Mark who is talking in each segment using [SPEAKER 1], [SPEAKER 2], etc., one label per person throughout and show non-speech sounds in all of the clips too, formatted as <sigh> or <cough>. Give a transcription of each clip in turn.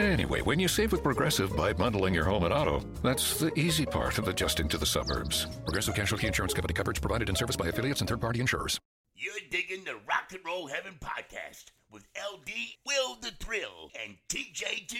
[SPEAKER 1] Anyway, when you save with Progressive by bundling your home and auto, that's the easy part of adjusting to the suburbs. Progressive Casualty Insurance Company coverage provided in service by affiliates and third party insurers.
[SPEAKER 2] You're digging the Rock and Roll Heaven podcast with LD, Will the Thrill, and TJ2.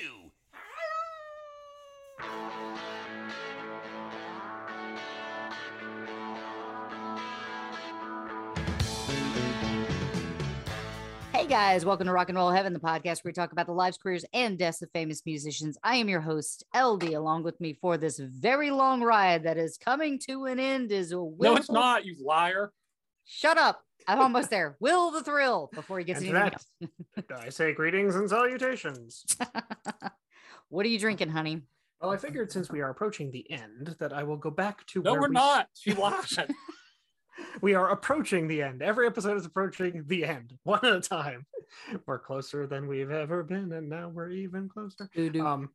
[SPEAKER 3] Hey guys, welcome to Rock and Roll Heaven, the podcast where we talk about the lives, careers, and deaths of famous musicians. I am your host, LD. Along with me for this very long ride that is coming to an end is Will.
[SPEAKER 4] No, it's not, you liar.
[SPEAKER 3] Shut up. I'm almost there. Will the Thrill before he gets
[SPEAKER 5] And
[SPEAKER 3] anything
[SPEAKER 5] that- <laughs> I say greetings and salutations. <laughs>
[SPEAKER 3] what are you drinking, honey?
[SPEAKER 5] Well, I figured since we are approaching the end, that I will go back to
[SPEAKER 4] No,
[SPEAKER 5] where
[SPEAKER 4] we're
[SPEAKER 5] we-
[SPEAKER 4] not. She lied. <laughs>
[SPEAKER 5] We are approaching the end. Every episode is approaching the end, <laughs> one at a time. We're closer than we've ever been, and now we're even closer. Um,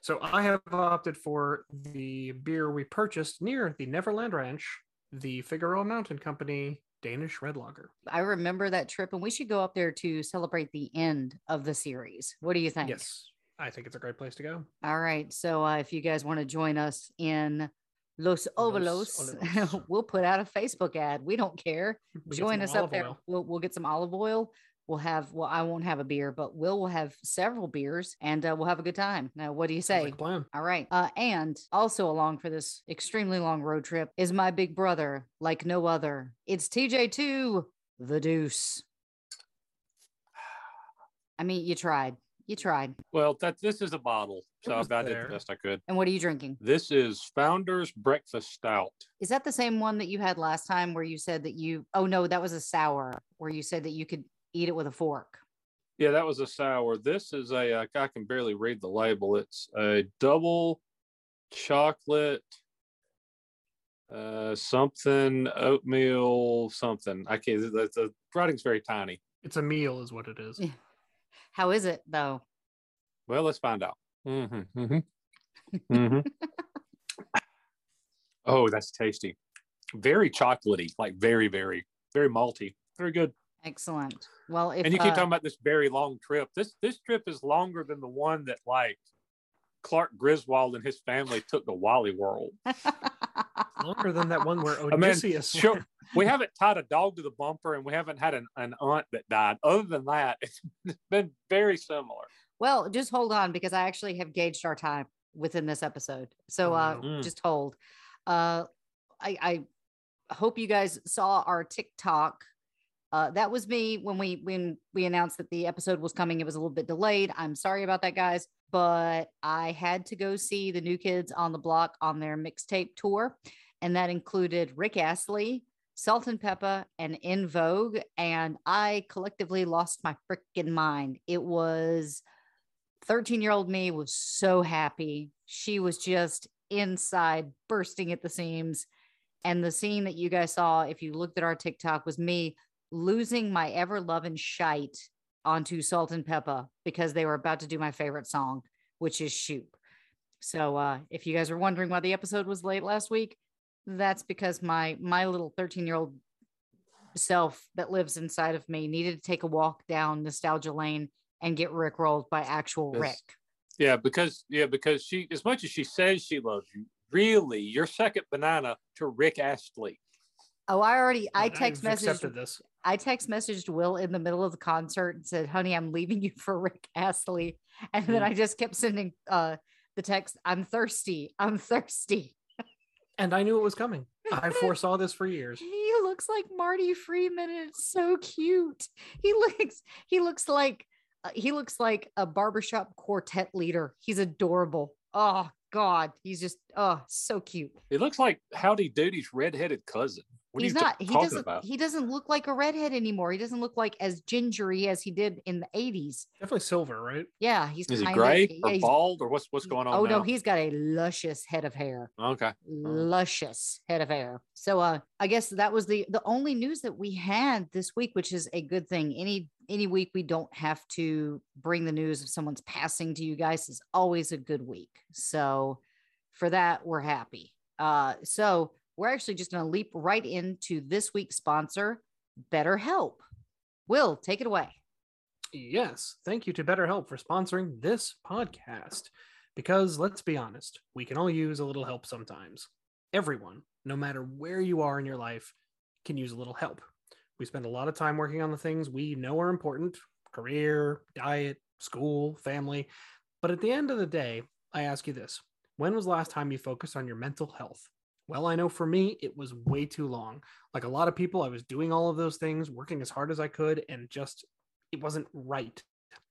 [SPEAKER 5] so I have opted for the beer we purchased near the Neverland Ranch, the Figueroa Mountain Company Danish Red Lager.
[SPEAKER 3] I remember that trip, and we should go up there to celebrate the end of the series. What do you think?
[SPEAKER 5] Yes, I think it's a great place to go.
[SPEAKER 3] All right. So uh, if you guys want to join us in Los Ovalos,
[SPEAKER 5] Olivos. <laughs>
[SPEAKER 3] we'll put out a Facebook ad. We don't care. <laughs>
[SPEAKER 5] We
[SPEAKER 3] Join us up there.
[SPEAKER 5] oil.
[SPEAKER 3] We'll, we'll get some olive oil. We'll have, well, I won't have a beer, but Will will have several beers and uh, we'll have a good time. Now, what do you say?
[SPEAKER 5] like.
[SPEAKER 3] All right. Uh, and also along for this extremely long road trip is my big brother, like no other. It's TJ2, the deuce. <sighs> I mean, you tried. You tried.
[SPEAKER 4] well, that this is a bottle, so I did the best I could.
[SPEAKER 3] And what are you drinking?
[SPEAKER 4] This is Founder's Breakfast Stout.
[SPEAKER 3] Is that the same one that you had last time where you said that you, oh no, that was a sour where you said that you could eat it with a fork?
[SPEAKER 4] Yeah, that was a sour. This is a uh, can barely read the label. It's a double chocolate uh something oatmeal something. I can't the, the writing's very tiny.
[SPEAKER 5] It's a meal, is what it is.
[SPEAKER 3] Yeah. How is it though?
[SPEAKER 4] Well, let's find out. Mhm, <laughs> mhm, mhm. oh, that's tasty. Very chocolatey, like very, very, very malty. Very good.
[SPEAKER 3] Excellent. Well, if
[SPEAKER 4] and you keep
[SPEAKER 3] uh,
[SPEAKER 4] talking about this very long trip. This this trip is longer than the one that like Clark Griswold and his family took to Wally World. <laughs>
[SPEAKER 5] Longer than that one where
[SPEAKER 4] I mean,
[SPEAKER 5] Odysseus.
[SPEAKER 4] sure, we haven't tied a dog to the bumper, and we haven't had an, an aunt that died. Other than that, <laughs> it's been very similar.
[SPEAKER 3] well, just hold on because I actually have gauged our time within this episode. So uh
[SPEAKER 5] no.
[SPEAKER 4] Mm.
[SPEAKER 3] just hold. Uh I I hope you guys saw our TikTok. Uh that was me when we when we announced that the episode was coming. It was a little bit delayed. I'm sorry about that, guys. But I had to go see the new kids on the block on their mixtape tour. And that included Rick Astley, Salt-N-Pepa, and En Vogue. And I collectively lost my freaking mind. It was 13 year old me was so happy. She was just inside bursting at the seams. And the scene that you guys saw, if you looked at our TikTok, was me losing my ever loving shite onto Salt-N-Pepa because they were about to do my favorite song, which is Shoop. So uh, if you guys were wondering why the episode was late last week, that's because my my little 13 year old self that lives inside of me needed to take a walk down nostalgia lane and get rickrolled by actual
[SPEAKER 4] Yes.
[SPEAKER 3] Rick.
[SPEAKER 4] Yeah, because yeah, because she as much as she says she loves you, really, you're second banana to Rick Astley.
[SPEAKER 3] Oh, I already I
[SPEAKER 5] I've
[SPEAKER 3] text messaged
[SPEAKER 5] this.
[SPEAKER 3] I text messaged Will in the middle of the concert and said, "Honey, I'm leaving you for Rick Astley," and then
[SPEAKER 5] Mm.
[SPEAKER 3] I just kept sending uh the text, "I'm thirsty, I'm thirsty."
[SPEAKER 5] And I knew it was coming. I <laughs> foresaw this for years.
[SPEAKER 3] He looks like Marty Freeman, and it's so cute. He looks he looks like uh, he looks like a barbershop quartet leader. He's adorable. Oh God, he's just oh so cute.
[SPEAKER 4] He looks like Howdy Doody's redheaded cousin. What
[SPEAKER 3] he's not he doesn't
[SPEAKER 4] about?
[SPEAKER 3] he doesn't look like a redhead anymore. He doesn't look like as gingery as he did in the 80s.
[SPEAKER 5] Definitely silver, right?
[SPEAKER 3] Yeah, he's
[SPEAKER 4] Is he
[SPEAKER 3] kinda-
[SPEAKER 4] gray
[SPEAKER 3] yeah,
[SPEAKER 4] or bald or what's what's going on?
[SPEAKER 3] Oh no, he's got a luscious head of hair.
[SPEAKER 4] okay.
[SPEAKER 3] luscious head of hair. So uh I guess that was the the only news that we had this week, which is a good thing. Any any week we don't have to bring the news of someone's passing to you guys is always a good week. So for that, we're happy. Uh so we're actually just gonna leap right into this week's sponsor, BetterHelp. Will, take it away.
[SPEAKER 5] Yes, thank you to BetterHelp for sponsoring this podcast. Because let's be honest, we can all use a little help sometimes. Everyone, no matter where you are in your life, can use a little help. We spend a lot of time working on the things we know are important career, diet, school, family. But at the end of the day, I ask you this when was the last time you focused on your mental health? Well, I know for me, it was way too long. Like a lot of people, I was doing all of those things, working as hard as I could, and just it wasn't right.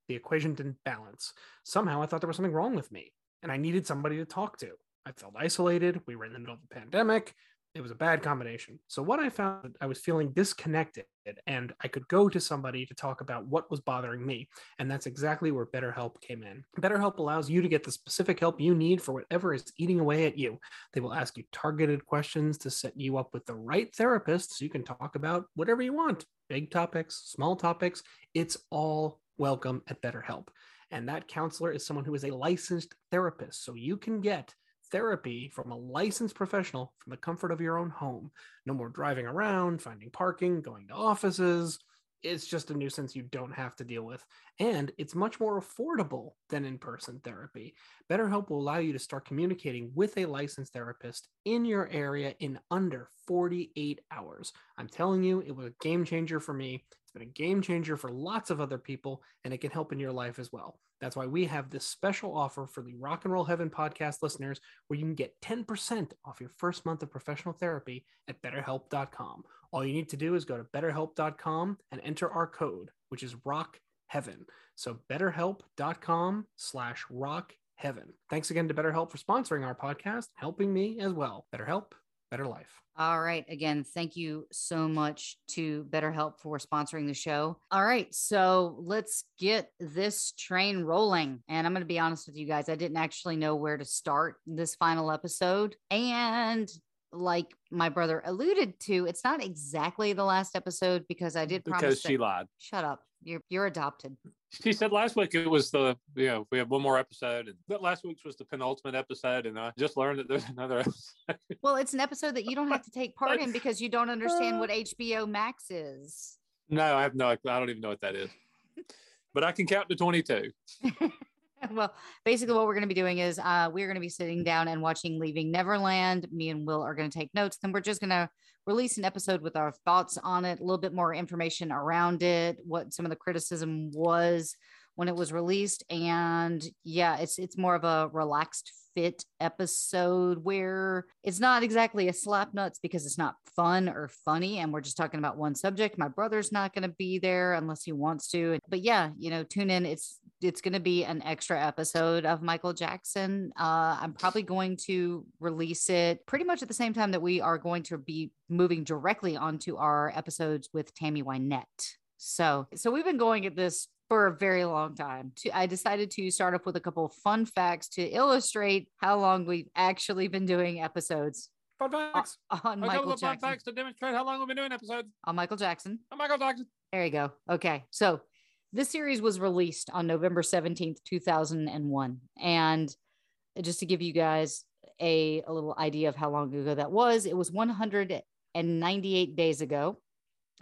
[SPEAKER 5] The equation didn't balance. Somehow I thought there was something wrong with me and I needed somebody to talk to. I felt isolated. We were in the middle of a pandemic. It was a bad combination. So, what I found, I was feeling disconnected and I could go to somebody to talk about what was bothering me. And that's exactly where BetterHelp came in. BetterHelp allows you to get the specific help you need for whatever is eating away at you. They will ask you targeted questions to set you up with the right therapist so you can talk about whatever you want big topics, small topics. It's all welcome at BetterHelp. And that counselor is someone who is a licensed therapist. So you can get therapy from a licensed professional from the comfort of your own home. No more driving around, finding parking, going to offices. It's just a nuisance you don't have to deal with. And it's much more affordable than in person therapy. BetterHelp will allow you to start communicating with a licensed therapist in your area in under 48 hours. I'm telling you, it was a game changer for me. It's been a game changer for lots of other people, and it can help in your life as well. That's why we have this special offer for the Rock and Roll Heaven podcast listeners where you can get 10% off your first month of professional therapy at betterhelp.com. All you need to do is go to betterhelp.com and enter our code, which is rock heaven. So betterhelp.com slash rock heaven. Thanks again to BetterHelp for sponsoring our podcast, helping me as well. BetterHelp, better life.
[SPEAKER 3] All right. Again, thank you so much to BetterHelp for sponsoring the show. All right. So let's get this train rolling. And I'm going to be honest with you guys, I didn't actually know where to start this final episode. And like my brother alluded to, it's not exactly the last episode because I did promise.
[SPEAKER 4] Because she
[SPEAKER 3] that-
[SPEAKER 4] lied.
[SPEAKER 3] Shut up. You're you're adopted.
[SPEAKER 4] She said last week it was the you know we have one more episode and that last week's was the penultimate episode and I just learned that there's another <laughs> episode.
[SPEAKER 3] Well, it's an episode that you don't have to take part in <laughs> because you don't understand what HBO Max is.
[SPEAKER 4] no, I have no I don't even know what that is. <laughs> But I can count to 22. <laughs>
[SPEAKER 3] well, basically, what we're going to be doing is uh, we're going to be sitting down and watching Leaving Neverland. Me and Will are going to take notes. Then we're just going to release an episode with our thoughts on it, a little bit more information around it, what some of the criticism was when it was released, and yeah, it's it's more of a relaxed fit episode where it's not exactly a slap nuts because it's not fun or funny and we're just talking about one subject. My brother's not going to be there unless he wants to but yeah you know tune in. It's it's going to be an extra episode of michael jackson. Uh, i'm probably going to release it pretty much at the same time that we are going to be moving directly onto our episodes with tammy wynette. So so we've been going at this for a very long time. I decided to start off with a couple of fun facts to illustrate how long we've actually been doing episodes
[SPEAKER 5] Fun facts.
[SPEAKER 3] on Michael Jackson.
[SPEAKER 4] A couple
[SPEAKER 3] Michael
[SPEAKER 4] of fun
[SPEAKER 3] Jackson.
[SPEAKER 4] facts to demonstrate how long we've been doing episodes.
[SPEAKER 3] On Michael Jackson.
[SPEAKER 4] Oh, Michael Jackson.
[SPEAKER 3] There you go. Okay. So this series was released on November 17th, 2001. And just to give you guys a, a little idea of how long ago that was, it was 198 days ago.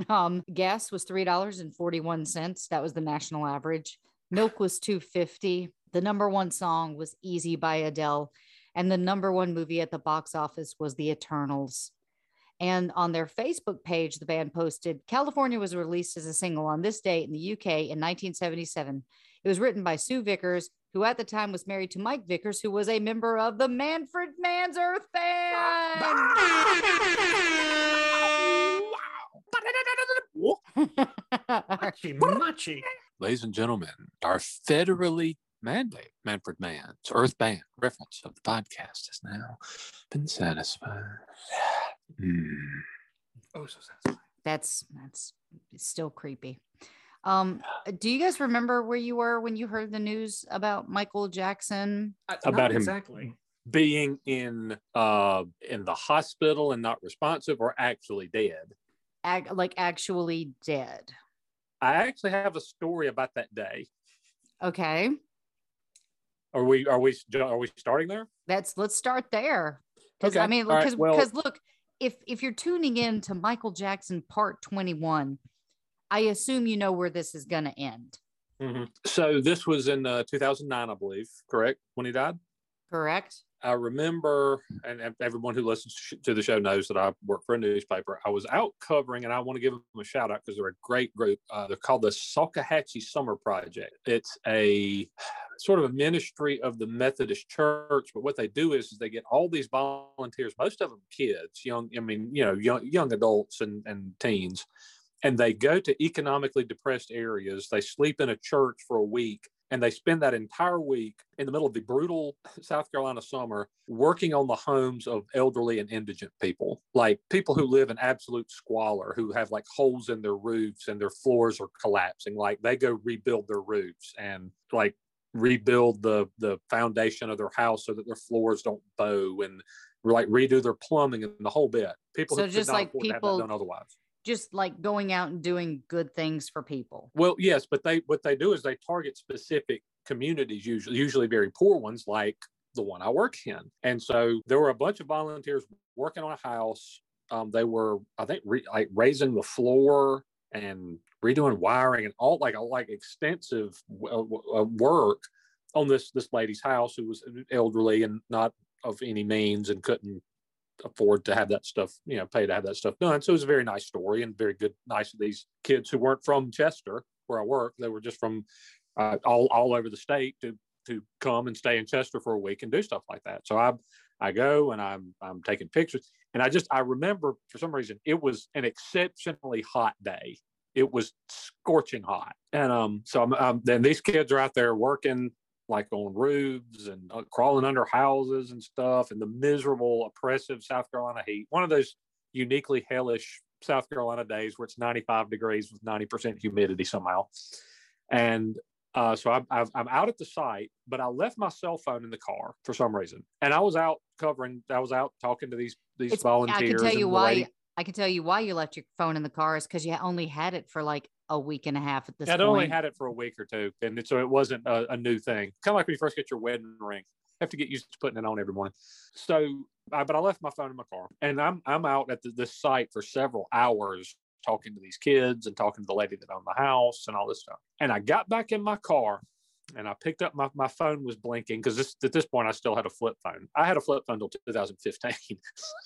[SPEAKER 3] Um, gas was $3.41. That was the national average. Milk was 250. The number one song was Easy by Adele. And the number one movie at the box office was The Eternals. And on their Facebook page, the band posted California was released as a single on this date in the UK in 1977. It was written by Sue Vickers, who at the time was married to Mike Vickers, who was a member of the Manfred Mann's Earth Band. <laughs>
[SPEAKER 5] Machi, machi.
[SPEAKER 4] Ladies and gentlemen, our federally mandate Manfred Mann's Earth Band reference of the podcast has now been satisfied. Hmm.
[SPEAKER 5] Oh, so satisfying.
[SPEAKER 3] That's that's still creepy. Um, do you guys remember where you were when you heard the news about Michael Jackson?
[SPEAKER 4] About him.
[SPEAKER 5] exactly.
[SPEAKER 4] Being in uh in the hospital and not responsive or actually dead.
[SPEAKER 3] Ag- like actually dead.
[SPEAKER 4] I actually have a story about that day.
[SPEAKER 3] Okay,
[SPEAKER 4] Are we are we are we starting there?
[SPEAKER 3] that's let's start there. Because I mean,
[SPEAKER 4] all right,
[SPEAKER 3] because
[SPEAKER 4] well-
[SPEAKER 3] because look, if if you're tuning in to Michael Jackson Part Twenty One, I assume you know where this is going to end.
[SPEAKER 4] So this was in uh, 2009, I believe, correct? When he died.
[SPEAKER 3] Correct?
[SPEAKER 4] I remember, and everyone who listens to the show knows that I work for a newspaper. I was out covering, and I want to give them a shout out because they're a great group. Uh, they're called the Salkehatchie Summer Project. It's a <sighs> sort of a ministry of the Methodist Church, but what they do is, is they get all these volunteers, most of them kids, young, I mean, you know, young young adults and and teens, and they go to economically depressed areas. They sleep in a church for a week and they spend that entire week in the middle of the brutal South Carolina summer working on the homes of elderly and indigent people, like people who live in absolute squalor, who have like holes in their roofs and their floors are collapsing. Like they go rebuild their roofs and like rebuild the the foundation of their house so that their floors don't bow and like redo their plumbing and the whole bit. People
[SPEAKER 3] So
[SPEAKER 4] who could
[SPEAKER 3] just
[SPEAKER 4] not
[SPEAKER 3] like
[SPEAKER 4] afford to have that
[SPEAKER 3] people-
[SPEAKER 4] done otherwise.
[SPEAKER 3] Just like going out and doing good things for people.
[SPEAKER 4] Well, yes, but they what they do is they target specific communities, usually usually very poor ones, like the one I work in. And so there were a bunch of volunteers working on a house. Um, they were, I think, re, like raising the floor and redoing wiring and all like like extensive w- uh, work on this this lady's house who was elderly and not of any means and couldn't afford to have that stuff, you know, pay to have that stuff done. So it was a very nice story and very good, nice of these kids who weren't from Chester, where I work. They were just from uh, all all over the state to to come and stay in Chester for a week and do stuff like that. So I I go and I'm I'm taking pictures, and I just I remember for some reason it was an exceptionally hot day. It was scorching hot, and um so I'm, um then these kids are out there working like on roofs and uh, crawling under houses and stuff and the miserable oppressive south carolina heat one of those uniquely hellish south carolina days where it's 95 degrees with 90% humidity somehow and uh, so I'm, I've, I'm out at the site but i left my cell phone in the car for some reason and i was out covering i was out talking to these these
[SPEAKER 3] It's,
[SPEAKER 4] volunteers
[SPEAKER 3] I can tell you why.
[SPEAKER 4] lady-
[SPEAKER 3] I can tell you why you left your phone in the car is because you only had it for like a week and a half at this
[SPEAKER 4] I'd
[SPEAKER 3] point.
[SPEAKER 4] only had it for a week or two, and it, so it wasn't a, a new thing. Kind of like when you first get your wedding ring, you have to get used to putting it on every morning. So, I, but I left my phone in my car, and I'm I'm out at the, this site for several hours talking to these kids and talking to the lady that owned the house and all this stuff. And I got back in my car, and I picked up my my phone was blinking because this at this point I still had a flip phone. I had a flip phone until 2015.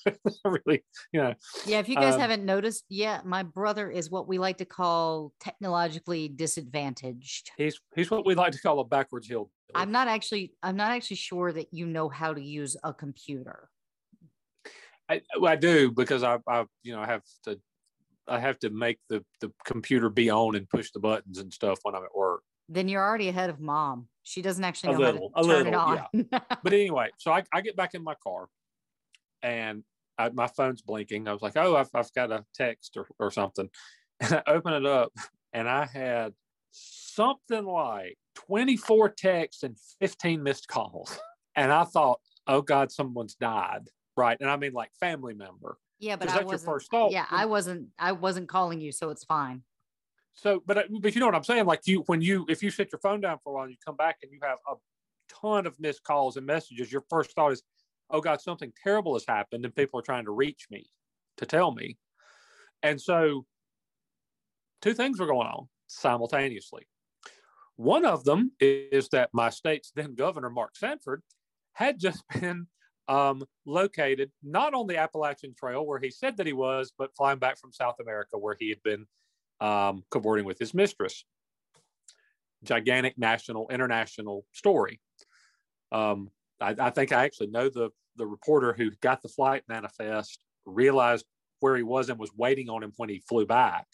[SPEAKER 4] <laughs> really, you know,
[SPEAKER 3] Yeah, if you guys
[SPEAKER 4] Um,
[SPEAKER 3] haven't noticed yet, my brother is what we like to call technologically disadvantaged.
[SPEAKER 4] he's he's what we like to call a backwards hill.
[SPEAKER 3] I'm not actually I'm not actually sure that you know how to use a computer.
[SPEAKER 4] I, well, I do because I, I, you know, I have to, I have to make the the computer be on and push the buttons and stuff when I'm at work.
[SPEAKER 3] Then you're already ahead of mom. She doesn't actually
[SPEAKER 4] A
[SPEAKER 3] know
[SPEAKER 4] little,
[SPEAKER 3] how
[SPEAKER 4] a
[SPEAKER 3] to turn
[SPEAKER 4] little,
[SPEAKER 3] it on. <laughs>
[SPEAKER 4] But anyway, so I, I get back in my car, and I, my phone's blinking. I was like, oh, I've, I've got a text or, or something, <laughs> and I open it up, and I had something like 24 texts and 15 missed calls, <laughs> and I thought, oh God, someone's died, right? And I mean like family member.
[SPEAKER 3] yeah, but I wasn't. Yeah, I wasn't. I wasn't calling you, so it's fine.
[SPEAKER 4] So, but but you know what I'm saying? Like you, when you if you sit your phone down for a while, and you come back and you have a ton of missed calls and messages. Your first thought is, "Oh God, something terrible has happened, and people are trying to reach me to tell me." And so, two things were going on simultaneously. One of them is that my state's then governor, Mark Sanford, had just <laughs> been um, located not on the Appalachian Trail where he said that he was, but flying back from South America where he had been um, cavorting with his mistress. Gigantic national, international story. Um, I, I think I actually know the the reporter who got the flight manifest, realized where he was, and was waiting on him when he flew back.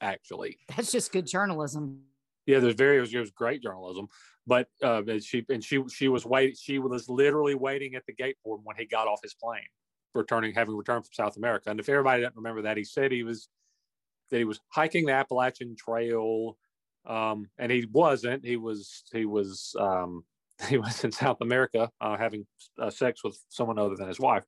[SPEAKER 4] Actually,
[SPEAKER 3] That's just good journalism.
[SPEAKER 4] yeah, there's very it was, it was great journalism, but uh, and she and she she was wait she was literally waiting at the gate for him when he got off his plane, returning, having returned from South America. And if everybody doesn't remember that, he said he was that he was hiking the Appalachian Trail, um, and he wasn't. He was he was um, <laughs> he was in South America uh, having uh, sex with someone other than his wife.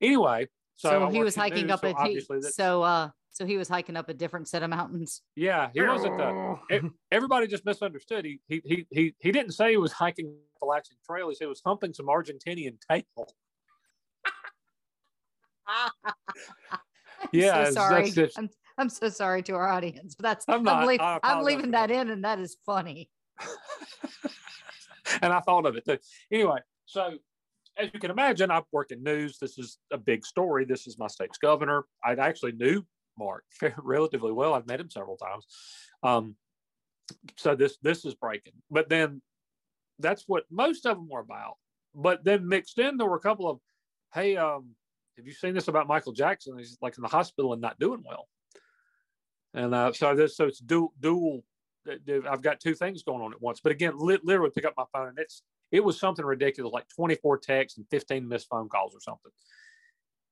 [SPEAKER 4] Anyway, so,
[SPEAKER 3] So, he was hiking
[SPEAKER 4] news,
[SPEAKER 3] up
[SPEAKER 4] so
[SPEAKER 3] a he- so uh so he was hiking up a different set of mountains.
[SPEAKER 4] yeah, he wasn't. Uh, e- <laughs> everybody just misunderstood. He, he he he he didn't say he was hiking the Appalachian Trail. He said he was humping some Argentinian tail. <laughs>
[SPEAKER 3] I'm
[SPEAKER 4] Yeah,
[SPEAKER 3] so sorry.
[SPEAKER 4] that's just-
[SPEAKER 3] I'm, I'm so sorry to our audience, but that's
[SPEAKER 4] I'm
[SPEAKER 3] I'm,
[SPEAKER 4] not.
[SPEAKER 3] leave-
[SPEAKER 4] I
[SPEAKER 3] I'm leaving that
[SPEAKER 4] that.
[SPEAKER 3] in, and that is funny. <laughs>
[SPEAKER 4] and I thought of it too. Anyway, so as you can imagine, I've worked in news. This is a big story. This is my state's governor. I actually knew Mark <laughs> relatively well. I've met him several times. Um, so this this is breaking. But then that's what most of them were about. But then mixed in, there were a couple of, hey, um, have you seen this about Michael Jackson? He's like in the hospital and not doing well. And uh, so this, so it's dual, dual. I've got two things going on at once. But again, li- literally pick up my phone and it's it was something ridiculous, like 24 texts and 15 missed phone calls or something.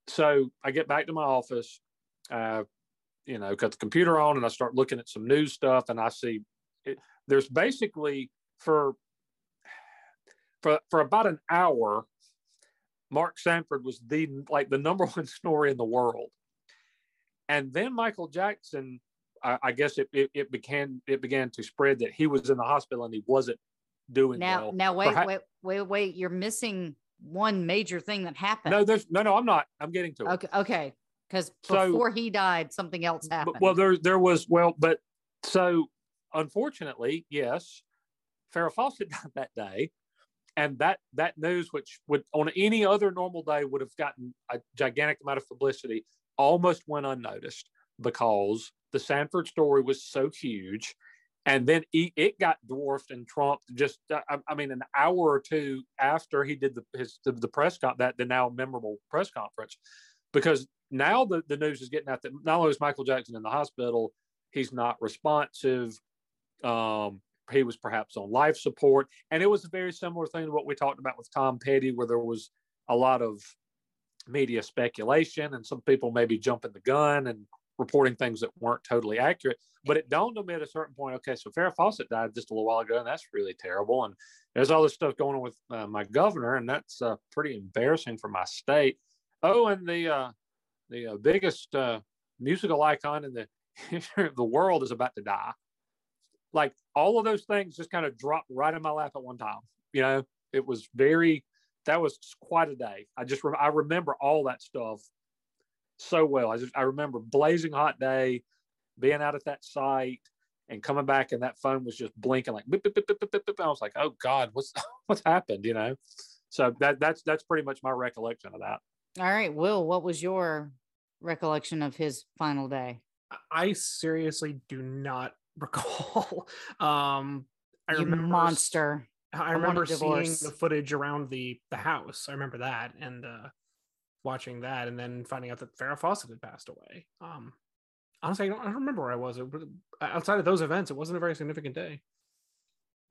[SPEAKER 4] So I get back to my office, uh, you know, got the computer on, and I start looking at some news stuff, and I see it, there's basically for for for about an hour, Mark Sanford was the like the number <laughs> one story in the world, and then Michael Jackson. I, I guess it, it it began it began to spread that he was in the hospital and he wasn't doing
[SPEAKER 3] Now,
[SPEAKER 4] well.
[SPEAKER 3] now wait,
[SPEAKER 4] Perha-
[SPEAKER 3] wait, wait, wait. You're missing one major thing that happened.
[SPEAKER 4] No, there's no, no. I'm not. I'm getting to it.
[SPEAKER 3] Okay, okay. Because
[SPEAKER 4] So-
[SPEAKER 3] before he died, something else happened.
[SPEAKER 4] But, well, there there was well, but so unfortunately, yes, Farrah Fawcett <laughs> died that day, and that that news, which would on any other normal day would have gotten a gigantic amount of publicity, almost went unnoticed because the Sanford story was so huge. And then he, it got dwarfed and trumped just, I, I mean, an hour or two after he did the his the, the press con that the now memorable press conference, because now the, the news is getting out that not only is Michael Jackson in the hospital, he's not responsive. Um, he was perhaps on life support. And it was a very similar thing to what we talked about with Tom Petty, where there was a lot of media speculation and some people maybe jumping the gun and reporting things that weren't totally accurate. But it dawned on me at a certain point, okay, so Farrah Fawcett died just a little while ago, and that's really terrible. And there's all this stuff going on with uh, my governor, and that's uh, pretty embarrassing for my state. Oh, and the uh, the uh, biggest uh, musical icon in the <laughs> history of the world is about to die. Like all of those things just kind of dropped right in my lap at one time. You know, it was very, that was quite a day. I just, I remember all that stuff so well. I just, I remember blazing hot day, being out at that site and coming back and that phone was just blinking like, beep, beep, beep, beep, beep, beep, beep. I was like, oh God, what's, <laughs> what's happened? You know? So that, that's, that's pretty much my recollection of that.
[SPEAKER 3] All right, Will, what was your recollection of his final day?
[SPEAKER 5] I seriously do not <laughs> recall. Um, I
[SPEAKER 3] you
[SPEAKER 5] remember
[SPEAKER 3] monster.
[SPEAKER 5] I
[SPEAKER 3] want a
[SPEAKER 5] remember seeing the footage around the the house. I remember that and uh, watching that, and then finding out that Farrah Fawcett had passed away. Um, honestly, I don't, I don't remember where I was. It, outside of those events, it wasn't a very significant day.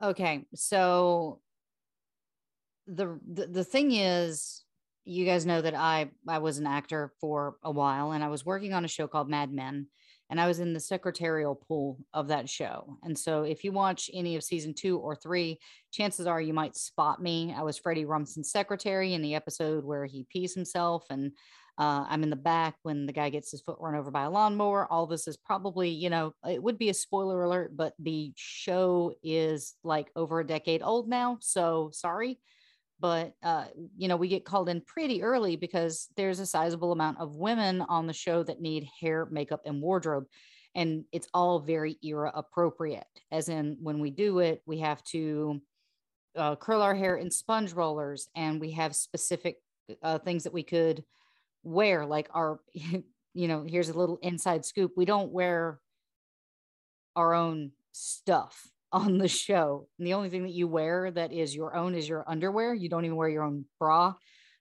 [SPEAKER 3] Okay, so the, the the thing is, you guys know that I I was an actor for a while, and I was working on a show called Mad Men, and I was in the secretarial pool of that show. And so, if you watch any of season two or three, chances are you might spot me. I was Freddy Rumsen's secretary in the episode where he pees himself, and uh, I'm in the back when the guy gets his foot run over by a lawnmower. All this is probably, you know, it would be a spoiler alert, but the show is like over a decade old now. So sorry. But, uh, you know, we get called in pretty early because there's a sizable amount of women on the show that need hair, makeup, and wardrobe. And it's all very era appropriate, as in when we do it, we have to uh, curl our hair in sponge rollers and we have specific uh, things that we could wear like our <laughs> you know here's a little inside scoop we don't wear our own stuff on the show and the only thing that you wear that is your own is your underwear you don't even wear your own bra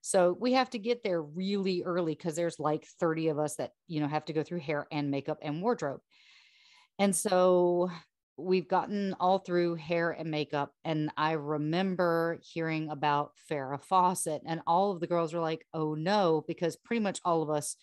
[SPEAKER 3] so we have to get there really early because there's like 30 of us that you know have to go through hair and makeup and wardrobe and so we've gotten all through hair and makeup. And I remember hearing about Farrah Fawcett, and all of the girls were like, oh no, because pretty much all of us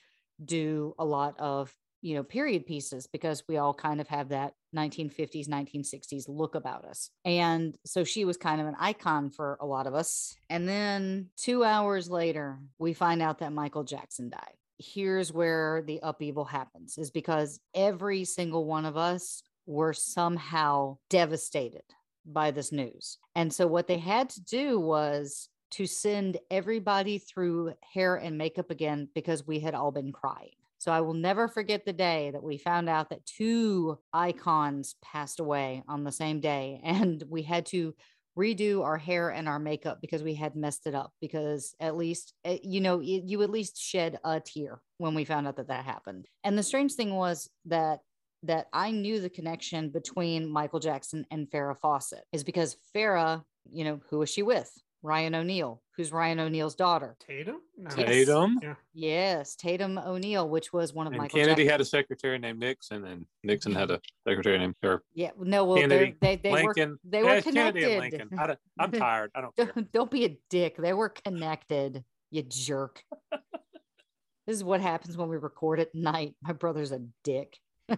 [SPEAKER 3] do a lot of you know period pieces because we all kind of have that 1950s 1960s look about us and so she was kind of an icon for a lot of us and then 2 hours later we find out that Michael Jackson died here's where the upheaval happens is because every single one of us were somehow devastated by this news. And so what they had to do was to send everybody through hair and makeup again because we had all been crying. So I will never forget the day that we found out that two icons passed away on the same day <laughs> and we had to redo our hair and our makeup because we had messed it up because at least eh, you know you at least shed a tear when we found out that that happened and the strange thing was that that I knew the connection between Michael Jackson and Farrah Fawcett is because Farrah, you know, who was she with? Ryan O'Neal, who's Ryan O'Neal's daughter.
[SPEAKER 5] Tatum?
[SPEAKER 4] No. Tatum?
[SPEAKER 5] Yeah.
[SPEAKER 3] Yes, Tatum O'Neal, which was one of my.
[SPEAKER 4] Kennedy
[SPEAKER 3] Jackson.
[SPEAKER 4] had a secretary named Nixon, and Nixon had a secretary named her.
[SPEAKER 3] Yeah, no, well,
[SPEAKER 4] Kennedy,
[SPEAKER 3] they they were
[SPEAKER 4] Lincoln.
[SPEAKER 3] they
[SPEAKER 4] Yeah,
[SPEAKER 3] were
[SPEAKER 4] it's Kennedy and
[SPEAKER 3] connected.
[SPEAKER 4] Lincoln. I don't, I'm <laughs> tired. I don't
[SPEAKER 3] don't, don't be a dick. They were connected, you jerk. <laughs> this is what happens when we record at night. My brother's a dick. <laughs>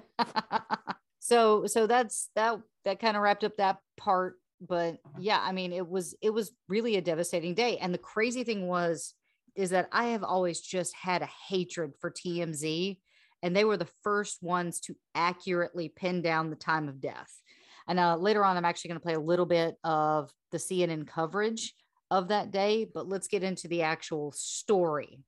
[SPEAKER 3] so so that's that that kind of wrapped up that part. But yeah, I mean, it was it was really a devastating day. And the crazy thing was is that I have always just had a hatred for TMZ. And they were the first ones to accurately pin down the time of death. And uh, later on, I'm actually going to play a little bit of the CNN coverage of that day, but let's get into the actual story.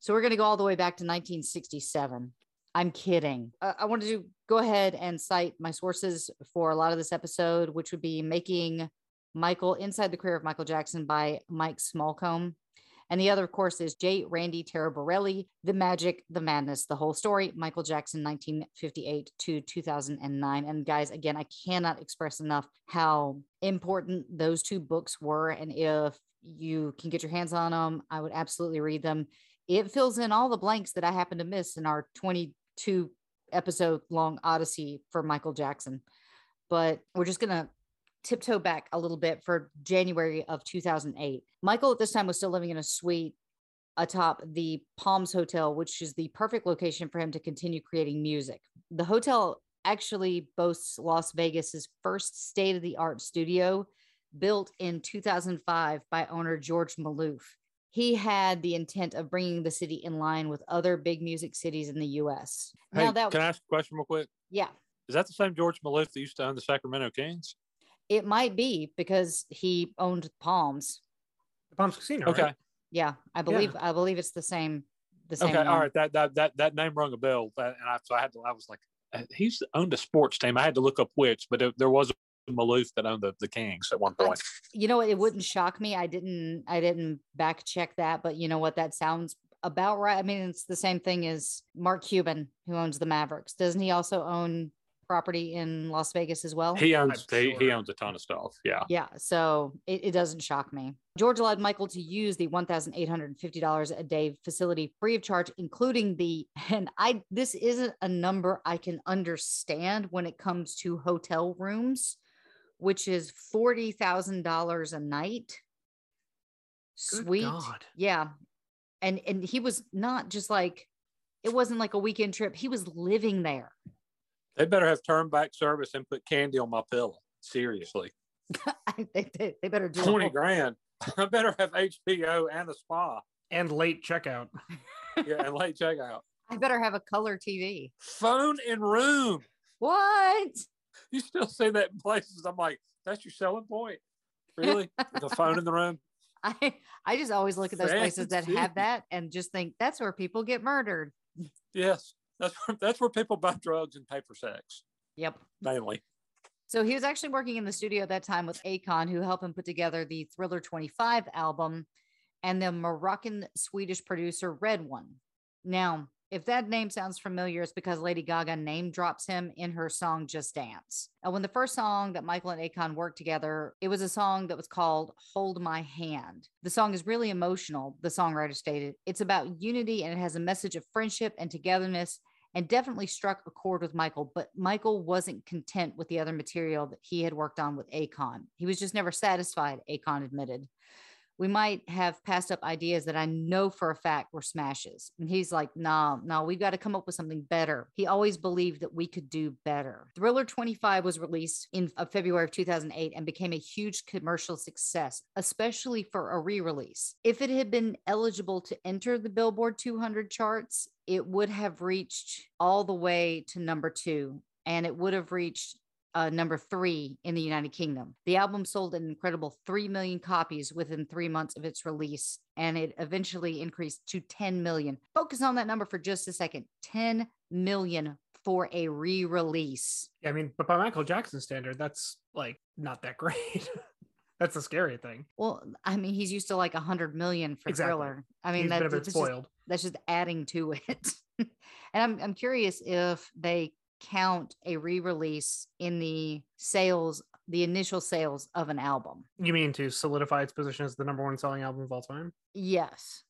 [SPEAKER 3] So we're going to go all the way back to 1967. I'm kidding. Uh, I wanted to go ahead and cite my sources for a lot of this episode, which would be Making Michael Inside the Career of Michael Jackson by Mike Smallcombe. And the other, of course, is J. Randy Taraborelli, The Magic, The Madness, The Whole Story, Michael Jackson, 1958 to 2009. And guys, again, I cannot express enough how important those two books were. And if you can get your hands on them, I would absolutely read them. It fills in all the blanks that I happen to miss in our 22 episode long odyssey for Michael Jackson. But we're just going to tiptoe back a little bit for January of 2008. Michael at this time was still living in a suite atop the Palms Hotel, which is the perfect location for him to continue creating music. The hotel actually boasts Las Vegas's first state of the art studio built in 2005 by owner George Maloof. He had the intent of bringing the city in line with other big music cities in the US.
[SPEAKER 4] Hey,
[SPEAKER 3] now that
[SPEAKER 4] can I ask a question real quick?
[SPEAKER 3] yeah,
[SPEAKER 4] Is that the same George Maloof that used to own the Sacramento Kings?
[SPEAKER 3] it might be because he owned Palms.
[SPEAKER 5] The Palms Casino.
[SPEAKER 4] Okay.
[SPEAKER 5] Right?
[SPEAKER 3] Yeah, I believe I believe it's the same the same
[SPEAKER 4] Okay.
[SPEAKER 3] one.
[SPEAKER 4] All right. That that that that name rung a bell, and I so I had to. I was like, uh, he's owned a sports team. I had to look up which, but it, there was a Maloof that owned the, the Kings at one
[SPEAKER 3] I-
[SPEAKER 4] point.
[SPEAKER 3] you know it wouldn't shock me i didn't i didn't back check that but you know what that sounds about right i mean it's the same thing as mark cuban who owns the mavericks doesn't he also own property in las vegas as well
[SPEAKER 4] He owns
[SPEAKER 5] I'm
[SPEAKER 4] he, he owns a ton of stuff. Yeah.
[SPEAKER 3] yeah so it, it doesn't shock me george allowed michael to use the $1850 a day facility free of charge including the <laughs> and i this isn't a number i can understand when it comes to hotel rooms which is $40000 a night
[SPEAKER 5] Good
[SPEAKER 3] sweet
[SPEAKER 5] God.
[SPEAKER 3] yeah and and he was not just like it wasn't like a weekend trip he was living there
[SPEAKER 4] They better have turn back service and put candy on my pillow. Seriously. <laughs>
[SPEAKER 3] they, they, they better do a
[SPEAKER 4] 20 grand. <laughs> I better have HBO and a spa.
[SPEAKER 5] And late checkout. <laughs>
[SPEAKER 4] Yeah, and late checkout.
[SPEAKER 3] i better have a color tv
[SPEAKER 4] Phone in room.
[SPEAKER 3] what <laughs>
[SPEAKER 4] You still see that in places. I'm like, that's your selling point. Really? the phone in the room? <laughs>
[SPEAKER 3] I I just always look at those places that have that and just think that's where people get murdered.
[SPEAKER 4] Yes. That's where, that's where people buy drugs and pay for sex,
[SPEAKER 3] Yep.
[SPEAKER 4] mainly.
[SPEAKER 3] So he was actually working in the studio at that time with Akon, who helped him put together the Thriller 25 album and the Moroccan Swedish producer RedOne. Now, if that name sounds familiar, it's because Lady Gaga name drops him in her song Just Dance. Now, when the first song that Michael and Akon worked together, it was a song that was called Hold My Hand. The song is really emotional, the songwriter stated. It's about unity and it has a message of friendship and togetherness and definitely struck a chord with Michael, but Michael wasn't content with the other material that he had worked on with Akon. He was just never satisfied, Akon admitted we might have passed up ideas that I know for a fact were smashes. And he's like, nah, no, nah, we've got to come up with something better. He always believed that we could do better. Thriller 25 was released in February of 2008 and became a huge commercial success, especially for a re release. If it had been eligible to enter the Billboard 200 charts, it would have reached all the way to number two and it would have reached uh, number three in the United Kingdom. The album sold an incredible 3 million copies within three months of its release, and it eventually increased to 10 million. Focus on that number for just a second 10 million for a re release.
[SPEAKER 5] Yeah, I mean, but by Michael Jackson standard, that's like not that <laughs> great. that's a scary thing.
[SPEAKER 3] Well, I mean, he's used to like 100 million for
[SPEAKER 5] Exactly.
[SPEAKER 3] Thriller. I mean,
[SPEAKER 5] He's
[SPEAKER 3] that,
[SPEAKER 5] been a bit
[SPEAKER 3] that's, just, that's just adding to it. <laughs> and I'm, I'm curious if they count a re-release in the sales the initial sales of an album
[SPEAKER 5] You mean to solidify its position as the number one selling album of all time?
[SPEAKER 3] yes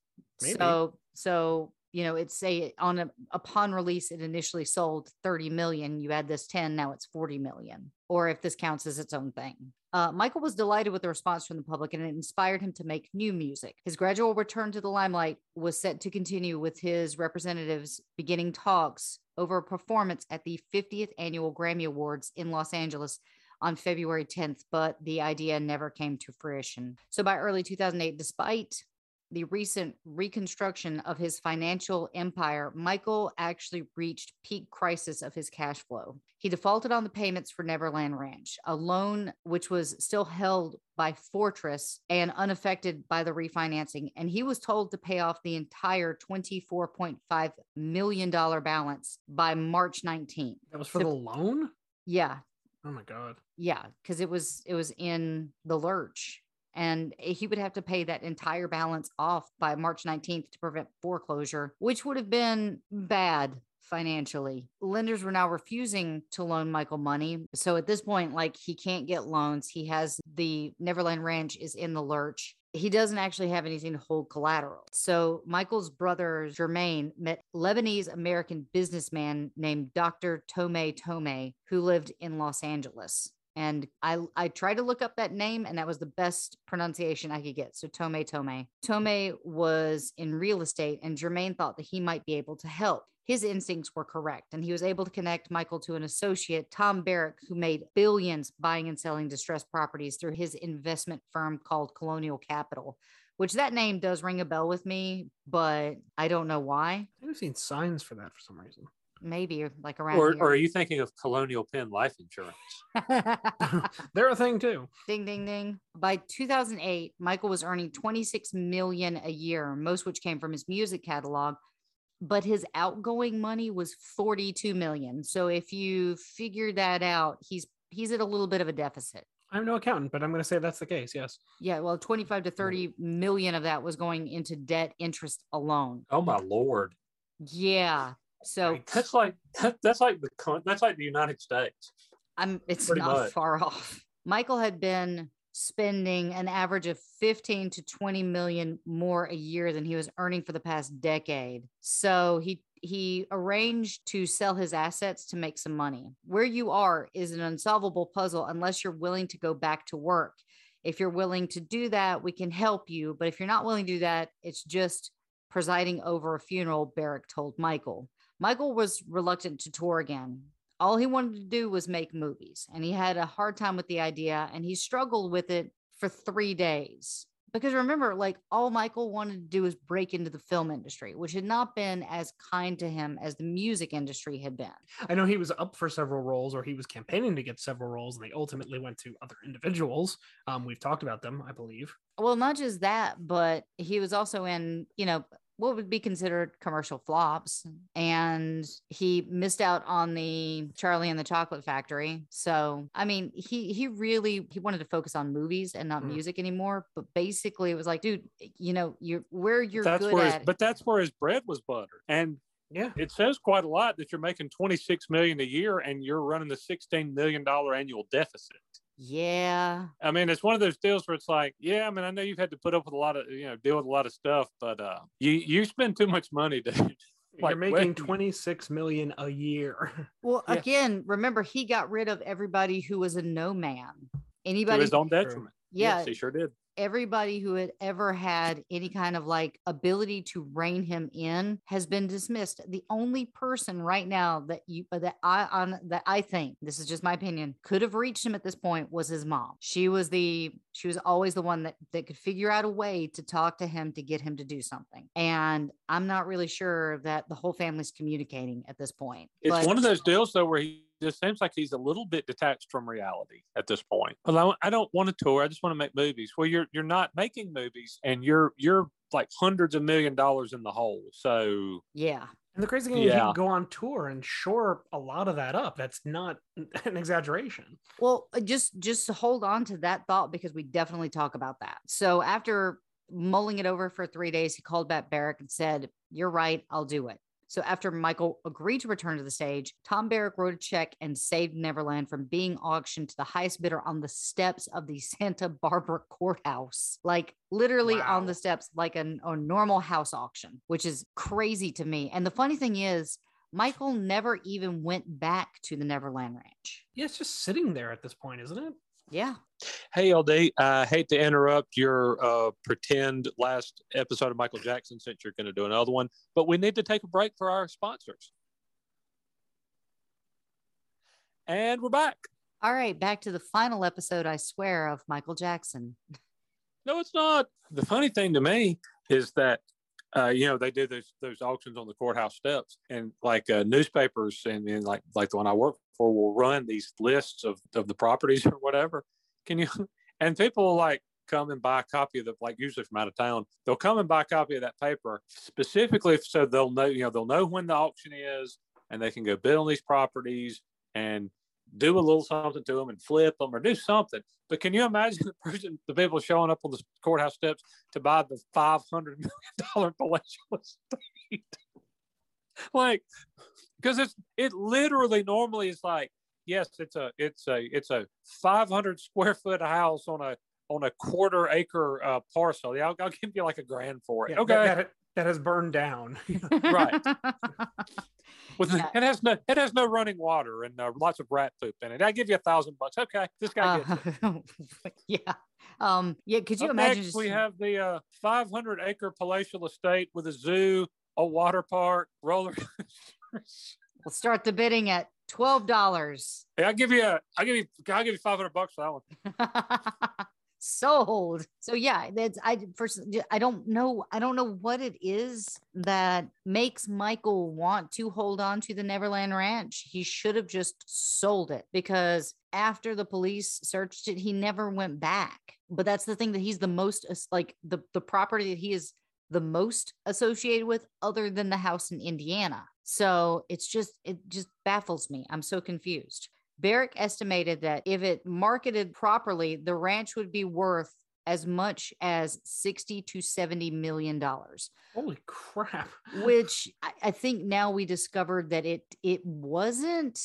[SPEAKER 5] Maybe.
[SPEAKER 3] so so you know it's say on a upon release it initially sold 30 million you add this 10 now it's 40 million or if this counts as its own thing uh, Michael was delighted with the response from the public and it inspired him to make new music. His gradual return to the limelight was set to continue with his representatives beginning talks over a performance at the 50th annual Grammy Awards in Los Angeles on February 10th, but the idea never came to fruition. So by early 2008, despite the recent reconstruction of his financial empire, Michael actually reached peak crisis of his cash flow. He defaulted on the payments for Neverland Ranch, a loan which was still held by Fortress and unaffected by the refinancing. And he was told to pay off the entire $24.5 million balance by March 19th.
[SPEAKER 5] That was for
[SPEAKER 3] So-
[SPEAKER 5] the loan?
[SPEAKER 3] Yeah,
[SPEAKER 5] Oh my god.
[SPEAKER 3] yeah, because it was it was in the lurch, and he would have to pay that entire balance off by March 19th to prevent foreclosure, which would have been bad financially. Lenders were now refusing to loan Michael money. So at this point, like he can't get loans. He has the Neverland Ranch is in the lurch. He doesn't actually have anything to hold collateral. So Michael's brother Jermaine met Lebanese American businessman named Dr. Tohme Tohme, who lived in Los Angeles. And I I tried to look up that name, and that was the best pronunciation I could get. So Tohme Tohme. Tohme was in real estate, and Jermaine thought that he might be able to help. His instincts were correct, and he was able to connect Michael to an associate, Tom Barrack, who made billions buying and selling distressed properties through his investment firm called Colonial Capital, which that name does ring a bell with me, but I don't know why.
[SPEAKER 5] I've seen signs for that for some reason.
[SPEAKER 3] Maybe like around
[SPEAKER 4] Or,
[SPEAKER 3] here.
[SPEAKER 4] or are you thinking of Colonial Penn Life Insurance? <laughs> <laughs>
[SPEAKER 5] They're a thing too.
[SPEAKER 3] ding ding ding. By 2008, Michael was earning 26 million a year, most which came from his music catalog, but his outgoing money was 42 million. So if you figure that out, he's he's at a little bit of a deficit.
[SPEAKER 5] I'm no accountant, but I'm going to say that's the case. Yes.
[SPEAKER 3] Yeah, well, 25 to 30 million of that was going into debt interest alone.
[SPEAKER 4] Oh my lord!
[SPEAKER 3] Yeah. So
[SPEAKER 4] That's like that's like the con- that's like the United States.
[SPEAKER 3] I'm it's
[SPEAKER 4] Pretty
[SPEAKER 3] not
[SPEAKER 4] much.
[SPEAKER 3] far off. Michael had been spending an average of 15 to 20 million more a year than he was earning for the past decade. So he he arranged to sell his assets to make some money. Where you are is an unsolvable puzzle unless you're willing to go back to work. If you're willing to do that, we can help you, but if you're not willing to do that, it's just presiding over a funeral, Barrack told Michael. Michael was reluctant to tour again. All he wanted to do was make movies, and he had a hard time with the idea, and he struggled with it for three days. Because remember, like all Michael wanted to do was break into the film industry, which had not been as kind to him as the music industry had been.
[SPEAKER 5] I know he was up for several roles or he was campaigning to get several roles and they ultimately went to other individuals. Um, we've talked about them, I believe.
[SPEAKER 3] Well, not just that, but he was also in, you know, what would be considered commercial flops. And he missed out on the Charlie and the Chocolate Factory. So, I mean, he he really he wanted to focus on movies and not
[SPEAKER 5] Mm.
[SPEAKER 3] music anymore. But basically, it was like, dude, you know, you're where you're
[SPEAKER 4] that's
[SPEAKER 3] good
[SPEAKER 4] where his,
[SPEAKER 3] at.
[SPEAKER 4] but that's where his bread was buttered, and
[SPEAKER 5] Yeah.
[SPEAKER 4] it says quite a lot that you're making 26 million a year and you're running the 16 million dollar annual deficit.
[SPEAKER 3] Yeah,
[SPEAKER 4] I mean, it's one of those deals where it's like, yeah, I mean, I know you've had to put up with a lot of, you know, deal with a lot of stuff, but uh, you you spend too much money, dude. <laughs>
[SPEAKER 5] You're making 26 million a year. <laughs>
[SPEAKER 3] Well,
[SPEAKER 5] Yeah.
[SPEAKER 3] again, remember he got rid of everybody who was a no man.
[SPEAKER 4] to
[SPEAKER 3] Anybody,
[SPEAKER 4] his own detriment.
[SPEAKER 3] yeah,
[SPEAKER 4] Yes, he sure did.
[SPEAKER 3] Everybody who had ever had any kind of like ability to rein him in has been dismissed. The only person right now that you uh, that I on that I think this is just my opinion could have reached him at this point was his mom. She was the she was always the one that that could figure out a way to talk to him to get him to do something. And I'm not really sure that the whole family's communicating at this point.
[SPEAKER 4] It's
[SPEAKER 3] But-
[SPEAKER 4] one of those deals though where he just seems like he's a little bit detached from reality at this point. Well, I, I don't want to tour. I just want to make movies. Well, you're you're not making movies, and you're you're like hundreds of million dollars in the hole. So
[SPEAKER 3] yeah.
[SPEAKER 5] And the crazy thing is, you can go on tour and shore a lot of that up. That's not <laughs> an exaggeration.
[SPEAKER 3] Well, uh, just just hold on to that thought because we definitely talk about that. So after mulling it over for three days, he called back Barrack and said, "You're right, I'll do it." So after Michael agreed to return to the stage, Tom Barrack wrote a check and saved Neverland from being auctioned to the highest bidder on the steps of the <laughs> Santa Barbara courthouse, like literally on the steps, like an, a normal house auction, which is crazy to me. And the funny thing is. Michael never even went back to the Neverland Ranch.
[SPEAKER 5] Yeah, it's just sitting there at this point, isn't it?
[SPEAKER 3] Yeah.
[SPEAKER 4] Hey, LD, I hate to interrupt your uh, pretend last episode of Michael Jackson since you're going to do another one, but we need to take a break for our sponsors. And we're back.
[SPEAKER 3] All right, back to the final episode, I swear, of Michael Jackson.
[SPEAKER 4] No, it's not. The funny thing to me is that, uh, you know, they do those those auctions on the courthouse steps, and like uh, newspapers and, and like like the one I work for will run these lists of of the properties <laughs> or whatever. Can you? <laughs> And people will like come and buy a copy of the like usually from out of town. They'll come and buy a copy of that paper specifically so they'll know you know they'll know when the auction is and they can go bid on these properties and do a little something to them and flip them or do something. But can you imagine the person, the people showing up on the courthouse steps to buy the five hundred million dollar palatial <laughs> estate? <laughs> like, because it's it literally normally is like, yes, it's a it's a it's a five hundred square foot house on a on a quarter acre uh, parcel. Yeah, I'll, I'll give you like a grand for it.
[SPEAKER 5] Yeah,
[SPEAKER 4] okay,
[SPEAKER 5] That, that, that has burned down. <laughs>
[SPEAKER 4] Right. <laughs> with
[SPEAKER 3] Yeah.
[SPEAKER 4] it has no it has no running water and uh, lots of rat poop in it. I give you a thousand bucks. Okay, this guy gets it.
[SPEAKER 3] Uh, yeah. Um, yeah, could you
[SPEAKER 4] Up
[SPEAKER 3] imagine
[SPEAKER 4] next,
[SPEAKER 3] just
[SPEAKER 4] we have the uh, 500 acre palatial estate with a zoo, a water park, roller. <laughs>
[SPEAKER 3] we'll start the bidding at twelve dollars.
[SPEAKER 4] hey, I'll give you a, I'll give you, I'll give you 500 bucks for that one. <laughs>
[SPEAKER 3] sold so yeah that's i first i don't know i don't know what it is that makes michael want to hold on to the neverland ranch he should have just sold it because after the police searched it he never went back but that's the thing that he's the most like the the property that he is the most associated with other than the house in indiana. So it's just it just baffles me. I'm so confused. Barrack estimated that if it marketed properly, the ranch would be worth as much as 60 to 70 million dollars
[SPEAKER 5] Holy crap. <laughs>
[SPEAKER 3] which I, I think now we discovered that it it wasn't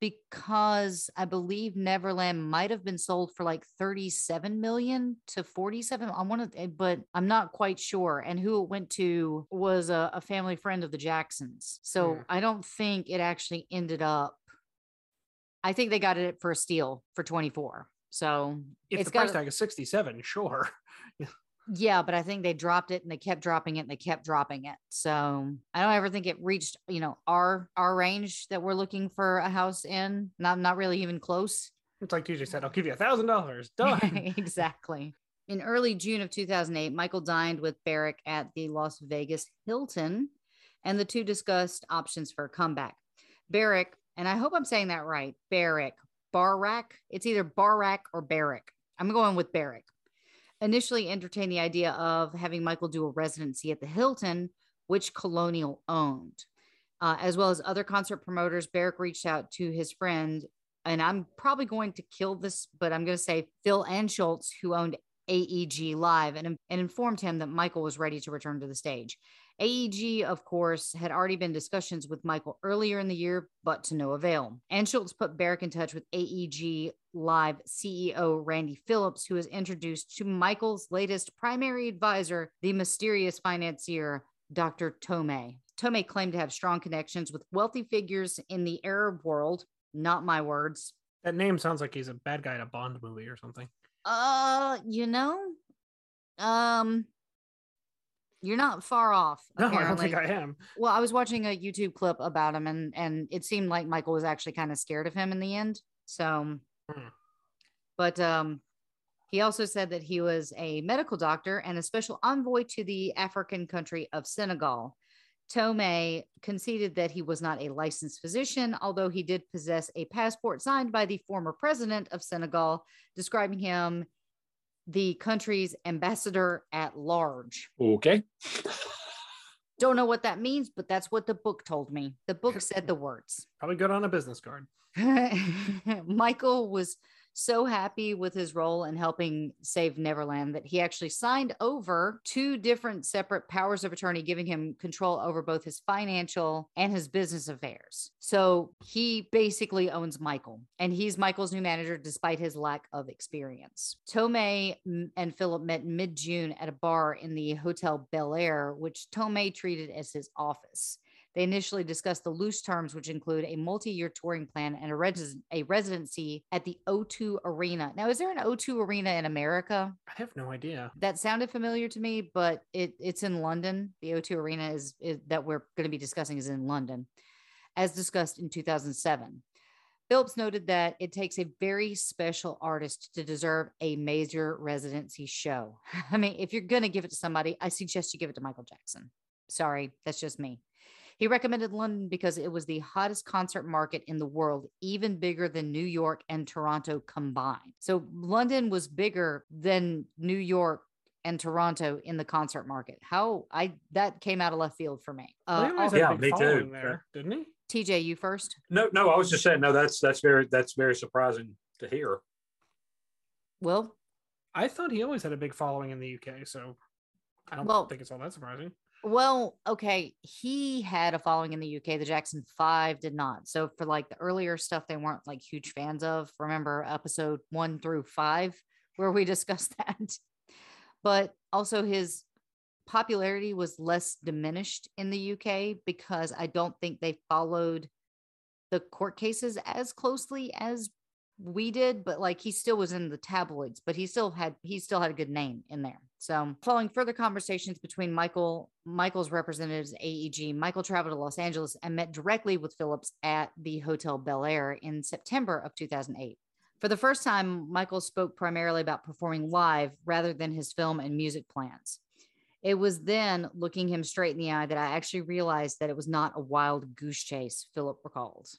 [SPEAKER 3] because i believe neverland might have been sold for like 37 million to 47 i want to but i'm not quite sure and who it went to was a, a family friend of the jacksons so
[SPEAKER 5] Hmm.
[SPEAKER 3] i don't think it actually ended up i think they got it for a steal for 24 so
[SPEAKER 5] If the price
[SPEAKER 3] got
[SPEAKER 5] tag is 67, sure. <laughs>
[SPEAKER 3] yeah, but I think they dropped it and they kept dropping it and they kept dropping it. So I don't ever think it reached, you know, our our range that we're looking for a house in. Not not really even close.
[SPEAKER 5] It's like TJ said, I'll give you a thousand dollars. <laughs> Done. <laughs>
[SPEAKER 3] exactly. In early June of 2008, Michael dined with Barrack at the Las Vegas Hilton, and the two discussed options for a comeback. Barrick, and I hope I'm saying that right, Barrick, Barrack. It's either Barrack or Barrack. I'm going with Barrack. Initially entertained the idea of having Michael do a residency at the Hilton, which Colonial owned. Uh, as well as other concert promoters, Barrack reached out to his friend, and I'm probably going to kill this, but I'm going to say Phil Anschutz, who owned AEG Live, and, and informed him that Michael was ready to return to the stage. AEG, of course, had already been discussions with Michael earlier in the year, but to no avail. Anschutz put Barrack in touch with AEG Live CEO Randy Phillips, who was introduced to Michael's latest primary advisor, the mysterious financier, Dr. Tohme. Tohme claimed to have strong connections with wealthy figures in the Arab world. Not my words.
[SPEAKER 5] That name sounds like he's a bad guy in a Bond movie or something.
[SPEAKER 3] Uh, you know, um, you're not far off.
[SPEAKER 5] No, I don't think I am.
[SPEAKER 3] Well, I was watching a YouTube clip about him, and and it seemed like Michael was actually kind of scared of him in the end. So,
[SPEAKER 5] Hmm.
[SPEAKER 3] but um, he also said that he was a medical doctor and a special envoy to the African country of Senegal. Tohme conceded that he was not a licensed physician, although he did possess a passport signed by the former president of Senegal, describing him the country's ambassador at large.
[SPEAKER 4] Okay.
[SPEAKER 3] Don't know what that means, but that's what the book told me. The book said the words.
[SPEAKER 5] Probably good on a business card. <laughs>
[SPEAKER 3] Michael was so happy with his role in helping save Neverland that he actually signed over two different separate powers of attorney, giving him control over both his financial and his business affairs. So he basically owns Michael, and he's Michael's new manager despite his lack of experience. Tohme and Philip met mid June at a bar in the Hotel Bel Air, which Tohme treated as his office. They initially discussed the loose terms, which include a multi-year touring plan and a, res- a residency at the O2 Arena. Now, is there an O2 Arena in America?
[SPEAKER 5] I have no idea.
[SPEAKER 3] That sounded familiar to me, but it, it's in London. The O2 Arena is, is that we're going to be discussing is in London, as discussed in 2007. Phillips noted that it takes a very special artist to deserve a major residency show. <laughs> I mean, if you're going to give it to somebody, I suggest you give it to Michael Jackson. Sorry, that's just me. He recommended London because it was the hottest concert market in the world, even bigger than New York and Toronto combined. So London was bigger than New York and Toronto in the concert market. How I that came out of left field for me.
[SPEAKER 5] Well, he
[SPEAKER 3] Uh,
[SPEAKER 5] always
[SPEAKER 3] oh,
[SPEAKER 5] had
[SPEAKER 4] Yeah,
[SPEAKER 5] big
[SPEAKER 4] me too.
[SPEAKER 5] following there, didn't he?
[SPEAKER 3] TJ, you first.
[SPEAKER 4] No, no, I was just saying, no, that's that's very that's very surprising to hear.
[SPEAKER 3] Well,
[SPEAKER 5] I thought he always had a big following in the UK, so I don't
[SPEAKER 3] Well-
[SPEAKER 5] think it's all that surprising.
[SPEAKER 3] Well, okay, he had a following in the UK. The Jackson Five did not. So for like the earlier stuff, they weren't like huge fans of. Remember episode one through five, <laughs> where we discussed that. But also his popularity was less diminished in the UK because I don't think they followed the court cases as closely as we did but like he still was in the tabloids but he still had he still had a good name in there so following further conversations between michael michael's representatives aeg michael traveled to los angeles and met directly with phillips at the hotel bel air in september of 2008 for the first time michael spoke primarily about performing live rather than his film and music plans. It was then looking him straight in the eye that i actually realized that it was not a wild goose chase philip recalls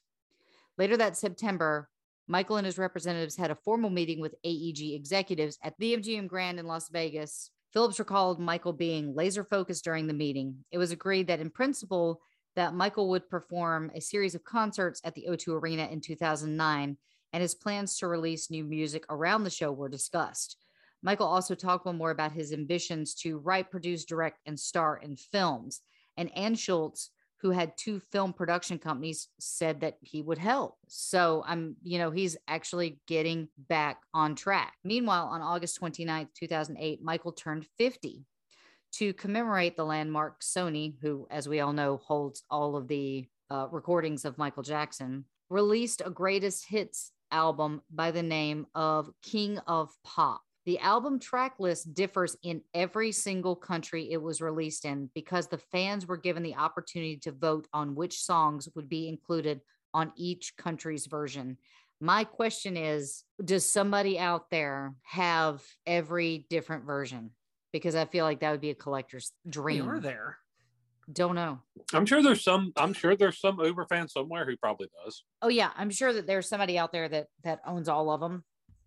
[SPEAKER 3] later that september Michael and his representatives had a formal meeting with AEG executives at the MGM Grand in Las Vegas. Phillips recalled Michael being laser focused during the meeting. It was agreed that in principle that Michael would perform a series of concerts at the O2 Arena in 2009 and his plans to release new music around the show were discussed. Michael also talked one more about his ambitions to write, produce, direct, and star in films. And Anschutz, who had two film production companies, said that he would help. So I'm, you know, he's actually getting back on track. Meanwhile, on August 29th, 2008, Michael turned 50. To commemorate the landmark, Sony, who, as we all know, holds all of the uh, recordings of Michael Jackson, released a greatest hits album by the name of King of Pop. The album track list differs in every single country it was released in because the fans were given the opportunity to vote on which songs would be included on each country's version. My question is Does somebody out there have every different version? Because I feel like that would be a collector's
[SPEAKER 5] We
[SPEAKER 3] dream.
[SPEAKER 5] are there.
[SPEAKER 3] Don't know.
[SPEAKER 4] I'm sure there's some. I'm sure there's some Uber fan somewhere who probably does.
[SPEAKER 3] Oh yeah, I'm sure that there's somebody out there that that owns all of them.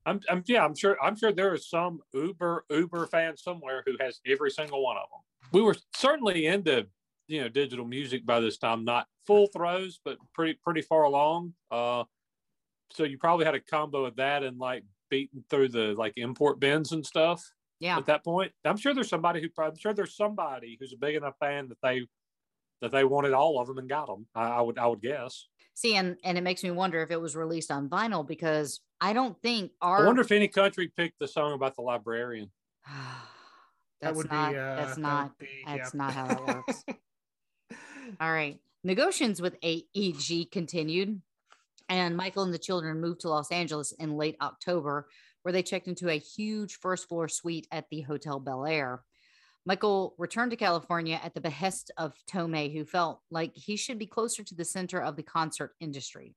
[SPEAKER 4] I'm, I'm yeah. I'm sure. I'm sure there is some Uber Uber fan somewhere who has every single one of them. We were certainly into you know digital music by this time. Not full throws, but pretty pretty far along. Uh, so you probably had a combo of that and like beating through the like import bins and stuff.
[SPEAKER 3] Yeah.
[SPEAKER 4] At that point, I'm sure there's somebody who. I'm sure there's somebody who's a big enough fan that they that they wanted all of them and got them. I, I would I would guess.
[SPEAKER 3] See, and and it makes me wonder if it was released on vinyl because I don't think
[SPEAKER 4] I wonder if any country picked the song about the librarian. <sighs>
[SPEAKER 5] That
[SPEAKER 3] that's
[SPEAKER 5] would
[SPEAKER 3] not
[SPEAKER 5] be. Uh,
[SPEAKER 3] that's not
[SPEAKER 5] would be-
[SPEAKER 3] that's
[SPEAKER 5] yeah.
[SPEAKER 3] not how that works. <laughs> All right. Negotiations with AEG continued, and Michael and the children moved to Los Angeles in late October, where they checked into a huge first floor suite at the Hotel Bel Air. Michael returned to California at the behest of Tohme, who felt like he should be closer to the center of the concert industry.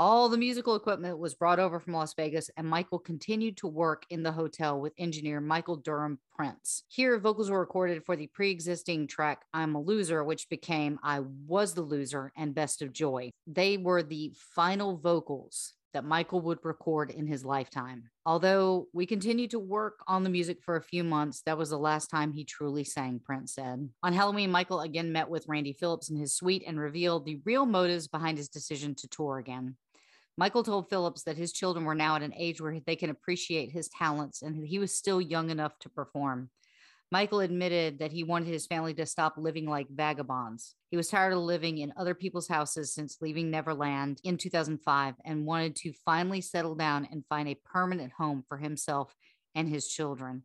[SPEAKER 3] All the musical equipment was brought over from Las Vegas, and Michael continued to work in the hotel with engineer Michael Durham Prince. Here, vocals were recorded for the pre existing track I'm a Loser, which became I Was the Loser and Best of Joy. They were the final vocals that Michael would record in his lifetime. Although we continued to work on the music for a few months, that was the last time he truly sang, Prince said. On Halloween, Michael again met with Randy Phillips in his suite and revealed the real motives behind his decision to tour again. Michael told Phillips that his children were now at an age where they can appreciate his talents and he was still young enough to perform. Michael admitted that he wanted his family to stop living like vagabonds. He was tired of living in other people's houses since leaving Neverland in 2005 and wanted to finally settle down and find a permanent home for himself and his children.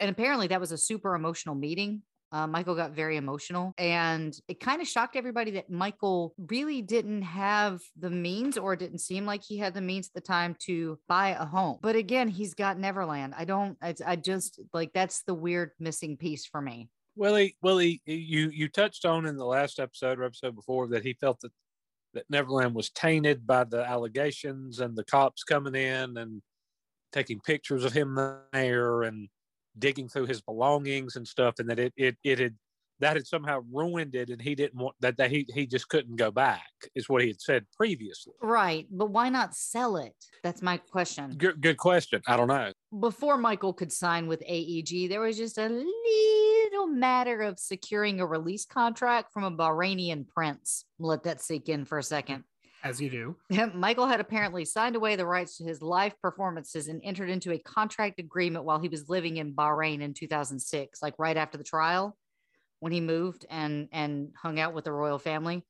[SPEAKER 3] And apparently, that was a super emotional meeting. Uh, Michael got very emotional, and it kind of shocked everybody that Michael really didn't have the means, or didn't seem like he had the means at the time to buy a home. But again, he's got Neverland. I don't. I, I just like that's the weird missing piece for me.
[SPEAKER 4] Willie, Willie, you you touched on in the last episode or episode before that he felt that that Neverland was tainted by the allegations and the cops coming in and taking pictures of him there and digging through his belongings and stuff, and that it it it had that had somehow ruined it, and he didn't want that that he he just couldn't go back, is what he had said previously.
[SPEAKER 3] Right, but why not sell it? That's my question.
[SPEAKER 4] Good good question. I don't know.
[SPEAKER 3] Before Michael could sign with AEG, there was just a little matter of securing a release contract from a Bahrainian prince. Let that sink in for a second.
[SPEAKER 5] As you do. <laughs>
[SPEAKER 3] Michael had apparently signed away the rights to his live performances and entered into a contract agreement while he was living in Bahrain in 2006, like right after the trial when he moved and and hung out with the royal family.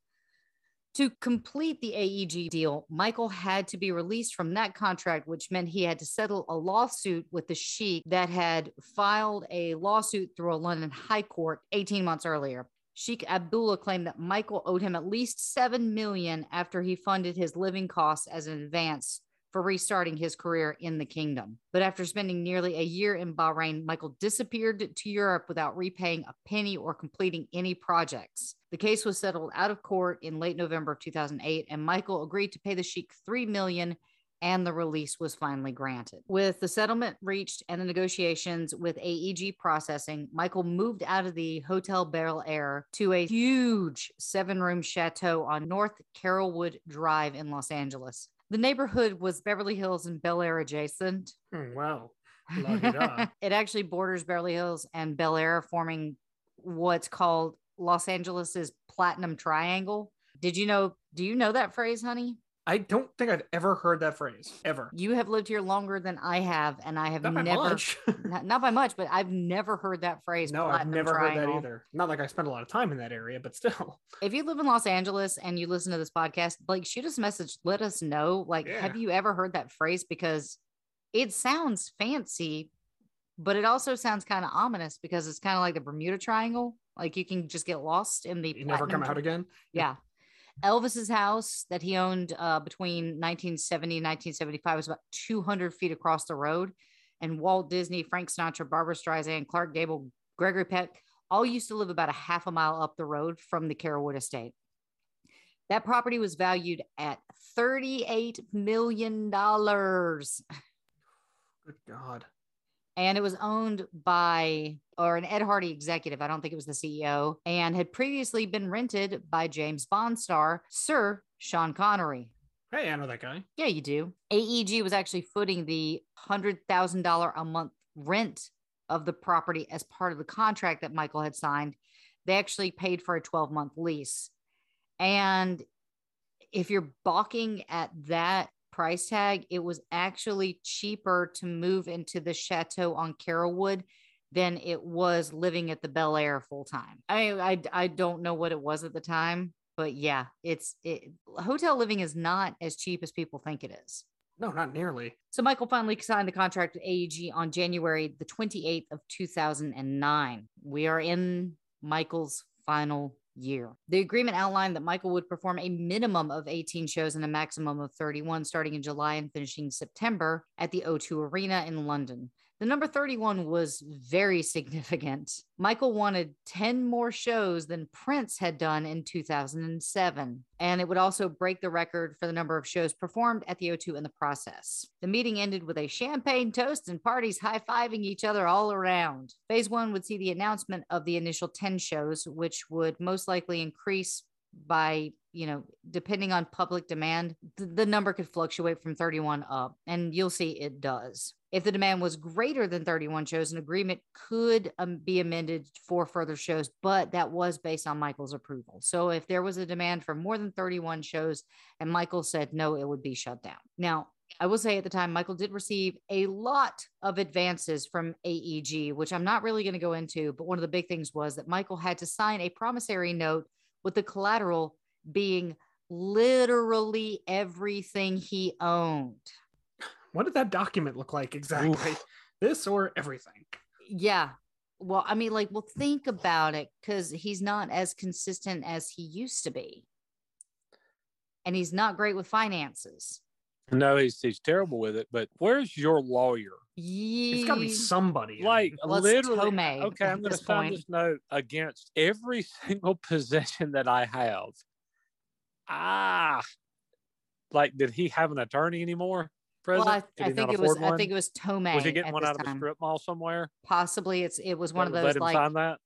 [SPEAKER 3] To complete the AEG deal, Michael had to be released from that contract, which meant he had to settle a lawsuit with the Sheikh that had filed a lawsuit through a London High Court 18 months earlier. Sheikh Abdullah claimed that Michael owed him at least 7 million after he funded his living costs as an advance for restarting his career in the kingdom. But after spending nearly a year in Bahrain, Michael disappeared to Europe without repaying a penny or completing any projects. The case was settled out of court in late November 2008 and Michael agreed to pay the sheikh 3 million and the release was finally granted. With the settlement reached and the negotiations with AEG processing, Michael moved out of the Hotel Bel Air to a huge seven room chateau on North Carolwood Drive in Los Angeles. The neighborhood was Beverly Hills and Bel Air adjacent.
[SPEAKER 5] Hmm, wow. <laughs>
[SPEAKER 3] It actually borders Beverly Hills and Bel Air, forming what's called Los Angeles's Platinum Triangle. Did you know? Do you know that phrase, honey?
[SPEAKER 5] I don't think I've ever heard that phrase ever.
[SPEAKER 3] You have lived here longer than I have, and I have
[SPEAKER 5] Not
[SPEAKER 3] never, <laughs> not, not by much, but I've never heard that phrase.
[SPEAKER 5] no, I've never heard that either. Not like I spent a lot of time in that area, but still. <laughs>
[SPEAKER 3] If you live in Los Angeles and you listen to this podcast, like shoot us a message, let us know. Like,
[SPEAKER 5] Yeah.
[SPEAKER 3] have you ever heard that phrase? Because it sounds fancy, but it also sounds kind of ominous because it's kind of like the Bermuda Triangle. Like you can just get lost in the
[SPEAKER 5] You never come out again.
[SPEAKER 3] Yeah. Elvis's house that he owned uh, between 1970 and 1975 was about 200 feet across the road. And Walt Disney, Frank Sinatra, Barbra Streisand, Clark Gable, Gregory Peck all used to live about a half a mile up the road from the Carolwood estate. That property was valued at $38 million.
[SPEAKER 5] Good God.
[SPEAKER 3] and it was owned by or an Ed Hardy executive. I don't think it was the CEO, and had previously been rented by James Bond star Sir Sean Connery.
[SPEAKER 5] Hey, I know that guy.
[SPEAKER 3] Yeah, you do. AEG was actually footing the hundred thousand dollar a month rent of the property as part of the contract that Michael had signed. They actually paid for a 12 month lease. And if you're balking at that price tag, it was actually cheaper to move into the chateau on Carolwood than it was living at the Bel Air full time. I, I I don't know what it was at the time, but yeah, it's it, hotel living is not as cheap as people think it is.
[SPEAKER 5] No, not nearly.
[SPEAKER 3] So Michael finally signed the contract with AEG on January the 28th of 2009. We are in Michael's final year. The agreement outlined that Michael would perform a minimum of 18 shows and a maximum of 31 starting in July and finishing September at the O2 Arena in London. The number 31 was very significant. Michael wanted 10 more shows than Prince had done in 2007, and it would also break the record for the number of shows performed at the O2 in the process. The meeting ended with a champagne toast and parties high fiving each other all around. Phase one would see the announcement of the initial 10 shows, which would most likely increase by you know depending on public demand the, the number could fluctuate from 31 up and you'll see it does if the demand was greater than 31 shows, an agreement could um, be amended for further shows, but that was based on Michael's approval. So if there was a demand for more than 31 shows and Michael said no, it would be shut down. Now, I will say at the time, Michael did receive a lot of advances from AEG, which I'm not really going to go into. But one of the big things was that Michael had to sign a promissory note with the collateral being literally everything he owned
[SPEAKER 5] what did that document look like exactly? Oof. This or everything?
[SPEAKER 3] Yeah. Well, I mean, like, well, think about it because he's not as consistent as he used to be. And he's not great with finances.
[SPEAKER 4] No, he's he's terrible with it. But where's your lawyer?
[SPEAKER 5] It's got to be somebody.
[SPEAKER 4] Like well, literally. okay, I'm going to sign this note against every <laughs> single possession that I have. Ah, like, did he have an attorney anymore?
[SPEAKER 3] Well, I, I think it was. One? I think it was Tohme.
[SPEAKER 4] Was he getting one out of a strip mall somewhere?
[SPEAKER 3] Possibly. It's. It was one of those like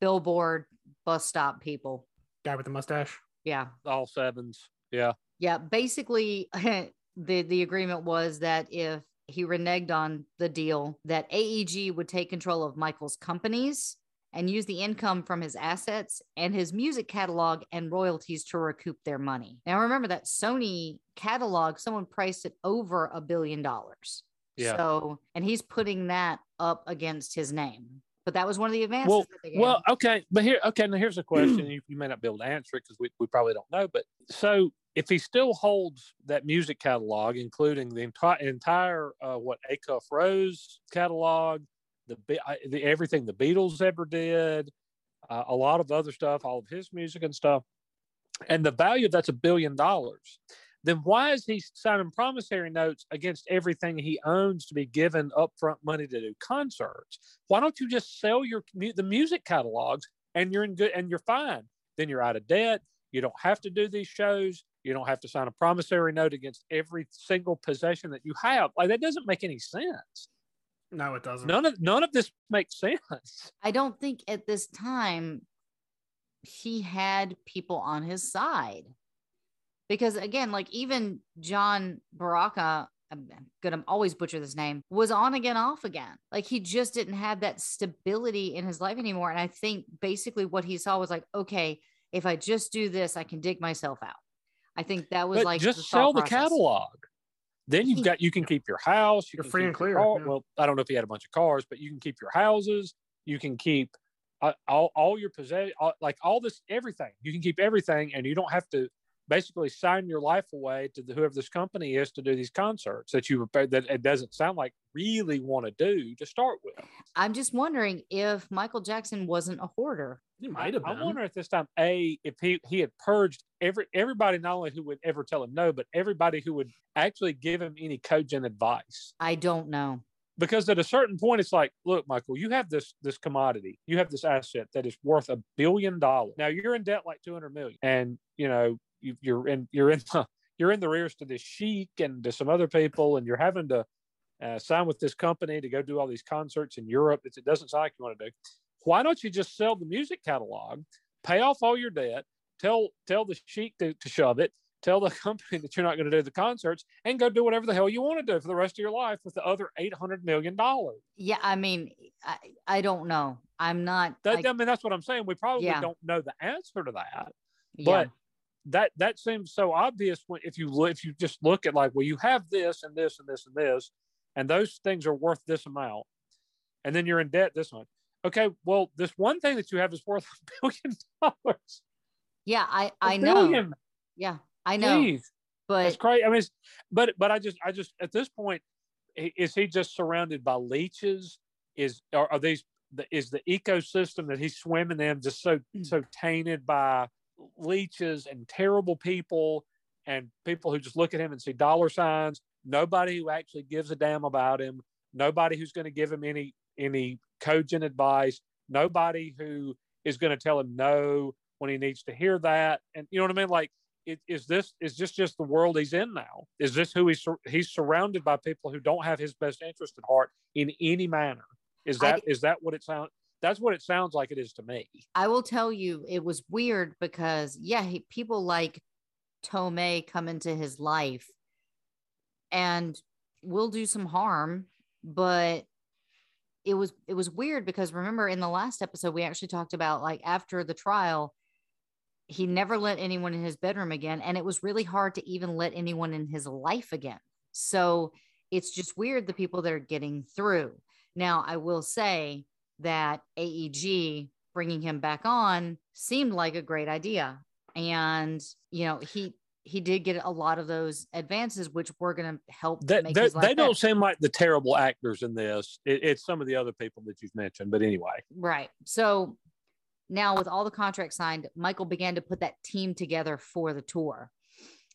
[SPEAKER 3] billboard bus stop people.
[SPEAKER 5] Guy with the mustache.
[SPEAKER 3] Yeah.
[SPEAKER 4] All sevens. Yeah.
[SPEAKER 3] Yeah. Basically, <laughs> the the agreement was that if he reneged on the deal, that AEG would take control of Michael's companies and use the income from his assets and his music catalog and royalties to recoup their money. Now, remember that Sony catalog, someone priced it over a billion dollars. Yeah. So, and he's putting that up against his name. But that was one of the advances.
[SPEAKER 4] Well, well, okay, but here, okay, now here's a question. you, you may not be able to answer it because we, we probably don't know. But so, if he still holds that music catalog, including the entire entire uh, what Acuff Rose catalog, the, the everything the Beatles ever did, uh, a lot of other stuff, all of his music and stuff, and the value of that's a billion dollars. Then why is he signing promissory notes against everything he owns to be given upfront money to do concerts? Why don't you just sell your the music catalogs and you're in good and you're fine? Then you're out of debt. You don't have to do these shows. You don't have to sign a promissory note against every single possession that you have. Like that doesn't make any sense.
[SPEAKER 5] No, it doesn't.
[SPEAKER 4] None of none of this makes sense.
[SPEAKER 3] I don't think at this time he had people on his side. Because again, like even John Baraka, I'm gonna always butcher this name, was on again, off again. Like he just didn't have that stability in his life anymore. And I think basically what he saw was like, okay, if I just do this, I can dig myself out. I think that was
[SPEAKER 4] but
[SPEAKER 3] like
[SPEAKER 4] just sell the catalog. Then you've got you can keep your house. You
[SPEAKER 5] You're
[SPEAKER 4] can
[SPEAKER 5] free and clear.
[SPEAKER 4] Car, yeah. Well, I don't know if he had a bunch of cars, but you can keep your houses. You can keep uh, all all your possession, like all this everything. You can keep everything, and you don't have to basically sign your life away to the, whoever this company is to do these concerts that you that it doesn't sound like really want to do to start with.
[SPEAKER 3] I'm just wondering if Michael Jackson wasn't a hoarder.
[SPEAKER 5] He might have been.
[SPEAKER 4] I wonder at this time, a if he he had purged every everybody not only who would ever tell him no, but everybody who would actually give him any cogent advice.
[SPEAKER 3] I don't know
[SPEAKER 4] because at a certain point it's like look michael you have this this commodity you have this asset that is worth a billion dollars now you're in debt like 200 million and you know you, are in you're in the, you're in the rears to this sheik and to some other people and you're having to uh, sign with this company to go do all these concerts in europe it's, it doesn't sound like you want to do why don't you just sell the music catalog, pay off all your debt, tell tell the sheik to, to shove it, tell the <laughs> company that you're not going to do the concerts, and go do whatever the hell you want to do for the rest of your life with the other eight hundred million dollars.
[SPEAKER 3] Yeah, I mean, I, I don't know. I'm not.
[SPEAKER 4] That, I, I mean, that's what I'm saying. We probably yeah. don't know the answer to that, but. That that seems so obvious when if you look if you just look at like well you have this and this and this and this and those things are worth this amount and then you're in debt this much okay, well, this one thing that you have is worth <laughs> a billion dollars.
[SPEAKER 3] Yeah, I I know. Yeah, I know. Jeez. But
[SPEAKER 4] it's crazy. I mean, but but I just I just at this point, is he just surrounded by leeches? Is are, are these is the ecosystem that he's swimming in just so
[SPEAKER 3] Mm.
[SPEAKER 4] so tainted by leeches and terrible people and people who just look at him and see dollar signs. Nobody who actually gives a damn about him. Nobody who's going to give him any any cogent advice. Nobody who is going to tell him no when he needs to hear that. And you know what i mean? Like it, is this is this just the world he's in now? Is this who he's he's surrounded by people who don't have his best interest at heart in any manner? Is
[SPEAKER 3] I-
[SPEAKER 4] that is that what it sounds that's what it sounds like it is to me
[SPEAKER 3] I will tell you, it was weird because yeah, he, people like Tohme come into his life and will do some harm, but it was it was weird because remember in the last episode we actually talked about like after the trial he never let anyone in his bedroom again and it was really hard to even let anyone in his life again. So it's just weird the people that are getting through. Now, I will say that AEG bringing him back on seemed like a great idea. And, you know, he he did get a lot of those advances, which were going to help
[SPEAKER 4] that
[SPEAKER 3] make
[SPEAKER 4] they, they don't seem like the terrible actors in this it, it's some of the other people that you've mentioned but anyway
[SPEAKER 3] Right. So now, with all the contracts signed, Michael began to put that team together for the tour.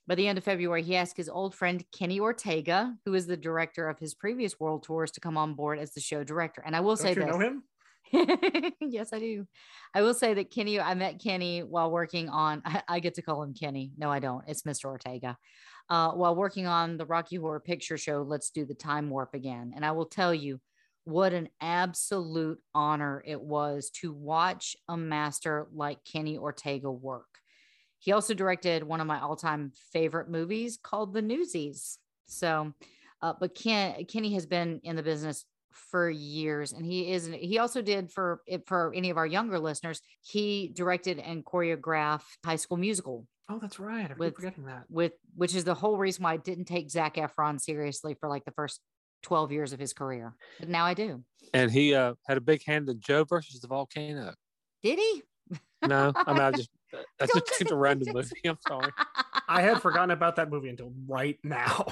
[SPEAKER 3] By the end of February, he asked his old friend Kenny Ortega, who is the director of his previous world tours, to come on board as the show director. And I will say
[SPEAKER 5] Don't you
[SPEAKER 3] this.
[SPEAKER 5] know him? <laughs>
[SPEAKER 3] yes, I do. I will say that Kenny, I met Kenny while working on, I, <laughs> I get to call him Kenny. No, I don't. It's Mr. Ortega. Uh, while working on the Rocky Horror Picture Show, Let's Do the Time Warp Again. And I will tell you what an absolute honor it was to watch a master like Kenny Ortega work. He also directed one of my all time favorite movies called The Newsies. So, uh, but Ken, Kenny has been in the business for years and he is he also did for for any of our younger listeners he directed and choreographed high school musical
[SPEAKER 5] Oh, that's right. I keep
[SPEAKER 3] With-
[SPEAKER 5] forgetting that.
[SPEAKER 3] with which is the whole reason why i didn't take zac efron seriously for like the first 12 years of his career but now i do
[SPEAKER 4] and he uh, had a big hand in joe versus the volcano
[SPEAKER 3] did he
[SPEAKER 4] no i mean i just <laughs> that's
[SPEAKER 3] Don't
[SPEAKER 4] just
[SPEAKER 3] say
[SPEAKER 4] a random
[SPEAKER 3] this.
[SPEAKER 4] movie i'm sorry <laughs>
[SPEAKER 5] I had forgotten about that movie until right now.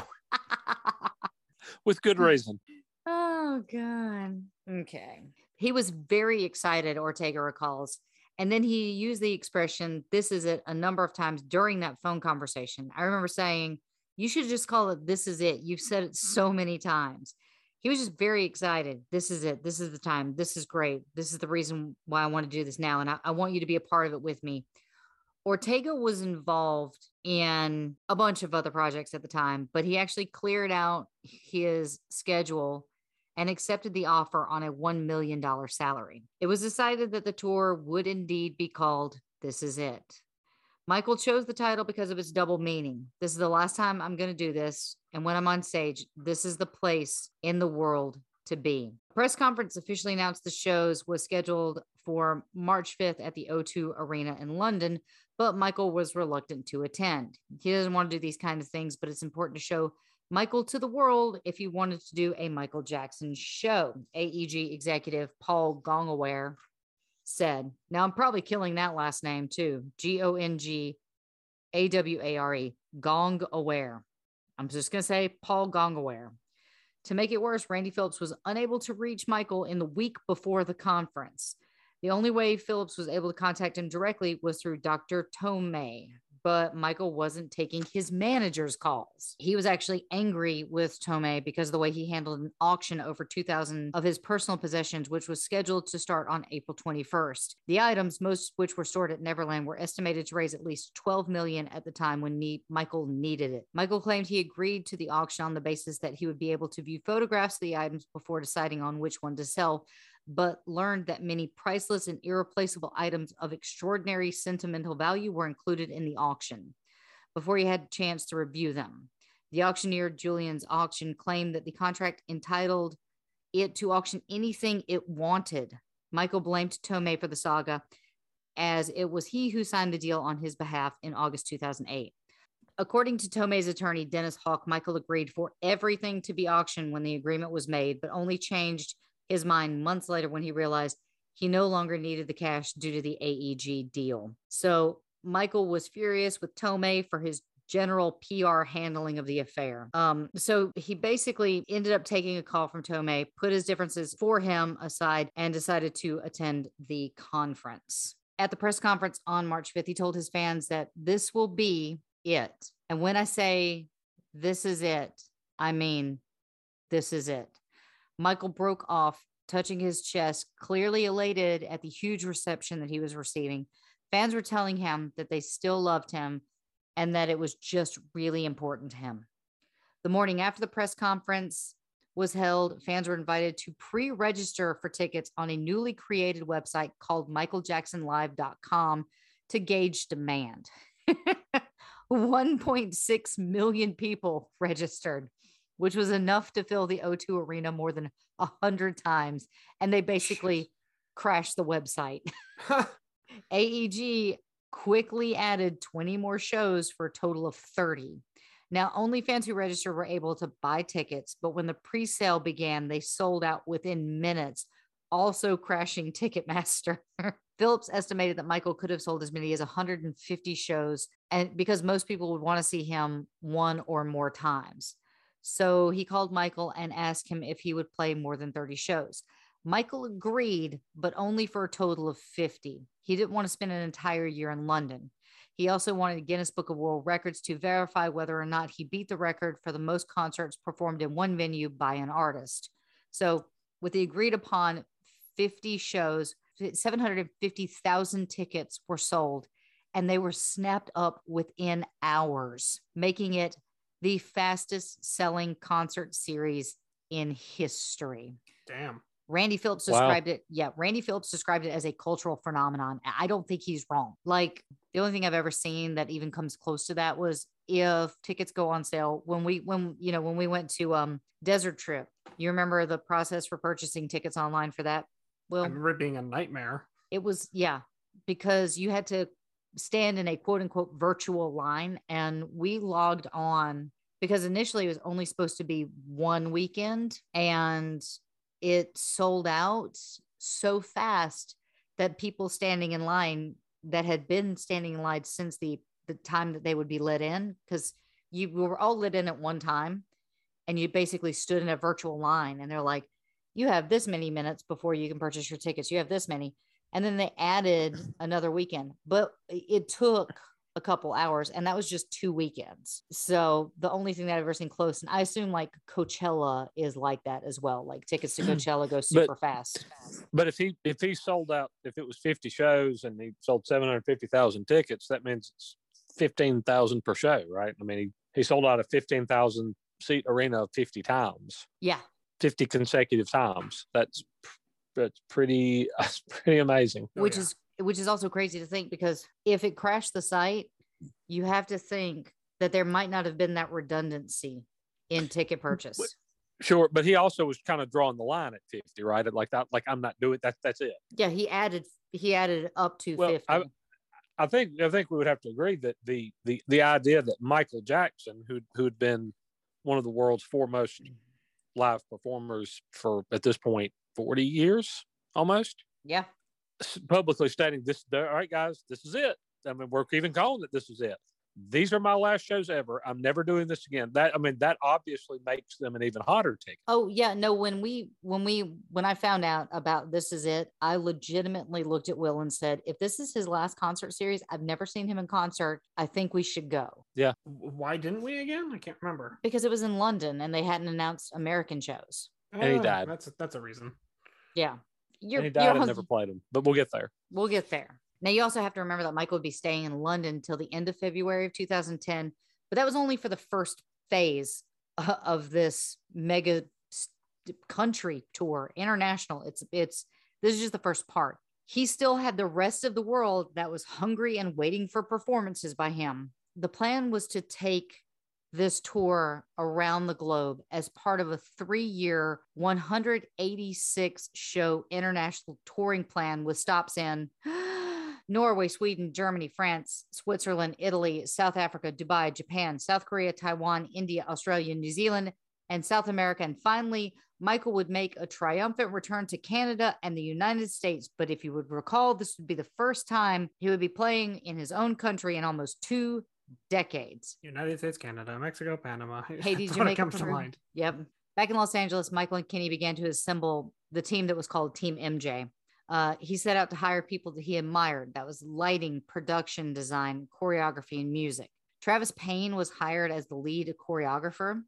[SPEAKER 4] with good reason
[SPEAKER 3] Oh God. Okay. He was very excited, Ortega recalls. And then he used the expression, this is it, a number of times during that phone conversation. I remember saying, you should just call it, this is it. You've said it so many times. He was just very excited. This is it. This is the time. This is great. This is the reason why I want to do this now. And I, I want you to be a part of it with me. Ortega was involved in a bunch of other projects at the time, but he actually cleared out his schedule and accepted the offer on a $1 million salary. It was decided that the tour would indeed be called This Is It. Michael chose the title because of its double meaning. This is the last time I'm going to do this. And when I'm on stage, this is the place in the world to be. A press conference officially announced the shows was scheduled for March 5th at the O2 Arena in London, but Michael was reluctant to attend. He doesn't want to do these kind of things, but it's important to show Michael to the world if you wanted to do a Michael Jackson show. AEG executive Paul Gongaware said, Now I'm probably killing that last name too G O N G A W A R E, Gong Aware. I'm just going to say Paul Gongaware. To make it worse, Randy Phillips was unable to reach Michael in the week before the conference. The only way Phillips was able to contact him directly was through Dr. Tohme, but Michael wasn't taking his manager's calls. He was actually angry with Tohme because of the way he handled an auction over 2,000 of his personal possessions, which was scheduled to start on April 21st. The items, most of which were stored at Neverland, were estimated to raise at least 12 million at the time when need- Michael needed it. Michael claimed he agreed to the auction on the basis that he would be able to view photographs of the items before deciding on which one to sell, but learned that many priceless and irreplaceable items of extraordinary sentimental value were included in the auction before he had a chance to review them. The auctioneer, Julien's auction, claimed that the contract entitled it to auction anything it wanted. Michael blamed Tomei for the saga, as it was he who signed the deal on his behalf in August 2008. According to Tomei's attorney, Dennis Hawk, Michael agreed for everything to be auctioned when the agreement was made, but only changed his mind months later when he realized he no longer needed the cash due to the AEG deal. So Michael was furious with Tohme for his general PR handling of the affair. Um, so he basically ended up taking a call from Tohme, put his differences for him aside, and decided to attend the conference. At the press conference on March 5th, he told his fans that this will be it. And when I say this is it, I mean this is it. Michael broke off, touching his chest, clearly elated at the huge reception that he was receiving. Fans were telling him that they still loved him and that it was just really important to him. The morning after the press conference was held, fans were invited to pre register for tickets on a newly created website called michaeljacksonlive.com to gauge demand. <laughs> 1.6 million people registered, which was enough to fill the O2 arena more than a 100 times. And they basically crashed the website. <laughs> AEG quickly added 20 more shows for a total of 30. Now, only fans who registered were able to buy tickets, but when the pre sale began, they sold out within minutes, also crashing Ticketmaster. <laughs> Phillips estimated that Michael could have sold as many as 150 shows, and because most people would want to see him one or more times. So he called Michael and asked him if he would play more than 30 shows. Michael agreed, but only for a total of 50. He didn't want to spend an entire year in London. He also wanted the Guinness Book of World Records to verify whether or not he beat the record for the most concerts performed in one venue by an artist. So, with the agreed upon 50 shows, 750,000 tickets were sold and they were snapped up within hours, making it the fastest selling concert series in history.
[SPEAKER 5] Damn.
[SPEAKER 3] Randy Phillips
[SPEAKER 4] Wow.
[SPEAKER 3] described it. Yeah, Randy Phillips described it as a cultural phenomenon. I don't think he's wrong. Like the only thing I've ever seen that even comes close to that was if tickets go on sale when we when you know when we went to um Desert Trip. You remember the process for purchasing tickets online for that?
[SPEAKER 5] I
[SPEAKER 3] Well,
[SPEAKER 5] remember it being a nightmare.
[SPEAKER 3] it was yeah, because you had to stand in a quote unquote virtual line and we logged on because initially it was only supposed to be one weekend and it sold out so fast that people standing in line that had been standing in line since the the time that they would be let in because you we were all let in at one time and you basically stood in a virtual line and they're like you have this many minutes before you can purchase your tickets. You have this many and then they added another weekend but it took a couple hours and that was just two weekends so the only thing that i've ever seen close and i assume like coachella is like that as well like tickets to <clears throat> coachella go super fast
[SPEAKER 4] But if he if he sold out, if it was fifty shows and he sold seven hundred fifty thousand tickets, that means it's fifteen thousand per show, right? I mean, he, he sold out a fifteen thousand seat arena fifty times,
[SPEAKER 3] yeah
[SPEAKER 4] fifty consecutive times. That's that's pretty <laughs> that's pretty amazing.
[SPEAKER 5] Oh,
[SPEAKER 3] which
[SPEAKER 5] yeah.
[SPEAKER 3] is which is also crazy to think because if it crashed the site you have to think that there might not have been that redundancy in ticket purchase
[SPEAKER 4] Sure, but he also was kind of drawing the line at fifty, right? Like that, like I'm not doing that. That's it.
[SPEAKER 3] yeah he added he added up to
[SPEAKER 4] Well,
[SPEAKER 3] 50
[SPEAKER 4] I- I think I think we would have to agree that the the the idea that Michael Jackson, who who'd been one of the world's foremost mm-hmm. live performers for at this point forty years almost,
[SPEAKER 3] yeah
[SPEAKER 4] publicly stating this, all right, guys, this is it. I mean, we're even calling it this is it. These are my last shows ever. I'm never doing this again. That I mean, that obviously makes them an even hotter ticket.
[SPEAKER 3] oh yeah no when we when we when i found out about this is it i legitimately looked at will and said if this is his last concert series i've never seen him in concert i think we should go
[SPEAKER 5] Yeah. Why didn't we again? I can't remember.
[SPEAKER 3] because it was in london and they hadn't announced american shows oh,
[SPEAKER 4] And he
[SPEAKER 5] Oh,
[SPEAKER 4] died.
[SPEAKER 5] That's that's a reason.
[SPEAKER 3] Yeah you're,
[SPEAKER 4] and he died and never played them, but we'll get there.
[SPEAKER 3] We'll get there. Now, you also have to remember that Michael would be staying in London till the end of February of 2010, but that was only for the first phase of this mega country tour, international. It's, it's, this is just the first part. He still had the rest of the world that was hungry and waiting for performances by him. The plan was to take this tour around the globe as part of a three year, 186 show international touring plan with stops in <gasps> Norway, Sweden, Germany, France, Switzerland, Italy, South Africa, Dubai, Japan, South Korea, Taiwan, India, Australia, New Zealand, and South America. And finally, Michael would make a triumphant return to Canada and the United States. But if you would recall, this would be the first time he would be playing in his own country in almost two decades.
[SPEAKER 5] United States, Canada, Mexico, Panama.
[SPEAKER 3] Haiti, Jamaica,
[SPEAKER 5] comes to mind.
[SPEAKER 3] Yep. Back in Los Angeles, Michael and Kenny began to assemble the team that was called Team MJ. Uh, he set out to hire people that he admired. That was lighting, production design, choreography, and music. Travis Payne was hired as the lead choreographer,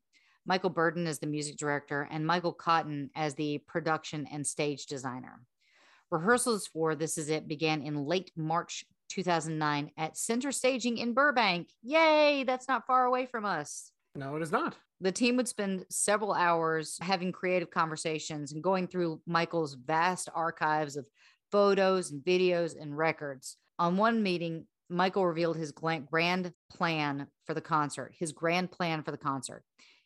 [SPEAKER 3] Michael Bearden as the music director, and Michael Cotton as the production and stage designer. Rehearsals for This Is It began in late March 2009 at Center Staging in Burbank. Yay, that's not far away from us.
[SPEAKER 5] No, it is not.
[SPEAKER 3] The team would spend several hours having creative conversations and going through Michael's vast archives of photos and videos and records. On one meeting, Michael revealed his grand plan for the concert, his grand plan for the concert.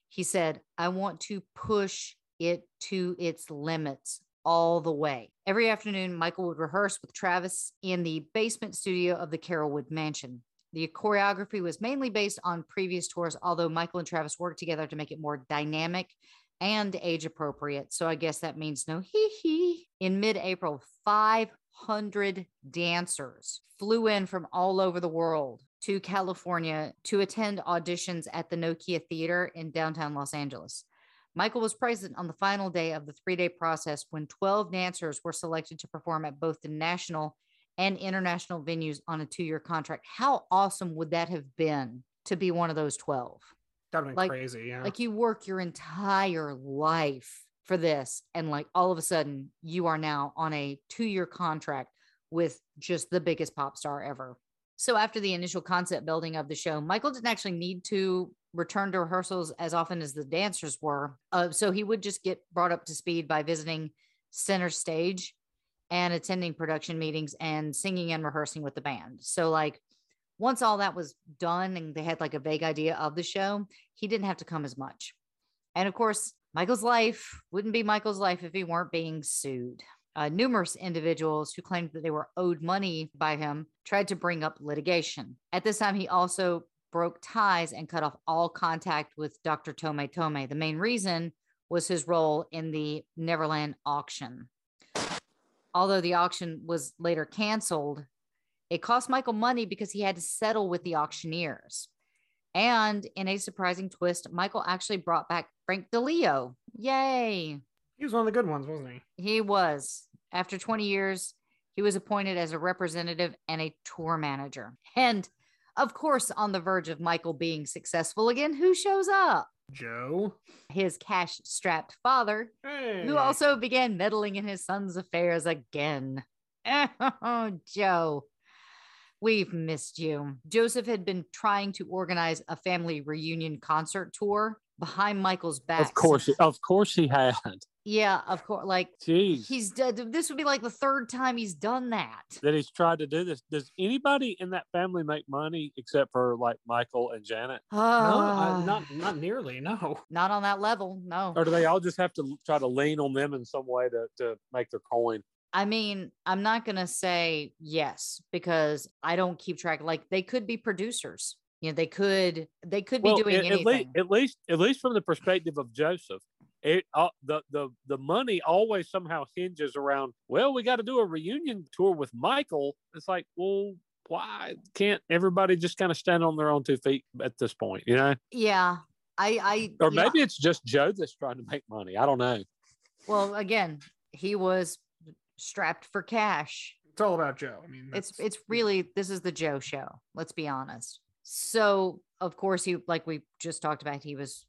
[SPEAKER 3] He said, I want to push it to its limits all the way. Every afternoon, Michael would rehearse with Travis in the basement studio of the Carolwood Mansion. The choreography was mainly based on previous tours, although Michael and Travis worked together to make it more dynamic and age appropriate. So I guess that means no hee hee. In mid April, 500 dancers flew in from all over the world to California to attend auditions at the Nokia Theater in downtown Los Angeles. Michael was present on the final day of the three day process when 12 dancers were selected to perform at both the national and international venues on a two year contract. How awesome would that have been to be one of those 12?
[SPEAKER 5] That'd been
[SPEAKER 3] Like-
[SPEAKER 5] crazy. Yeah.
[SPEAKER 3] Like you work your entire life for this, and like all of a sudden you are now on a two year contract with just the biggest pop star ever. So after the initial concept building of the show, Michael didn't actually need to return to rehearsals as often as the dancers were. Uh, so he would just get brought up to speed by visiting center stage and attending production meetings and singing and rehearsing with the band. So like once all that was done and they had like a vague idea of the show, he didn't have to come as much. And of course, Michael's life wouldn't be Michael's life if he weren't being sued. Uh, numerous individuals who claimed that they were owed money by him tried to bring up litigation. At this time, he also broke ties and cut off all contact with Dr. Tohme Tohme. The main reason was his role in the Neverland auction. Although the auction was later canceled, it cost Michael money because he had to settle with the auctioneers. And in a surprising twist, Michael actually brought back Frank DiLeo. Yay!
[SPEAKER 5] he was one of the good ones, wasn't he?
[SPEAKER 3] He was. After 20 years, he was appointed as a representative and a tour manager. And of course, on the verge of Michael being successful again, who shows up?
[SPEAKER 5] Joe.
[SPEAKER 3] His cash strapped father,
[SPEAKER 5] Hey.
[SPEAKER 3] who also began meddling in his son's affairs again. Oh, <laughs> Joe, we've missed you. Joseph had been trying to organize a family reunion concert tour behind Michael's back.
[SPEAKER 4] Of course, of course he had. <laughs>
[SPEAKER 3] Yeah, of course. Like
[SPEAKER 4] Jeez.
[SPEAKER 3] he's done. This would be like the third time he's done that.
[SPEAKER 4] that he's tried to do this. Does anybody in that family make money except for like Michael and Janet? <sighs>
[SPEAKER 5] No, uh, not not nearly. No.
[SPEAKER 3] not on that level. No.
[SPEAKER 4] Or do they all just have to try to lean on them in some way to, to make their coin?
[SPEAKER 3] I mean, I'm not gonna say yes because I don't keep track. Like they could be producers. You know, they could they could be doing
[SPEAKER 4] at, at least, at least, at least from the perspective of Joseph, it uh, the the the money always somehow hinges around. Well, we got to do a reunion tour with Michael. It's like, well, why can't everybody just kind of stand on their own two feet at this point? You know,
[SPEAKER 3] yeah. I I
[SPEAKER 4] or
[SPEAKER 3] yeah.
[SPEAKER 4] maybe it's just Joe that's trying to make money. I don't know.
[SPEAKER 3] well again, he was strapped for cash.
[SPEAKER 5] It's all about Joe. I mean,
[SPEAKER 3] it's it's really this is the Joe show. Let's be honest. So of course he like we just talked about he was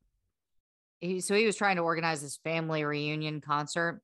[SPEAKER 3] he so he was trying to organize this family reunion concert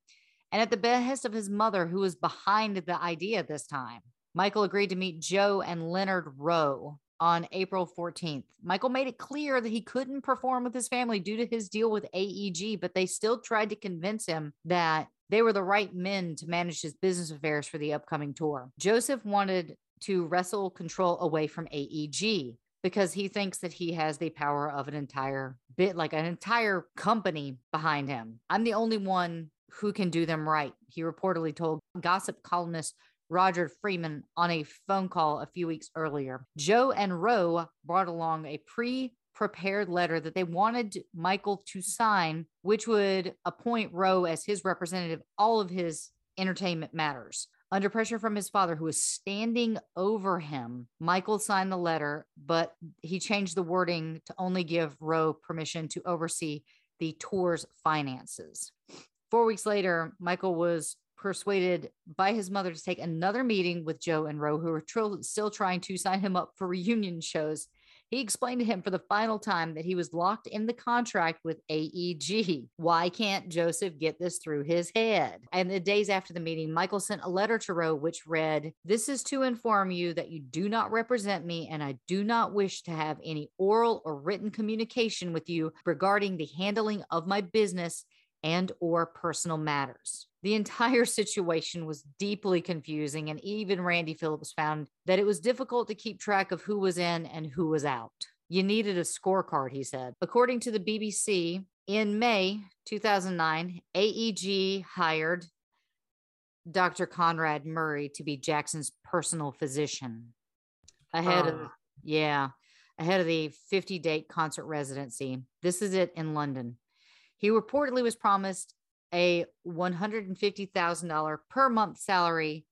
[SPEAKER 3] and at the behest of his mother who was behind the idea this time. Michael agreed to meet Joe and Leonard Rowe on April 14th. Michael made it clear that he couldn't perform with his family due to his deal with AEG, but they still tried to convince him that they were the right men to manage his business affairs for the upcoming tour. Joseph wanted to wrestle control away from AEG because he thinks that he has the power of an entire bit, like an entire company behind him. I'm the only one who can do them right, he reportedly told gossip columnist Roger Friedman on a phone call a few weeks earlier. Joe and Rowe brought along a pre prepared letter that they wanted Michael to sign, which would appoint Rowe as his representative, all of his entertainment matters. Under pressure from his father, who was standing over him, Michael signed the letter, but he changed the wording to only give Rowe permission to oversee the tour's finances. Four weeks later, Michael was persuaded by his mother to take another meeting with Joe and Rowe, who were tr- still trying to sign him up for reunion shows. He explained to him for the final time that he was locked in the contract with AEG. Why can't Joseph get this through his head? And the days after the meeting, Michael sent a letter to Rowe, which read, This is to inform you that you do not represent me and I do not wish to have any oral or written communication with you regarding the handling of my business and or personal matters. The entire <laughs> situation was deeply confusing, and even Randy Phillips found that it was difficult to keep track of who was in and who was out. You needed a scorecard, he said. According to the BBC, in May 2009, AEG hired Dr. Conrad Murray to be Jackson's personal physician. Ahead of, oh. yeah, ahead of the 50 date concert residency. This is it in London. He reportedly was promised a $150,000 per month salary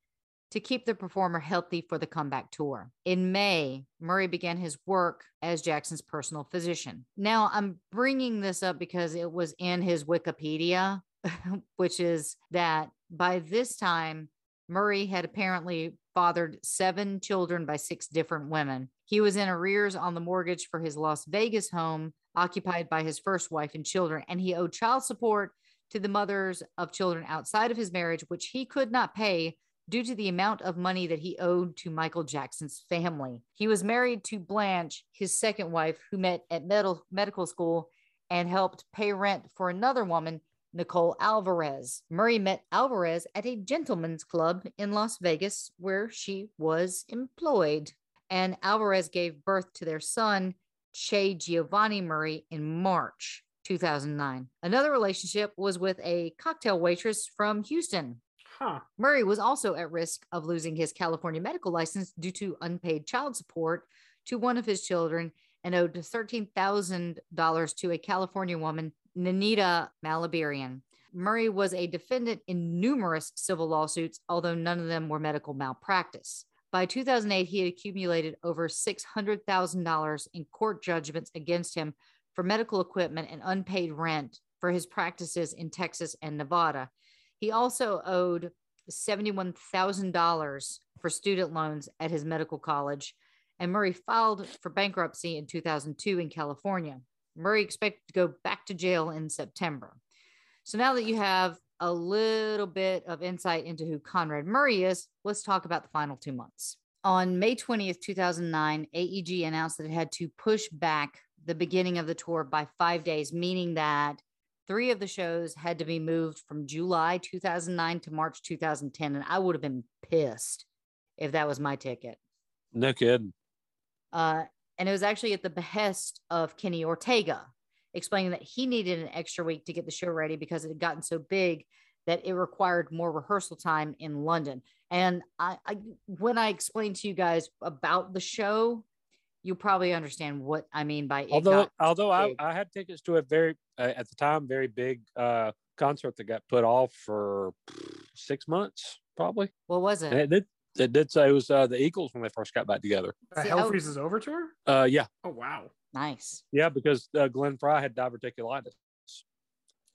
[SPEAKER 3] to keep the performer healthy for the comeback tour. In May, Murray began his work as Jackson's personal physician. Now, I'm bringing this up because it was in his Wikipedia, <laughs> which is that by this time, Murray had apparently fathered seven children by six different women. He was in arrears on the mortgage for his Las Vegas home, occupied by his first wife and children, and he owed child support to the mothers of children outside of his marriage, which he could not pay due to the amount of money that he owed to Michael Jackson's family. He was married to Blanche, his second wife, who met at med- medical school and helped pay rent for another woman, Nicole Alvarez. Murray met Alvarez at a gentleman's club in Las Vegas where she was employed. And Alvarez gave birth to their son, Che Giovanni Murray, in March. 2009. Another relationship was with a cocktail waitress from Houston.
[SPEAKER 5] Huh.
[SPEAKER 3] Murray was also at risk of losing his California medical license due to unpaid child support to one of his children and owed $13,000 to a California woman, Nanita Malibarian. Murray was a defendant in numerous civil lawsuits, although none of them were medical malpractice. By 2008, he had accumulated over $600,000 in court judgments against him for medical equipment and unpaid rent for his practices in Texas and Nevada. He also owed $71,000 for student loans at his medical college, and Murray filed for bankruptcy in 2002 in California. Murray expected to go back to jail in September. So now that you have a little bit of insight into who Conrad Murray is, let's talk about the final two months. On May 20th, 2009, AEG announced that it had to push back the beginning of the tour by five days, meaning that three of the shows had to be moved from July 2009 to March 2010. And I would have been pissed if that was my ticket.
[SPEAKER 4] No kidding.
[SPEAKER 3] Uh, and it was actually at the behest of Kenny Ortega, explaining that he needed an extra week to get the show ready because it had gotten so big that it required more rehearsal time in London. And I, I when I explained to you guys about the show, you probably understand what I mean by
[SPEAKER 4] although although I, I had tickets to a very uh, at the time very big uh, concert that got put off for six months probably.
[SPEAKER 3] What was it?
[SPEAKER 4] And it did it did say it was uh, the Eagles when they first got back together.
[SPEAKER 5] See, Hell Freezes Over tour?
[SPEAKER 4] Uh, yeah.
[SPEAKER 5] Oh wow,
[SPEAKER 3] nice.
[SPEAKER 4] Yeah, because uh, Glenn Frey had diverticulitis.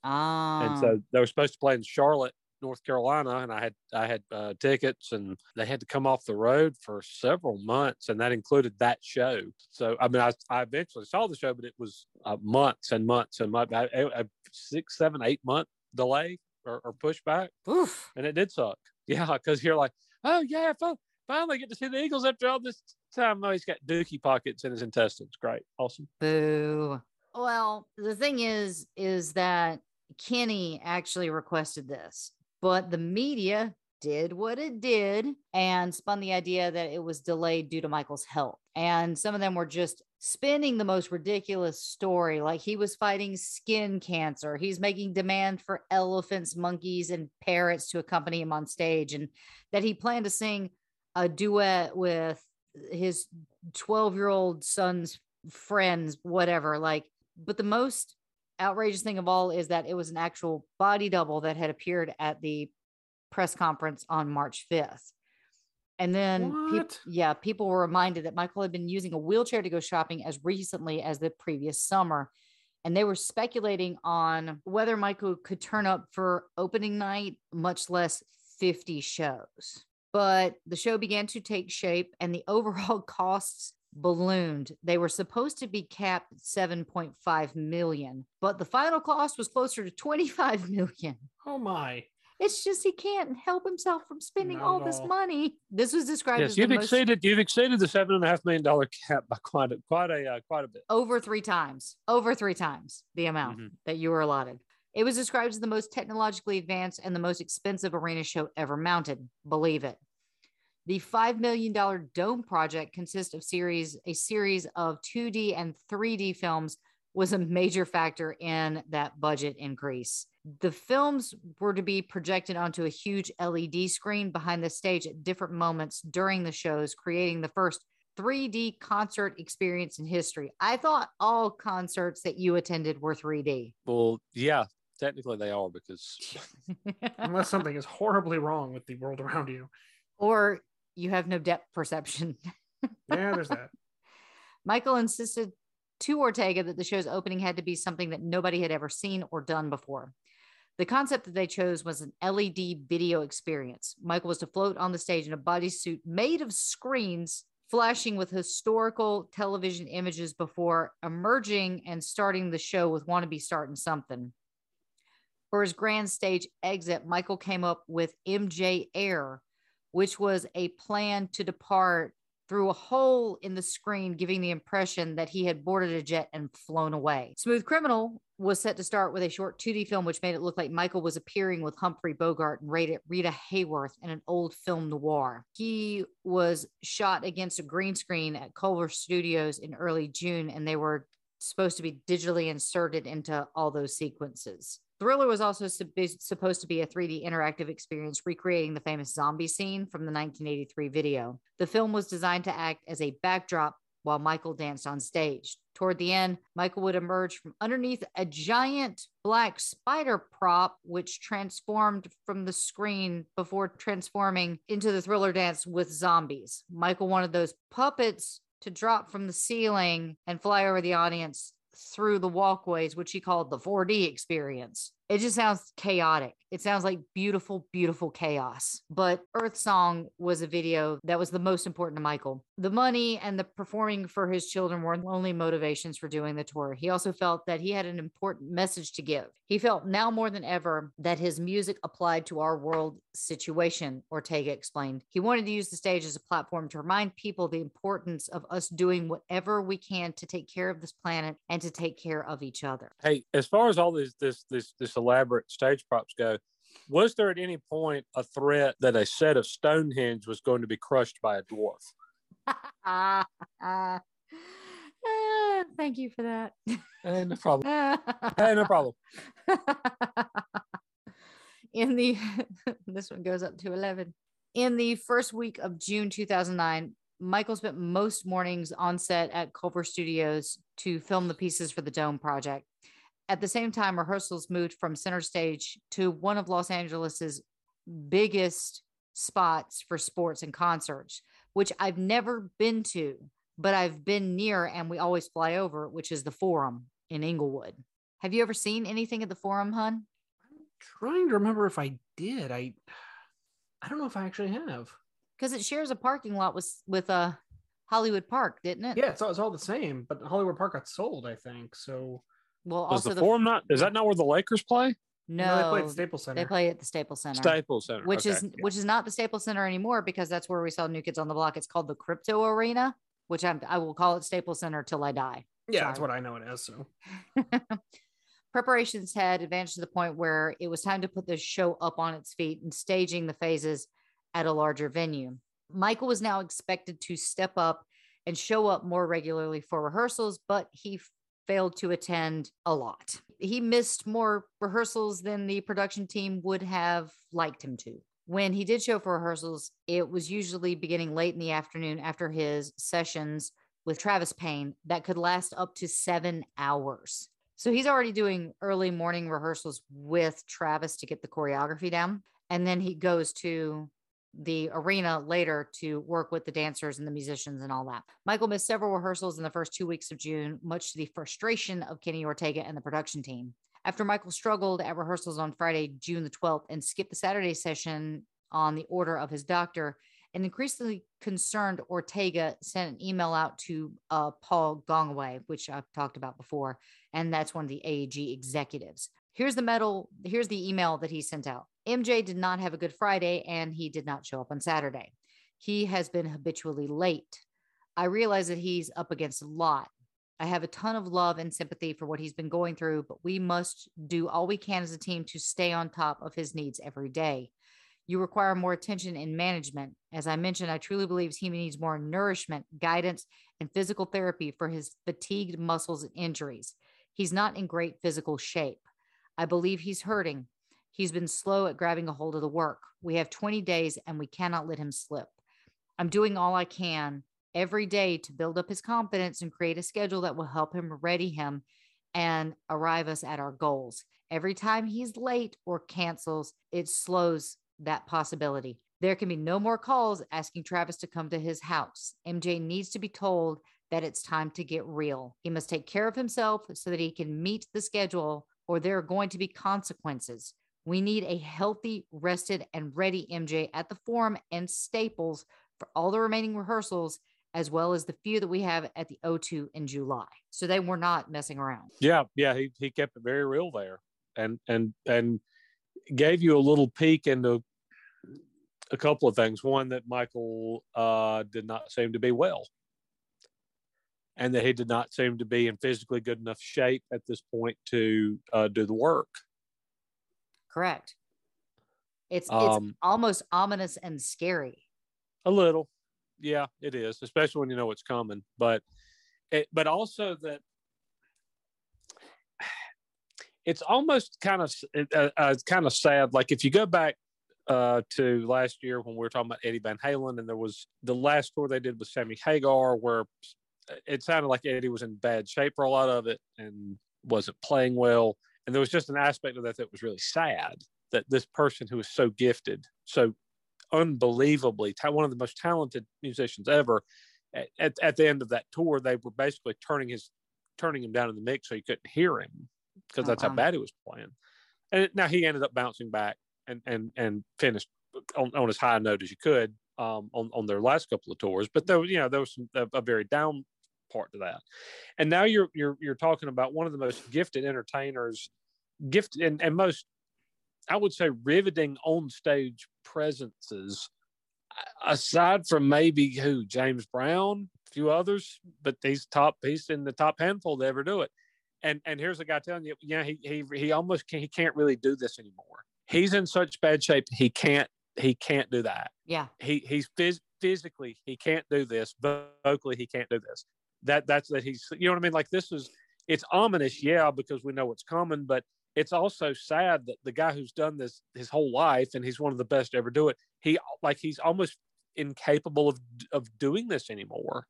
[SPEAKER 3] Ah.
[SPEAKER 4] And so they were supposed to play in Charlotte North Carolina, and I had I had uh, tickets, and they had to come off the road for several months, and that included that show. So I mean, I, I eventually saw the show, but it was uh, months and months and months, a, six, seven, eight month delay or, or pushback,
[SPEAKER 3] Oof.
[SPEAKER 4] and it did suck. <laughs> Yeah, because you're like, oh yeah, finally get to see the Eagles after all this time. Oh, he's got dookie pockets in his intestines. Great, awesome.
[SPEAKER 3] Boo. Well, the thing is, is that Kenny actually requested this but the media did what it did and spun the idea that it was delayed due to Michael's health. And some of them were just spinning the most ridiculous story like he was fighting skin cancer. He's making demand for elephants, monkeys, and parrots to accompany him on stage, and that he planned to sing a duet with his 12 year old son's friends, whatever. Like, but the most outrageous thing of all is that it was an actual body double that had appeared at the press conference on March 5th. And then, peop- yeah, people were reminded that Michael had been using a wheelchair to go shopping as recently as the previous summer. And they were speculating on whether Michael could turn up for opening night, much less 50 shows. But the show began to take shape and the overall <laughs> costs ballooned. They were supposed to be capped at 7.5 million, but the final cost was closer to 25 million.
[SPEAKER 5] Oh my.
[SPEAKER 3] It's just he can't help himself from spending
[SPEAKER 5] Not
[SPEAKER 3] all this
[SPEAKER 5] all.
[SPEAKER 3] money. This was described
[SPEAKER 4] Yes,
[SPEAKER 3] as
[SPEAKER 4] you've
[SPEAKER 3] the most
[SPEAKER 4] exceeded you've exceeded the seven and a half million dollar cap by quite a quite a uh, quite a bit.
[SPEAKER 3] over three times, over three times the amount
[SPEAKER 4] Mhm.
[SPEAKER 3] that you were allotted. It was described as the most technologically advanced and the most expensive arena show ever mounted. Believe it. The $5 million dome project consists of series, a series of 2D and 3D films was a major factor in that budget increase. The films were to be projected onto a huge LED screen behind the stage at different moments during the shows, creating the first 3D concert experience in history. I thought all concerts that you attended were 3D.
[SPEAKER 4] Well, yeah, technically they are because <laughs>
[SPEAKER 5] Unless something is horribly wrong with the world around you.
[SPEAKER 3] or you have no depth perception. <laughs>
[SPEAKER 5] Yeah, there's that.
[SPEAKER 3] Michael insisted to Ortega that the show's opening had to be something that nobody had ever seen or done before. The concept that they chose was an LED video experience. Michael was to float on the stage in a bodysuit made of screens flashing with historical television images before emerging and starting the show with Wannabe Starting Something. For his grand stage exit, Michael came up with MJ Air, which was a plan to depart through a hole in the screen, giving the impression that he had boarded a jet and flown away. Smooth Criminal was set to start with a short 2D film, which made it look like Michael was appearing with Humphrey Bogart and Rita, Hayworth in an old film noir. He was shot against a green screen at Culver Studios in early June, and they were supposed to be digitally inserted into all those sequences. Thriller was also sup- supposed to be a 3D interactive experience recreating the famous zombie scene from the 1983 video. The film was designed to act as a backdrop while Michael danced on stage. Toward the end, Michael would emerge from underneath a giant black spider prop, which transformed from the screen before transforming into the thriller dance with zombies. Michael wanted those puppets to drop from the ceiling and fly over the audience through the walkways, which he called the 4D experience. It just sounds chaotic. It sounds like beautiful, beautiful chaos. But Earth Song was a video that was the most important to Michael. The money and the performing for his children were the only motivations for doing the tour. He also felt that he had an important message to give. He felt now more than ever that his music applied to our world situation, Ortega explained. He wanted to use the stage as a platform to remind people the importance of us doing whatever we can to take care of this planet and to take care of each other.
[SPEAKER 4] hey, as far as all this this this this elaborate stage props go, was there at any point a threat that a set of Stonehenge was going to be crushed by a dwarf?
[SPEAKER 3] Ah, <laughs> thank you for that.
[SPEAKER 4] Eh, no problem. <laughs> Eh, no problem.
[SPEAKER 3] In the <laughs> this one goes up to 11. In the first week of June 2009, Michael spent most mornings on set at Culver Studios to film the pieces for the Dome project. At the same time, rehearsals moved from center stage to one of Los Angeles's biggest spots for sports and concerts, which I've never been to, but I've been near and we always fly over, which is the Forum in Inglewood. Have you ever seen anything at the Forum, hun?
[SPEAKER 5] I'm trying to remember if I did. I I don't know if I actually have.
[SPEAKER 3] Because it shares a parking lot with with uh, Hollywood Park, didn't it?
[SPEAKER 5] Yeah, it's all, it's all the same, but Hollywood Park got sold, I think. So
[SPEAKER 3] Well,
[SPEAKER 4] Was
[SPEAKER 3] also
[SPEAKER 4] the
[SPEAKER 3] the,
[SPEAKER 4] forum not? Is that not where the Lakers play?
[SPEAKER 3] no,
[SPEAKER 5] they played at Staples Center.
[SPEAKER 3] They play at the Staples Center,
[SPEAKER 4] Staples Center,
[SPEAKER 3] which
[SPEAKER 4] okay,
[SPEAKER 3] is
[SPEAKER 4] yeah.
[SPEAKER 3] which is not the Staples Center anymore because that's where we saw New Kids on the Block. It's called the Crypto Arena, which I'm I will call it Staples Center till I die.
[SPEAKER 5] yeah, that's what I know it as. So <laughs>
[SPEAKER 3] Preparations had advanced to the point where it was time to put the show up on its feet and staging the phases at a larger venue. Michael was now expected to step up and show up more regularly for rehearsals, but he f- failed to attend a lot. He missed more rehearsals than the production team would have liked him to. When he did show for rehearsals, it was usually beginning late in the afternoon after his sessions with Travis Payne that could last up to seven hours. So he's already doing early morning rehearsals with Travis to get the choreography down. and then he goes to the arena later to work with the dancers and the musicians and all that. Michael missed several rehearsals in the first two weeks of June, much to the frustration of Kenny Ortega and the production team. After Michael struggled at rehearsals on Friday, June the 12th, and skipped the Saturday session on the order of his doctor, an increasingly concerned Ortega sent an email out to uh, Paul Gongaware, which I've talked about before, and that's one of the AEG executives. Here's the medal. Here's the email that he sent out. MJ did not have a good Friday and he did not show up on Saturday. He has been habitually late. I realize that he's up against a lot. I have a ton of love and sympathy for what he's been going through, but we must do all we can as a team to stay on top of his needs every day. You require more attention in management. As I mentioned, I truly believe he needs more nourishment, guidance, and physical therapy for his fatigued muscles and injuries. He's not in great physical shape. I believe he's hurting. He's been slow at grabbing a hold of the work. We have 20 days and we cannot let him slip. I'm doing all I can every day to build up his confidence and create a schedule that will help him ready him and arrive us at our goals. Every time he's late or cancels, it slows that possibility. There can be no more calls asking Travis to come to his house. MJ needs to be told that it's time to get real. He must take care of himself so that he can meet the schedule or there are going to be consequences. We need a healthy, rested, and ready MJ at the Forum and Staples for all the remaining rehearsals, as well as the few that we have at the O2 in July. So they were not messing around.
[SPEAKER 4] Yeah, yeah, he, he kept it very real there, and and and gave you a little peek into a couple of things. One that Michael uh, did not seem to be well and that he did not seem to be in physically good enough shape at this point to uh, do the work.
[SPEAKER 3] Correct. It's it's um, almost ominous and scary.
[SPEAKER 4] A little, yeah, it is, especially when you know what's coming. But it, but also that <sighs> it's almost kind of uh, uh, kind of sad. Like if you go back uh, to last year when we were talking about Eddie Van Halen, and there was the last tour they did with Sammy Hagar, where it sounded like Eddie was in bad shape for a lot of it and wasn't playing well. And there was just an aspect of that that was really sad that this person who was so gifted, so unbelievably, one of the most talented musicians ever, at, at the end of that tour, they were basically turning his turning him down in the mix so you couldn't hear him because that's how bad he was playing. And now he ended up bouncing back and and and finished on, on as high a note as you could um, on on their last couple of tours. But there, was you know, there was some, a, a very down part to that. And now you're you're you're talking about one of the most gifted entertainers, gifted and, and most, I would say, riveting on stage presences. Aside from maybe who James Brown, a few others, but these top. He's in the top handful to ever do it. And and here's a guy telling you, yeah, he he he almost can't, he can't really do this anymore. He's in such bad shape he can't he can't do that.
[SPEAKER 3] Yeah.
[SPEAKER 4] He he's phys- physically he can't do this. Vocally he can't do this that that's that he's you know what I mean? Like this is it's ominous, yeah, because we know what's coming, but it's also sad that the guy who's done this his whole life and he's one of the best to ever do it, he like he's almost incapable of of doing this anymore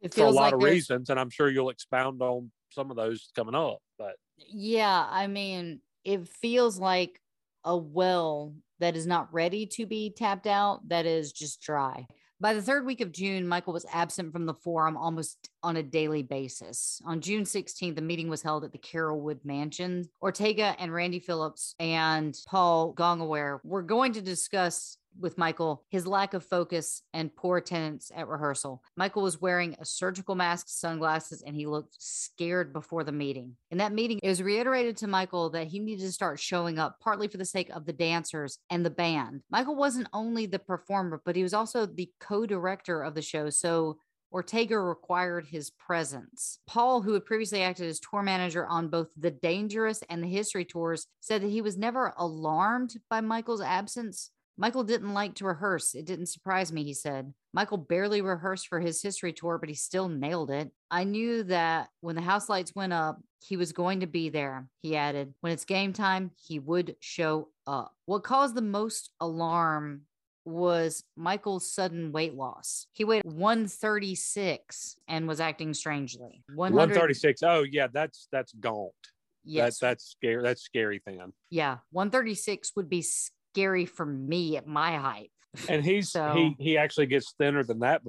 [SPEAKER 4] it, for a lot like of reasons and i'm sure you'll expound on some of those coming up but
[SPEAKER 3] yeah i mean it feels like a well that is not ready to be tapped out that is just dry by the third week of June, Michael was absent from the forum almost on a daily basis. On June 16th, the meeting was held at the Carolwood Mansion. Ortega and Randy Phillips and Paul Gongaware were going to discuss with Michael his lack of focus and poor attendance at rehearsal. Michael was wearing a surgical mask, sunglasses, and he looked scared before the meeting. In that meeting, it was reiterated to Michael that he needed to start showing up, partly for the sake of the dancers and the band. Michael wasn't only the performer, but he was also the co director of the show. So Ortega required his presence. Paul, who had previously acted as tour manager on both the Dangerous and the History tours, said that he was never alarmed by Michael's absence, Michael didn't like to rehearse. It didn't surprise me, he said. Michael barely rehearsed for his history tour, but he still nailed it. I knew that when the house lights went up, he was going to be there, he added. When it's game time, he would show up. What caused the most alarm was Michael's sudden weight loss. He weighed 136 and was acting strangely.
[SPEAKER 4] 136. Oh, yeah, that's that's gaunt. Yes. That, that's scary. That's scary thing.
[SPEAKER 3] Yeah. 136 would be scary for me at my height.
[SPEAKER 4] And he's
[SPEAKER 3] So-
[SPEAKER 4] he he actually gets thinner than that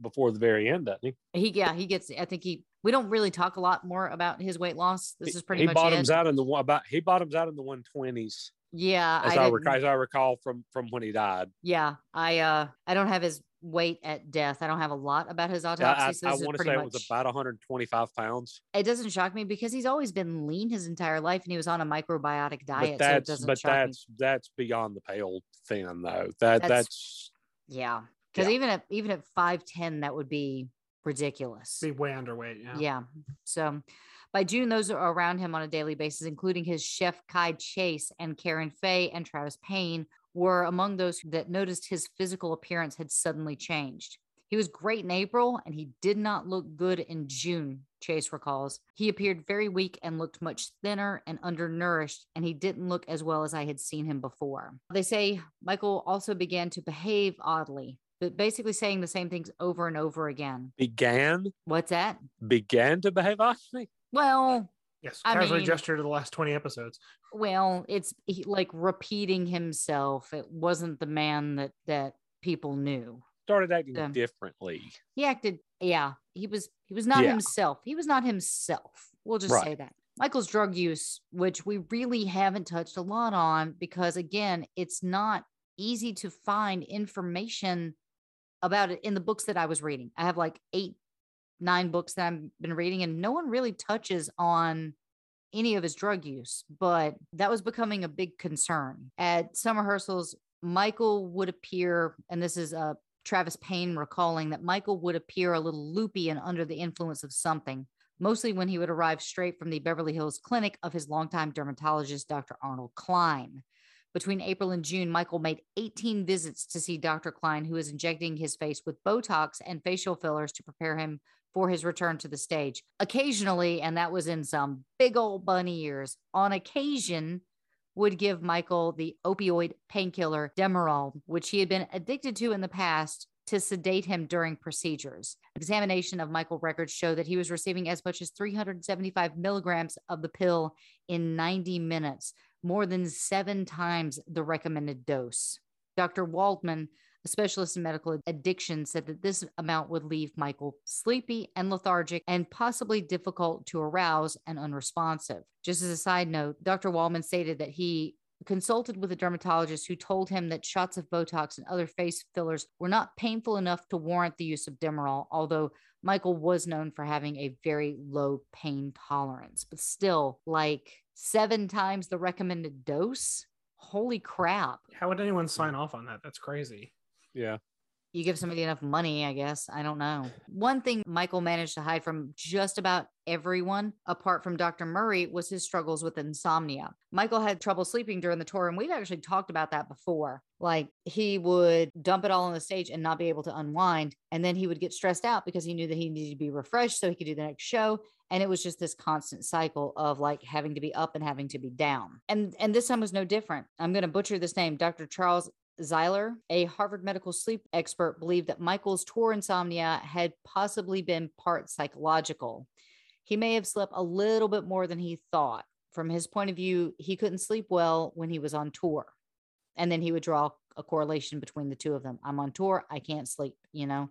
[SPEAKER 4] before the very end, doesn't he?
[SPEAKER 3] He yeah, he gets I think he we don't really talk a lot more about his weight loss. This
[SPEAKER 4] He-
[SPEAKER 3] is pretty
[SPEAKER 4] he
[SPEAKER 3] much
[SPEAKER 4] bottoms
[SPEAKER 3] it.
[SPEAKER 4] out in the about he bottoms out in the one twenties
[SPEAKER 3] Yeah,
[SPEAKER 4] as
[SPEAKER 3] I,
[SPEAKER 4] I, recall, as I recall from from when he died.
[SPEAKER 3] yeah, I uh I don't have his weight at death. I don't have a lot about his
[SPEAKER 4] I,
[SPEAKER 3] autopsy.
[SPEAKER 4] I,
[SPEAKER 3] so this is
[SPEAKER 4] want to say
[SPEAKER 3] much,
[SPEAKER 4] it was about 125 pounds.
[SPEAKER 3] it doesn't shock me because he's always been lean his entire life and he was on a macrobiotic diet.
[SPEAKER 4] but
[SPEAKER 3] so it
[SPEAKER 4] that's
[SPEAKER 3] doesn't
[SPEAKER 4] but
[SPEAKER 3] shock me.
[SPEAKER 4] that's that's beyond the pale thin though. That
[SPEAKER 3] That's-
[SPEAKER 4] that's,
[SPEAKER 3] Yeah, because
[SPEAKER 4] Yeah.
[SPEAKER 3] even at even at five ten, that would be ridiculous.
[SPEAKER 5] Be way underweight. Yeah.
[SPEAKER 3] yeah. So by June, those are around him on a daily basis, including his chef Kai Chase and Karen Faye and Travis Payne, were among those that noticed his physical appearance had suddenly changed. He was great in April and he did not look good in June, Chase recalls. He appeared very weak and looked much thinner and undernourished, and he didn't look as well as I had seen him before. They say Michael also began to behave oddly, but basically saying the same things over and over again.
[SPEAKER 4] began
[SPEAKER 3] What's that?
[SPEAKER 4] began to behave oddly.
[SPEAKER 3] Well,
[SPEAKER 5] Yes.
[SPEAKER 3] I
[SPEAKER 5] Casually
[SPEAKER 3] mean-
[SPEAKER 5] gesture to the last 20 episodes.
[SPEAKER 3] well, it's he, like repeating himself. It wasn't the man that that people knew.
[SPEAKER 4] Started acting
[SPEAKER 3] Yeah.
[SPEAKER 4] differently.
[SPEAKER 3] He acted, yeah, he was he was not
[SPEAKER 4] Yeah.
[SPEAKER 3] himself. He was not himself. We'll just say that. Michael's drug use, which we really haven't touched a lot on because again, it's not easy to find information about it in the books that I was reading. I have like eight, nine books that I've been reading, and no one really touches on any of his drug use, but that was becoming a big concern. At some rehearsals, Michael would appear, and this is uh, Travis Payne recalling that Michael would appear a little loopy and under the influence of something, mostly when he would arrive straight from the Beverly Hills clinic of his longtime dermatologist, Dr. Arnold Klein. Between April and June, Michael made 18 visits to see Dr. Klein, who was injecting his face with Botox and facial fillers to prepare him for his return to the stage. Occasionally, and that was in some big old bunny ears, on occasion, would give Michael the opioid painkiller Demerol, which he had been addicted to in the past to sedate him during procedures. Examination of Michael records show that he was receiving as much as 375 milligrams of the pill in 90 minutes, more than seven times the recommended dose. Dr. Waldman, a specialist in medical addiction, said that this amount would leave Michael sleepy and lethargic and possibly difficult to arouse and unresponsive. Just as a side note, Dr. Waldman stated that he consulted with a dermatologist who told him that shots of Botox and other face fillers were not painful enough to warrant the use of Demerol, although Michael was known for having a very low pain tolerance. But still, like seven times the recommended dose? Holy crap.
[SPEAKER 5] How would anyone sign off on that? That's crazy.
[SPEAKER 4] Yeah.
[SPEAKER 3] you give somebody enough money, I guess. I don't know. One thing Michael managed to hide from just about everyone, apart from Dr. Murray, was his struggles with insomnia. Michael had trouble sleeping during the tour, and we've actually talked about that before. Like he would dump it all on the stage and not be able to unwind. And then he would get stressed out because he knew that he needed to be refreshed so he could do the next show. And it was just this constant cycle of like having to be up and having to be down. And and this time was no different. I'm going to butcher this name, Dr. Charles Zeiler, a Harvard medical sleep expert, believed that Michael's tour insomnia had possibly been part psychological. He may have slept a little bit more than he thought. From his point of view, he couldn't sleep well when he was on tour. And then he would draw a correlation between the two of them. I'm on tour, I can't sleep, you know?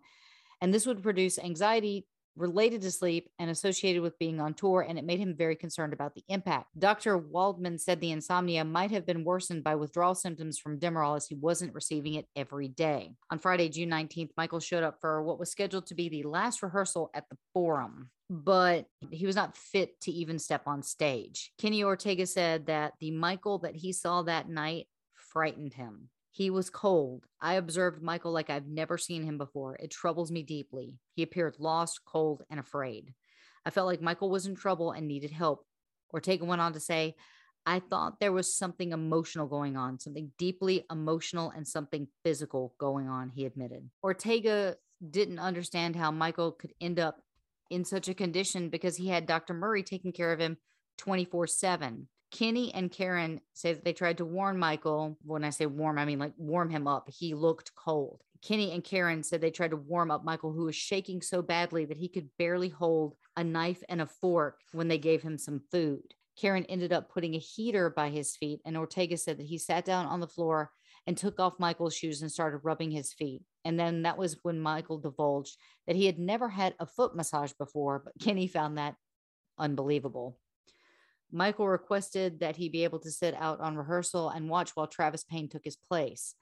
[SPEAKER 3] And this would produce anxiety related to sleep and associated with being on tour, and it made him very concerned about the impact. Dr. Waldman said the insomnia might have been worsened by withdrawal symptoms from Demerol as he wasn't receiving it every day. On Friday, June 19th, Michael showed up for what was scheduled to be the last rehearsal at the Forum, but he was not fit to even step on stage. Kenny Ortega said that the Michael that he saw that night frightened him. He was cold. I observed Michael like I've never seen him before. It troubles me deeply. He appeared lost, cold, and afraid. I felt like Michael was in trouble and needed help. Ortega went on to say, I thought there was something emotional going on, something deeply emotional and something physical going on, he admitted. Ortega didn't understand how Michael could end up in such a condition because he had Dr. Murray taking care of him 24 7. Kenny and Karen say that they tried to warn Michael. When I say warm, I mean like warm him up. He looked cold. Kenny and Karen said they tried to warm up Michael, who was shaking so badly that he could barely hold a knife and a fork when they gave him some food. Karen ended up putting a heater by his feet, and Ortega said that he sat down on the floor and took off Michael's shoes and started rubbing his feet. And then that was when Michael divulged that he had never had a foot massage before, but Kenny found that unbelievable. Michael requested that he be able to sit out on rehearsal and watch while Travis Payne took his place.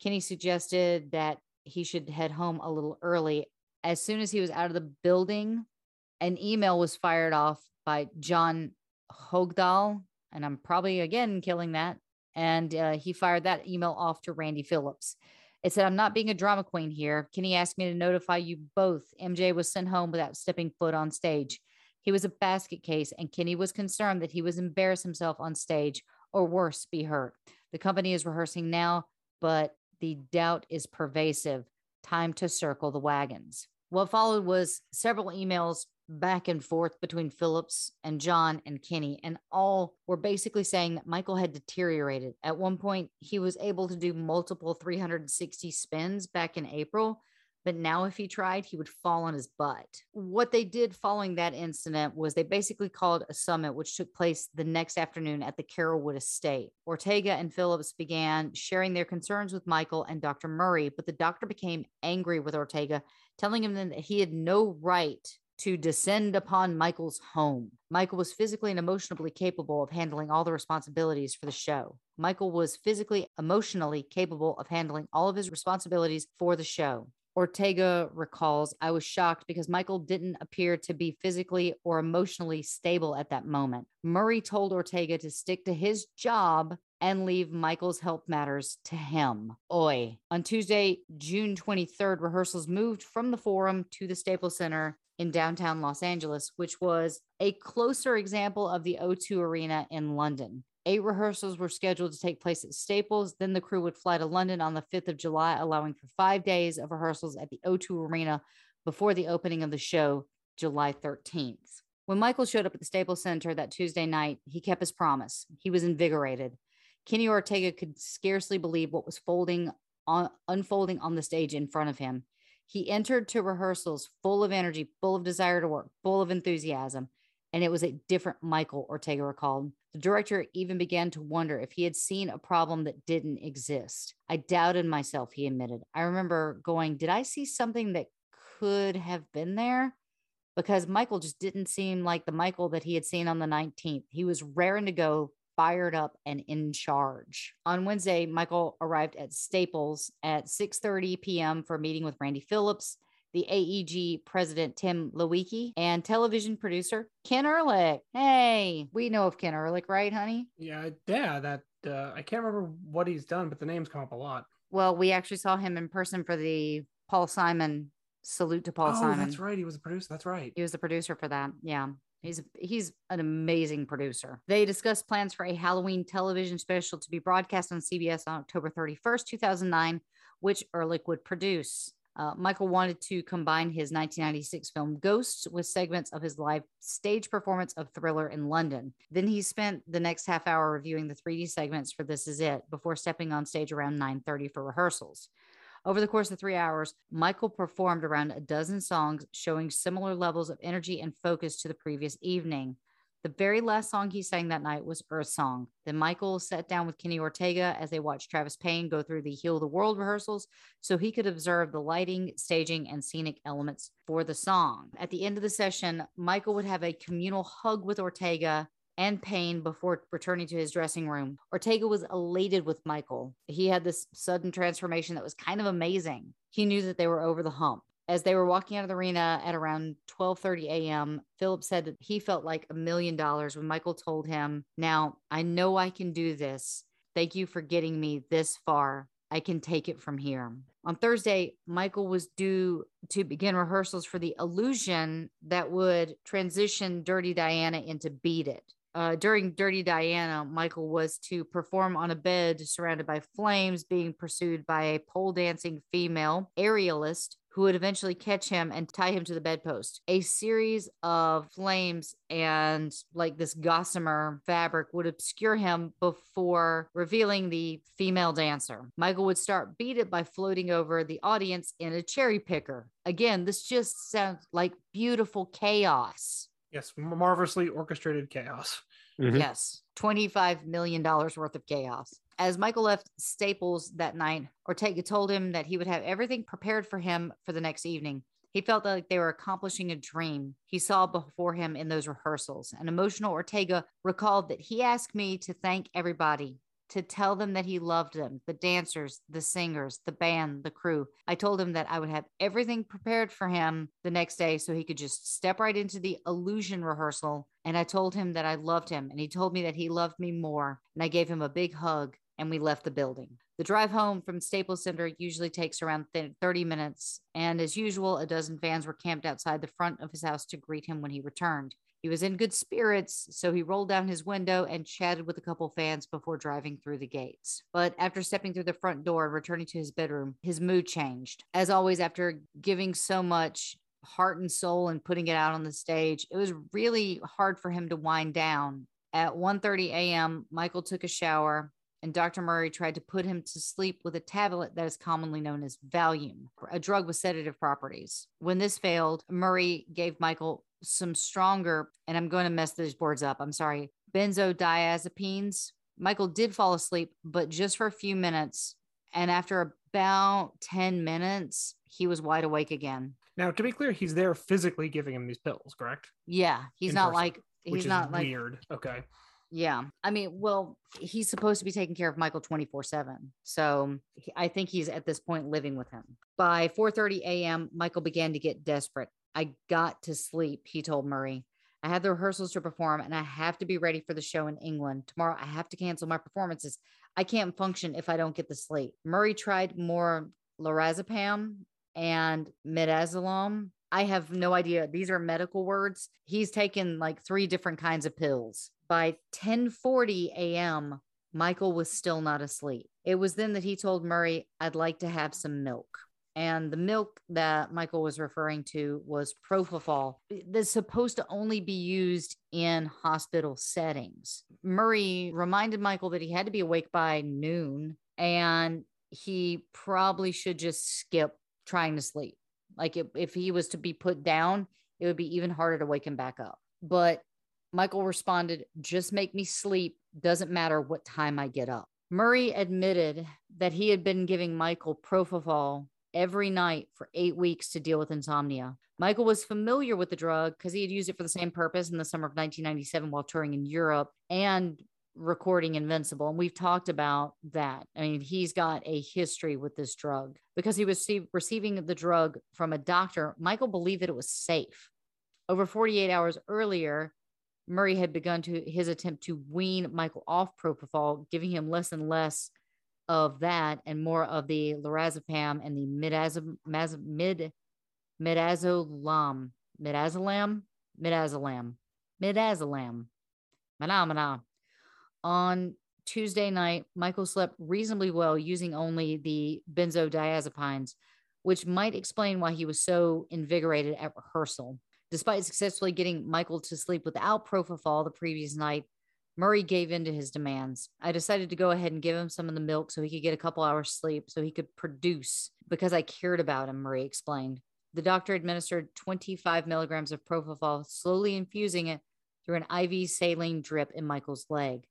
[SPEAKER 3] Kenny suggested that he should head home a little early. As soon as he was out of the building, an email was fired off by John Hougdahl, and I'm probably again killing that. And uh, he fired that email off to Randy Phillips. It said, I'm not being a drama queen here. Kenny asked me to notify you both. MJ was sent home without stepping foot on stage. He was a basket case, and Kenny was concerned that he was embarrass himself on stage or worse, be hurt. The company is rehearsing now, but the doubt is pervasive. Time to circle the wagons. What followed was several emails back and forth between Phillips and John and Kenny, and all were basically saying that Michael had deteriorated. At one point, he was able to do multiple 360 spins back in April, but now if he tried, he would fall on his butt. What they did following that incident was they basically called a summit, which took place the next afternoon at the Carolwood estate. Ortega and Phillips began sharing their concerns with Michael and Dr. Murray, but the doctor became angry with Ortega, telling him that he had no right to descend upon Michael's home. Michael was physically and emotionally capable of handling all the responsibilities for the show. Michael was physically, emotionally capable of handling all of his responsibilities for the show. Ortega recalls, I was shocked because Michael didn't appear to be physically or emotionally stable at that moment. Murray told Ortega to stick to his job and leave Michael's health matters to him. Oi. On Tuesday, June 23rd, rehearsals moved from the Forum to the Staples Center in downtown Los Angeles, which was a closer example of the O2 Arena in London. Eight rehearsals were scheduled to take place at Staples. Then the crew would fly to London on the 5th of July, allowing for five days of rehearsals at the O2 Arena before the opening of the show, July 13th. When Michael showed up at the Staples Center that Tuesday night, he kept his promise. He was invigorated. Kenny Ortega could scarcely believe what was folding on, unfolding on the stage in front of him. He entered to rehearsals full of energy, full of desire to work, full of enthusiasm. And it was a different Michael, Ortega recalled. The director even began to wonder if he had seen a problem that didn't exist. I doubted myself, he admitted. I remember going, Did I see something that could have been there? Because Michael just didn't seem like the Michael that he had seen on the 19th. He was raring to go, fired up and in charge. On Wednesday, Michael arrived at Staples at 6:30 p.m. for a meeting with Randy Phillips, the AEG president Tim Leiweke, and television producer Ken Ehrlich. Hey, we know of Ken Ehrlich, right, honey?
[SPEAKER 5] Yeah, yeah. That uh, I can't remember what he's done, but the names come up a lot.
[SPEAKER 3] Well, we actually saw him in person for the Paul Simon salute to Paul
[SPEAKER 5] oh,
[SPEAKER 3] Simon.
[SPEAKER 5] that's right. He was a producer. That's right.
[SPEAKER 3] He was the producer for that. Yeah. He's he's an amazing producer. They discussed plans for a Halloween television special to be broadcast on CBS on October 31st, 2009, which Ehrlich would produce. Uh, Michael wanted to combine his 1996 film Ghosts with segments of his live stage performance of Thriller in London. Then he spent the next half hour reviewing the 3D segments for This Is It before stepping on stage around 9:30 for rehearsals. Over the course of three hours, Michael performed around a dozen songs, showing similar levels of energy and focus to the previous evening. The very last song he sang that night was Earth Song. Then Michael sat down with Kenny Ortega as they watched Travis Payne go through the Heal the World rehearsals so he could observe the lighting, staging, and scenic elements for the song. At the end of the session, Michael would have a communal hug with Ortega and Payne before returning to his dressing room. Ortega was elated with Michael. He had this sudden transformation that was kind of amazing. He knew that they were over the hump. As they were walking out of the arena at around 12:30 a.m., Philip said that he felt like a million dollars when Michael told him, "Now, I know I can do this. Thank you for getting me this far. I can take it from here." On Thursday, Michael was due to begin rehearsals for the illusion that would transition Dirty Diana into Beat It uh, during Dirty Diana, Michael was to perform on a bed surrounded by flames, being pursued by a pole dancing female aerialist who would eventually catch him and tie him to the bedpost. A series of flames and like this gossamer fabric would obscure him before revealing the female dancer. Michael would start beat it by floating over the audience in a cherry picker. Again, this just sounds like beautiful chaos.
[SPEAKER 5] Yes, marvelously orchestrated chaos.
[SPEAKER 4] Mhm.
[SPEAKER 3] Yes. $25 million worth of chaos. As Michael left Staples that night, Ortega told him that he would have everything prepared for him for the next evening. He felt like they were accomplishing a dream he saw before him in those rehearsals. An emotional Ortega recalled that he asked me to thank everybody, to tell them that he loved them the dancers, the singers, the band, the crew. I told him that I would have everything prepared for him the next day so he could just step right into the illusion rehearsal. And I told him that I loved him, and he told me that he loved me more. And I gave him a big hug and we left the building. The drive home from Staples Center usually takes around 30 minutes, and as usual, a dozen fans were camped outside the front of his house to greet him when he returned. He was in good spirits, so he rolled down his window and chatted with a couple fans before driving through the gates. But after stepping through the front door and returning to his bedroom, his mood changed. As always, after giving so much heart and soul and putting it out on the stage, it was really hard for him to wind down. At 1:30 a.m., Michael took a shower and Dr. Murray tried to put him to sleep with a tablet that is commonly known as Valium, a drug with sedative properties. When this failed, Murray gave Michael some stronger, and I'm going to mess these boards up. I'm sorry, benzodiazepines. Michael did fall asleep, but just for a few minutes. And after about 10 minutes, he was wide awake again.
[SPEAKER 5] Now, to be clear, he's there physically giving him these pills, correct?
[SPEAKER 3] Yeah, he's
[SPEAKER 5] In
[SPEAKER 3] not
[SPEAKER 5] person,
[SPEAKER 3] like he's not like
[SPEAKER 5] weird. Okay.
[SPEAKER 3] Yeah. I mean, well, he's supposed to be taking care of Michael 24/7. So, I think he's at this point living with him. By 4:30 a.m., Michael began to get desperate. I got to sleep, he told Murray. I have the rehearsals to perform and I have to be ready for the show in England. Tomorrow I have to cancel my performances. I can't function if I don't get the sleep. Murray tried more lorazepam and midazolam. I have no idea. These are medical words. He's taken like three different kinds of pills. By 10:40 a.m., Michael was still not asleep. It was then that he told Murray, "I'd like to have some milk." And the milk that Michael was referring to was propofol. That's supposed to only be used in hospital settings. Murray reminded Michael that he had to be awake by noon and he probably should just skip trying to sleep. Like if, if he was to be put down, it would be even harder to wake him back up. But Michael responded, just make me sleep. Doesn't matter what time I get up. Murray admitted that he had been giving Michael propofol every night for eight weeks to deal with insomnia. Michael was familiar with the drug because he had used it for the same purpose in the summer of 1997 while touring in Europe and recording Invincible. And we've talked about that. I mean, he's got a history with this drug because he was receiving the drug from a doctor. Michael believed that it was safe. Over 48 hours earlier, Murray had begun to his attempt to wean Michael off propofol, giving him less and less of that and more of the lorazepam and the midazom, maz, mid midazolam, midazolam, midazolam, midazolam, phenomena. On Tuesday night, Michael slept reasonably well using only the benzodiazepines, which might explain why he was so invigorated at rehearsal. Despite successfully getting Michael to sleep without propofol the previous night, Murray gave in to his demands. I decided to go ahead and give him some of the milk so he could get a couple hours sleep so he could produce because I cared about him, Murray explained. The doctor administered 25 milligrams of propofol, slowly infusing it through an IV saline drip in Michael's leg.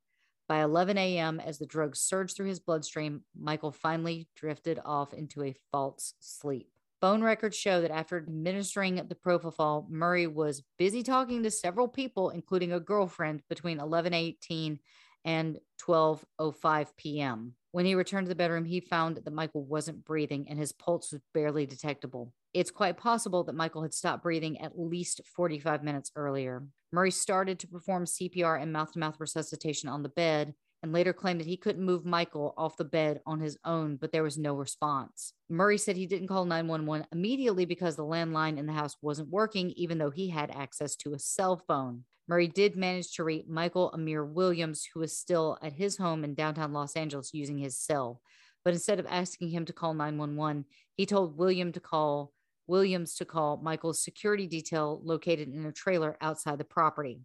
[SPEAKER 3] By 11 a.m., as the drug surged through his bloodstream, Michael finally drifted off into a false sleep. Phone records show that after administering the propofol, Murray was busy talking to several people, including a girlfriend, between 11:18 and 12:05 p.m. When he returned to the bedroom, he found that Michael wasn't breathing and his pulse was barely detectable. It's quite possible that Michael had stopped breathing at least 45 minutes earlier. Murray started to perform CPR and mouth to mouth resuscitation on the bed and later claimed that he couldn't move Michael off the bed on his own, but there was no response. Murray said he didn't call 911 immediately because the landline in the house wasn't working, even though he had access to a cell phone. Murray did manage to reach Michael Amir Williams, who was still at his home in downtown Los Angeles using his cell. But instead of asking him to call 911, he told William to call Williams to call Michael's security detail located in a trailer outside the property.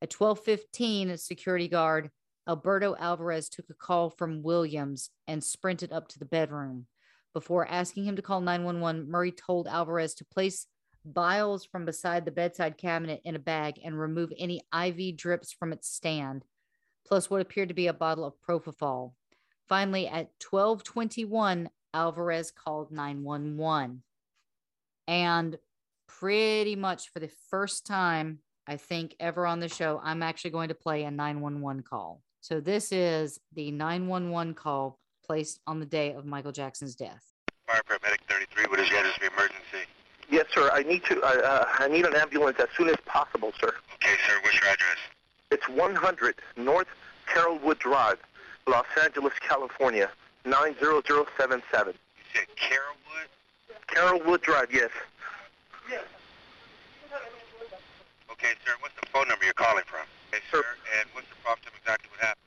[SPEAKER 3] At 12:15, a security guard Alberto Alvarez took a call from Williams and sprinted up to the bedroom. Before asking him to call 911, Murray told Alvarez to place vials from beside the bedside cabinet in a bag and remove any IV drips from its stand. plus what appeared to be a bottle of propofol. Finally, at 1221, Alvarez called 911. And pretty much for the first time, I think, ever on the show, I'm actually going to play a 911 call. So this is the 911 call placed on the day of Michael Jackson's death.
[SPEAKER 6] Fire paramedic 33, what is your address of emergency?
[SPEAKER 7] Yes, sir. I need to. Uh, uh, I need an ambulance as soon as possible, sir.
[SPEAKER 6] Okay, sir, what's your address?
[SPEAKER 7] It's 100 North Carolwood Drive, Los Angeles, California, 90077.
[SPEAKER 6] You said Carolwood?
[SPEAKER 7] Carolwood Drive, yes.
[SPEAKER 6] Okay, sir, what's the phone number you're calling from? Okay,
[SPEAKER 7] Sir.
[SPEAKER 6] sir, and what's the problem? Tell me exactly what happened.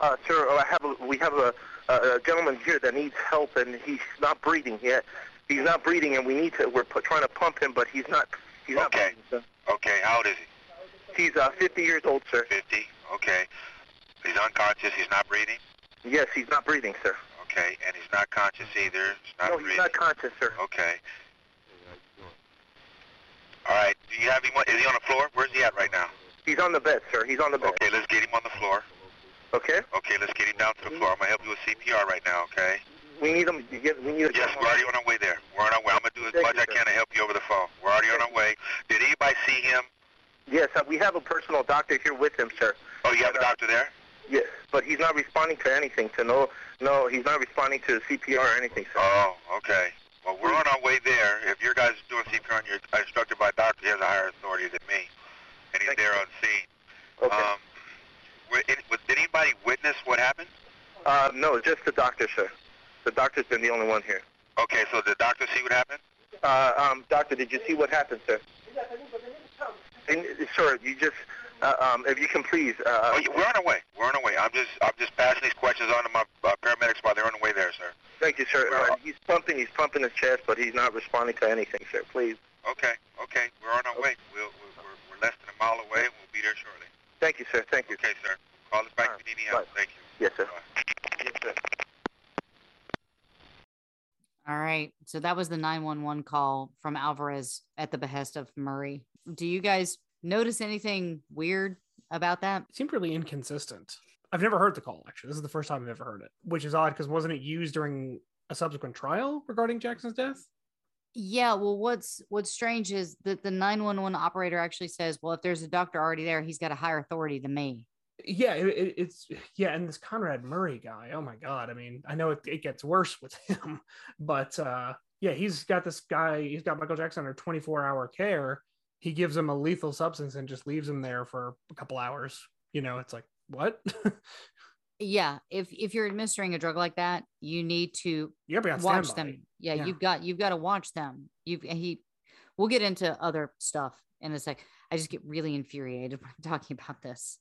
[SPEAKER 7] Uh, sir, I have a, we have a, a, gentleman here that needs help, and he's not breathing yet. He's not breathing, and we need to. We're trying to pump him, but he's not. He's not
[SPEAKER 6] Okay.
[SPEAKER 7] breathing,
[SPEAKER 6] Okay, how old is he?
[SPEAKER 7] He's uh, 50 years old, sir.
[SPEAKER 6] 50. Okay. He's unconscious, he's not breathing?
[SPEAKER 7] Yes, he's not breathing, sir.
[SPEAKER 6] Okay, and he's not conscious either. He's not
[SPEAKER 7] no,
[SPEAKER 6] breathing.
[SPEAKER 7] he's not conscious, sir.
[SPEAKER 6] Okay. All right. Do you have him? Is he on the floor? Where's he at right now?
[SPEAKER 7] He's on the bed, sir. He's on the bed.
[SPEAKER 6] Okay, let's get him on the floor.
[SPEAKER 7] Okay.
[SPEAKER 6] Okay, let's get him down to the floor. I'm gonna help you with CPR right now. Okay.
[SPEAKER 7] We need him. you get- We need. to
[SPEAKER 6] Yes, we're already on our way there. We're on our way. I'm gonna do as
[SPEAKER 7] Thank
[SPEAKER 6] much
[SPEAKER 7] you,
[SPEAKER 6] I
[SPEAKER 7] sir.
[SPEAKER 6] can to help you over the phone. We're already on our way. Did anybody see him?
[SPEAKER 7] Yes, uh, we have a personal doctor here with him, sir.
[SPEAKER 6] Oh, you have a doctor there?
[SPEAKER 7] Yes, but he's not responding to anything. To no, no, he's not responding to CPR or anything, sir.
[SPEAKER 6] Oh, okay. Well, we're on our way there. If your guys are doing CPR and you're instructed by a doctor, he has a higher authority than me, and he's
[SPEAKER 7] Thank
[SPEAKER 6] there
[SPEAKER 7] you.
[SPEAKER 6] on scene.
[SPEAKER 7] okay.
[SPEAKER 6] Um, were, any- was- did what happened?
[SPEAKER 7] uh, no, just the doctor, sir. The doctor's been the only one here.
[SPEAKER 6] Okay, so the doctor see what happened?
[SPEAKER 7] Uh, um, doctor, did you see what happened, sir? And, sir, you just, uh, um, if you can please. Uh,
[SPEAKER 6] oh, we're on our way. We're on our way. I'm just, I'm just passing these questions on to my uh, paramedics while they're on the way there, sir.
[SPEAKER 7] Thank you, sir. Uh, he's pumping. He's pumping his chest, but he's not responding to anything, sir. Please.
[SPEAKER 6] Okay, okay, we're on our way. We'll, we're, we're less than a mile away. We'll be there shortly.
[SPEAKER 7] Thank you, sir. Thank you.
[SPEAKER 6] Okay, sir. Call us back
[SPEAKER 7] All
[SPEAKER 6] if you need any
[SPEAKER 7] right.
[SPEAKER 6] help. Thank you.
[SPEAKER 7] Yes, sir.
[SPEAKER 6] Bye.
[SPEAKER 7] Yes, sir.
[SPEAKER 3] All right. So that was the 911 call from Alvarez at the behest of Murray. Do you guys notice anything weird about that?
[SPEAKER 5] It seemed really inconsistent. I've never heard the call, actually. This is the first time I've ever heard it, which is odd because wasn't it used during a subsequent trial regarding Jackson's death?
[SPEAKER 3] Yeah, well what's what's strange is that the 911 operator actually says, "Well, if there's a doctor already there, he's got a higher authority than me."
[SPEAKER 5] Yeah, it, it- it's yeah, and this Conrad Murray guy. Oh my god! I mean, I know it, it gets worse with <laughs> him, but uh, yeah, he's got this guy. He's got Michael Jackson under 24 hour care. He gives him a lethal substance and just leaves him there for a couple hours. You know, it's like what? <laughs>
[SPEAKER 3] Yeah, if if you're administering a drug like that, you need to
[SPEAKER 5] you gotta be on
[SPEAKER 3] watch
[SPEAKER 5] standby.
[SPEAKER 3] them. Yeah,
[SPEAKER 5] Yeah.
[SPEAKER 3] you've got you've got to watch them. You've he we'll get into other stuff in a sec. I just get really infuriated <laughs> when I'm talking about this.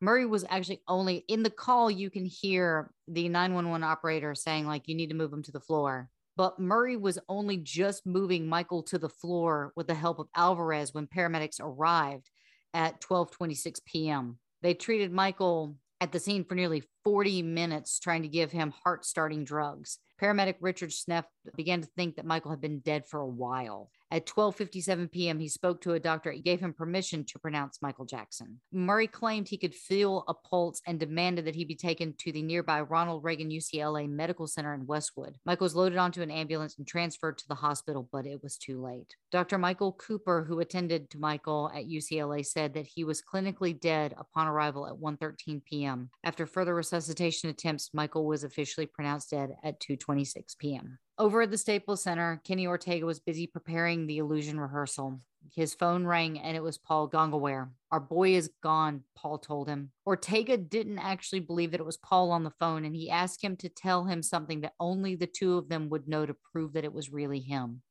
[SPEAKER 3] Murray was actually only in the call, you can hear the 911 operator saying, like, you need to move him to the floor. But Murray was only just moving Michael to the floor with the help of Alvarez when paramedics arrived at 12:26 p.m. They treated Michael at the scene for nearly 40 minutes trying to give him heart starting drugs. Paramedic Richard Senneff began to think that Michael had been dead for a while. At 12:57 p.m., he spoke to a doctor and gave him permission to pronounce Michael Jackson. Murray claimed he could feel a pulse and demanded that he be taken to the nearby Ronald Reagan UCLA Medical Center in Westwood. Michael was loaded onto an ambulance and transferred to the hospital, but it was too late. Dr. Michael Cooper, who attended to Michael at UCLA, said that he was clinically dead upon arrival at 1:13 p.m. After further resuscitation attempts, Michael was officially pronounced dead at 2:26 p.m. Over at the Staples Center, Kenny Ortega was busy preparing the illusion rehearsal. His phone rang and it was Paul Gongaware. Our boy is gone, Paul told him. Ortega didn't actually believe that it was Paul on the phone and he asked him to tell him something that only the two of them would know to prove that it was really him.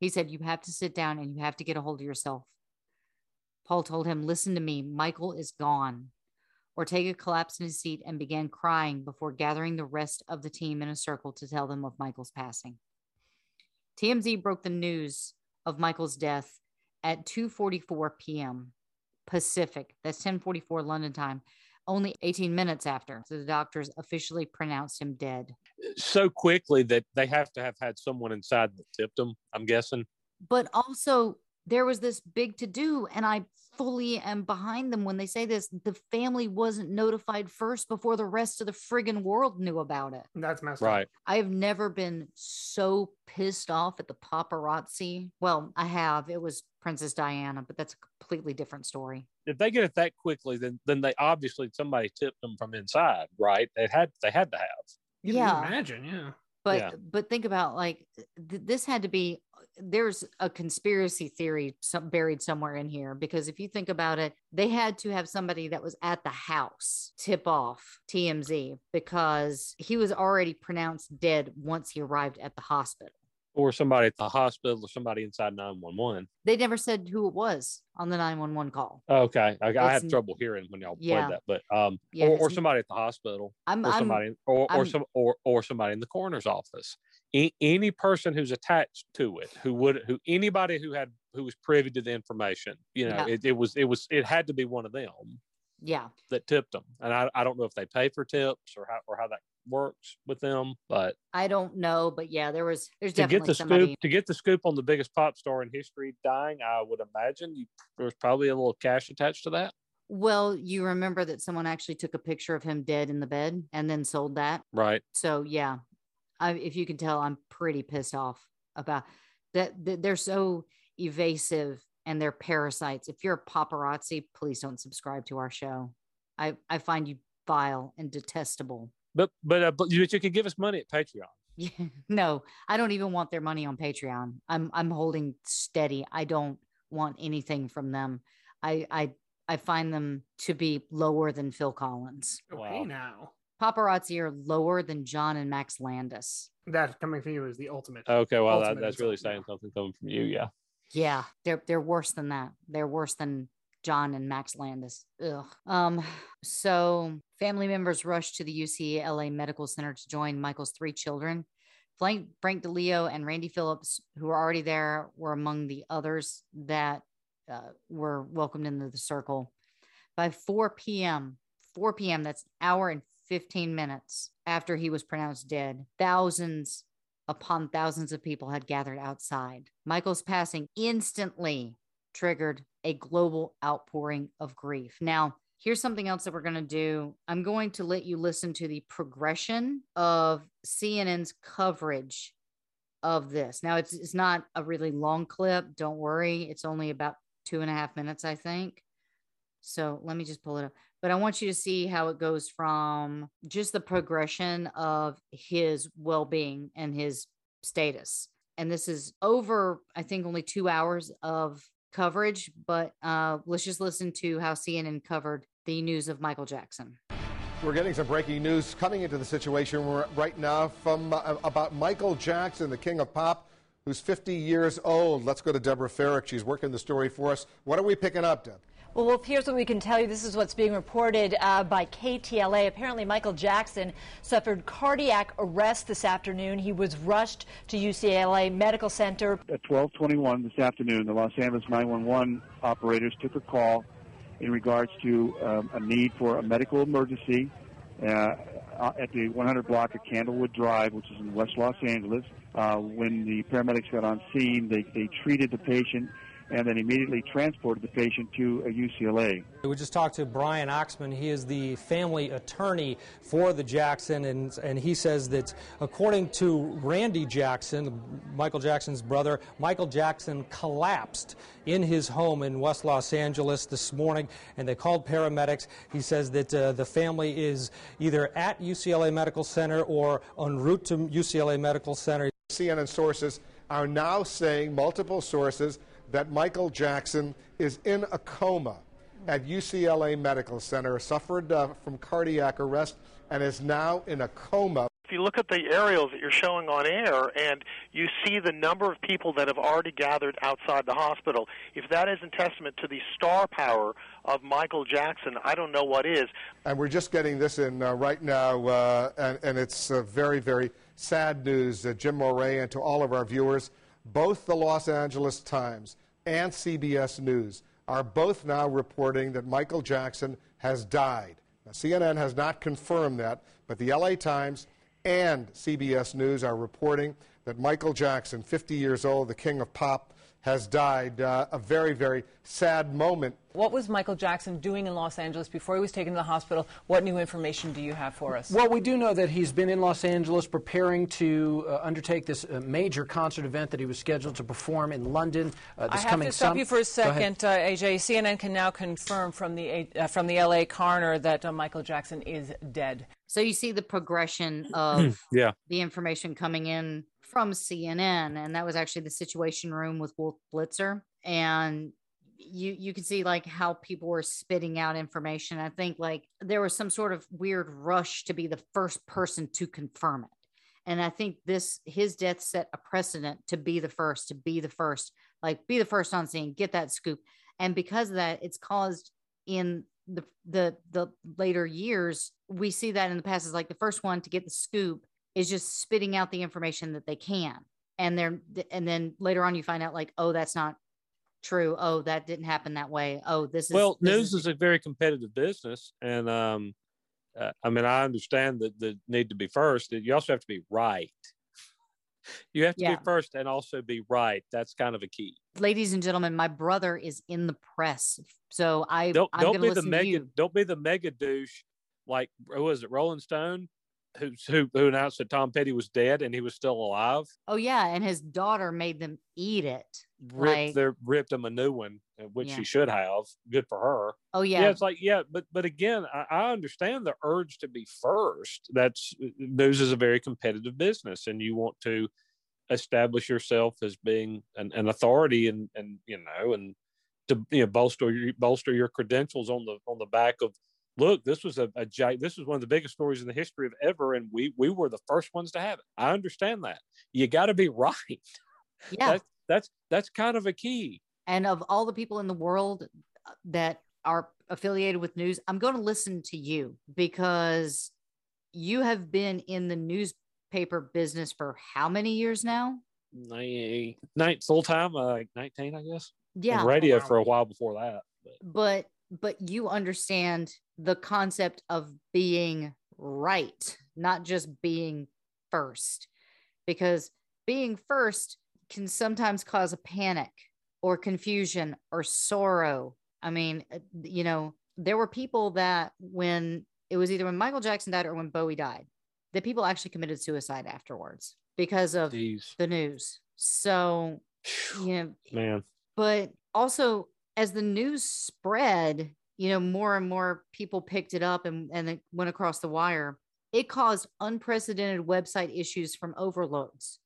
[SPEAKER 3] He said, You have to sit down and you have to get a hold of yourself. Paul told him, Listen to me, Michael is gone. Ortega collapsed in his seat and began crying before gathering the rest of the team in a circle to tell them of Michael's passing. TMZ broke the news of Michael's death at 2:44 p.m. Pacific. That's 10:44 London time. Only 18 minutes after the doctors officially pronounced him dead.
[SPEAKER 4] So quickly that they have to have had someone inside that tipped them. I'm guessing.
[SPEAKER 3] But also there was this big to do and I fully am behind them when they say this. The family wasn't notified first before the rest of the friggin' world knew about it.
[SPEAKER 5] That's messed
[SPEAKER 4] Right.
[SPEAKER 5] up.
[SPEAKER 3] I have never been so pissed off at the paparazzi. Well, I have. It was Princess Diana, but that's a completely different story.
[SPEAKER 4] If they get it that quickly, then then they obviously somebody tipped them from inside, right? They had they had to have.
[SPEAKER 5] You can
[SPEAKER 3] Yeah.
[SPEAKER 5] imagine, yeah.
[SPEAKER 3] But
[SPEAKER 4] Yeah.
[SPEAKER 3] but think about like th- this had to be there's a conspiracy theory some, buried somewhere in here because if you think about it, they had to have somebody that was at the house tip off TMZ because he was already pronounced dead once he arrived at the hospital.
[SPEAKER 4] Or somebody at the hospital or somebody inside 911.
[SPEAKER 3] They never said who it was on the 911 call.
[SPEAKER 4] Okay. I, I had trouble hearing when y'all
[SPEAKER 3] Yeah.
[SPEAKER 4] played that, but um
[SPEAKER 3] Yeah,
[SPEAKER 4] or, or somebody at the hospital
[SPEAKER 3] I'm,
[SPEAKER 4] or
[SPEAKER 3] I'm
[SPEAKER 4] somebody or, or
[SPEAKER 3] I'm-
[SPEAKER 4] some or, or somebody in the coroner's office. A- any person who's attached to it, who would who anybody who had who was privy to the information, you know,
[SPEAKER 3] Yeah.
[SPEAKER 4] it, it was it was it had to be one of them
[SPEAKER 3] yeah.
[SPEAKER 4] that tipped them. And I, I don't know if they pay for tips or how or how that works with them, but
[SPEAKER 3] I don't know, but yeah, there was there's
[SPEAKER 4] to get the
[SPEAKER 3] somebody.
[SPEAKER 4] scoop to get the scoop on the biggest pop star in history dying, I would imagine you, there was probably a little cash attached to that.
[SPEAKER 3] Well, you remember that someone actually took a picture of him dead in the bed and then sold that.
[SPEAKER 4] Right.
[SPEAKER 3] So yeah, I, if you can tell, I'm pretty pissed off about that. that They're so evasive and they're parasites. If you're a paparazzi, please don't subscribe to our show. I I find you vile and detestable.
[SPEAKER 4] But but uh, but you, but you can give us money at Patreon. <laughs>
[SPEAKER 3] Yeah, no, I don't even want their money on Patreon. I'm I'm holding steady. I don't want anything from them. I I I find them to be lower than Phil Collins.
[SPEAKER 5] Okay,
[SPEAKER 4] Wow.
[SPEAKER 5] now
[SPEAKER 3] Paparazzi are lower than John and Max Landis.
[SPEAKER 5] that coming from you is the ultimate.
[SPEAKER 4] Okay, well that, that's really
[SPEAKER 5] insult, yeah.
[SPEAKER 4] saying something coming from you, yeah.
[SPEAKER 3] Yeah, they're they're worse than that. They're worse than John and Max Landis. Ugh. Um. So family members rushed to the UCLA Medical Center to join Michael's three children. Frank Frank DiLeo and Randy Phillips, who were already there, were among the others that uh, were welcomed into the circle. By 4 p.m., 4 p.m. That's an hour and 15 minutes after he was pronounced dead. Thousands upon thousands of people had gathered outside. Michael's passing instantly triggered a global outpouring of grief. Now, here's something else that we're going to do. I'm going to let you listen to the progression of CNN's coverage of this. Now, it's, it's not a really long clip. Don't worry. It's only about two and a half minutes, I think. So let me just pull it up. But I want you to see how it goes from just the progression of his well being and his status. And this is over, I think, only two hours of coverage. But uh, let's just listen to how CNN covered the news of Michael Jackson.
[SPEAKER 8] We're getting some breaking news coming into the situation right now from uh, about Michael Jackson, the king of pop, who's 50 years old. Let's go to Deborah Feyerick. She's working the story for us. What are we picking up, Deb?
[SPEAKER 9] Well, Wolf, here's what we can tell you. This is what's being reported uh, by KTLA. Apparently, Michael Jackson suffered cardiac arrest this afternoon. He was rushed to UCLA Medical Center.
[SPEAKER 10] At 12:21 this afternoon, the Los Angeles 911 operators took a call in regards to um, a need for a medical emergency uh, at the 100 block of Candlewood Drive, which is in West Los Angeles. Uh, when the paramedics got on scene, they, they treated the patient and then immediately transported the patient to a UCLA.
[SPEAKER 11] We just talked to Brian Oxman. He is the family attorney for the Jackson, and, and he says that according to Randy Jackson, Michael Jackson's brother, Michael Jackson collapsed in his home in West Los Angeles this morning, and they called paramedics. He says that uh, the family is either at UCLA Medical Center or en route to UCLA Medical Center.
[SPEAKER 8] CNN sources are now saying, multiple sources, that Michael Jackson is in a coma at UCLA Medical Center, suffered uh, from cardiac arrest, and is now in a coma.
[SPEAKER 12] If you look at the aerials that you're showing on air and you see the number of people that have already gathered outside the hospital, if that isn't testament to the star power of Michael Jackson, I don't know what is.
[SPEAKER 8] And we're just getting this in uh, right now, uh, and, and, it's uh, very, very sad news, uh, Jim Moret, and to all of our viewers. Both the Los Angeles Times and CBS News are both now reporting that Michael Jackson has died. Now, CNN has not confirmed that, but the LA Times and CBS News are reporting that Michael Jackson, 50 years old, the king of pop, has died. Uh, a very, very sad moment.
[SPEAKER 13] What was Michael Jackson doing in Los Angeles before he was taken to the hospital? What new information do you have for us?
[SPEAKER 14] Well, we do know that he's been in Los Angeles preparing to uh, undertake this uh, major concert event that he was scheduled to perform in London uh, this
[SPEAKER 13] I have
[SPEAKER 14] coming
[SPEAKER 13] to stop
[SPEAKER 14] sum-
[SPEAKER 13] you for a second, uh, AJ. CNN can now confirm from the uh, from the LA coroner that uh, Michael Jackson is dead.
[SPEAKER 3] So you see the progression of <clears throat>
[SPEAKER 4] yeah.
[SPEAKER 3] the information coming in from CNN, and that was actually the Situation Room with Wolf Blitzer, and you you can see like how people were spitting out information. I think like there was some sort of weird rush to be the first person to confirm it, and I think this his death set a precedent to be the first, to be the first, like be the first on scene, get that scoop, and because of that, it's caused in the the the later years we see that in the past is like the first one to get the scoop is just spitting out the information that they can and they're and then later on you find out like oh that's not true oh that didn't happen that way oh this is
[SPEAKER 4] well,
[SPEAKER 3] this
[SPEAKER 4] news is a very competitive business, and um, uh, I mean, I understand that the need to be first. You also have to be right. <laughs> You have to
[SPEAKER 3] Yeah.
[SPEAKER 4] be first and also be right. That's kind of a key.
[SPEAKER 3] ladies and gentlemen my brother is in the press so i
[SPEAKER 4] Don't
[SPEAKER 3] i'm
[SPEAKER 4] don't be the mega don't be the mega douche like who was it Rolling Stone who who who announced that Tom Petty was dead and he was still alive.
[SPEAKER 3] oh yeah and his daughter made them eat it
[SPEAKER 4] Ripped
[SPEAKER 3] like
[SPEAKER 4] their ripped him a new one, uh, which
[SPEAKER 3] Yeah.
[SPEAKER 4] she should have. Good for her.
[SPEAKER 3] oh
[SPEAKER 4] yeah.
[SPEAKER 3] yeah
[SPEAKER 4] it's like yeah but but again I, I understand the urge to be first that's news is a very competitive business and you want to establish yourself as being an, an authority and and you know and to you know bolster your bolster your credentials on the on the back of look this was a, a this was one of the biggest stories in the history of ever and we we were the first ones to have it i understand that you got to be <laughs> right
[SPEAKER 3] yeah
[SPEAKER 4] that's that's that's kind of a key
[SPEAKER 3] and of all the people in the world uh, that are affiliated with news i'm going to listen to you because you have been in the newspaper business for how many years now
[SPEAKER 4] Night, night full time, uh, like 19, I guess.
[SPEAKER 3] Yeah.
[SPEAKER 4] Radio for a while before that. But
[SPEAKER 3] but but you understand the concept of being right not just being first. Because being first can sometimes cause a panic or confusion or sorrow. I mean uh, you know there were people that when it was either when michael jackson died or when bowie died that people actually committed suicide afterwards because of
[SPEAKER 4] Jeez.
[SPEAKER 3] the news. So you know
[SPEAKER 4] man,
[SPEAKER 3] but also as the news spread you know more and more people picked it up and, and it went across the wire it caused unprecedented website issues from overloads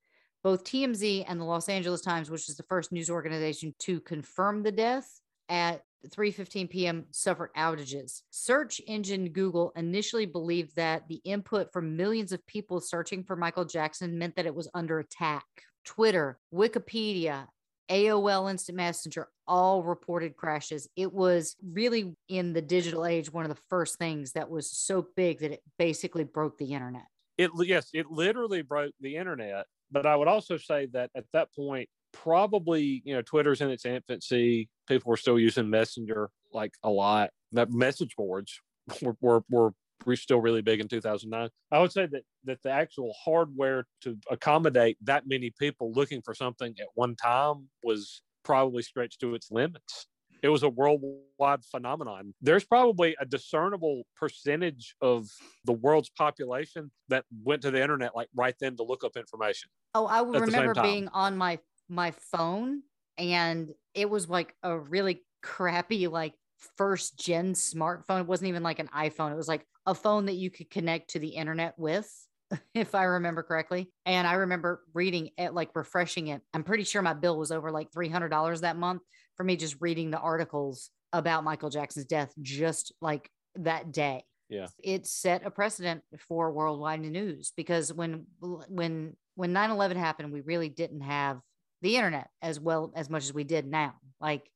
[SPEAKER 3] both tmz and the los angeles times which is the first news organization to confirm the death at 3:15 p.m. suffered outages. Search engine Google initially believed that the input from millions of people searching for Michael Jackson meant that it was under attack. Twitter, Wikipedia, AOL Instant Messenger all reported crashes. It was really in the digital age one of the first things that was so big that it basically broke the internet.
[SPEAKER 4] it yes, it literally broke the internet. But I would also say that at that point, probably you know, Twitter's in its infancy. People were still using Messenger like a lot. That message boards were were, were were still really big in 2009. I would say that that the actual hardware to accommodate that many people looking for something at one time was probably stretched to its limits. It was a worldwide phenomenon. There's probably a discernible percentage of the world's population that went to the internet like right then to look up information.
[SPEAKER 3] Oh, I would
[SPEAKER 4] At the same
[SPEAKER 3] remember being on my my phone and it was like a really crappy like first gen smartphone. It wasn't even like an iPhone. It was like a phone that you could connect to the internet with, <laughs> if I remember correctly. And I remember reading it, like refreshing it. I'm pretty sure my bill was over like $300 that month for me just reading the articles about Michael Jackson's death just like that day
[SPEAKER 4] Yeah.
[SPEAKER 3] it set a precedent for worldwide news because when when when 9-11 happened we really didn't have the internet as well as much as we did now like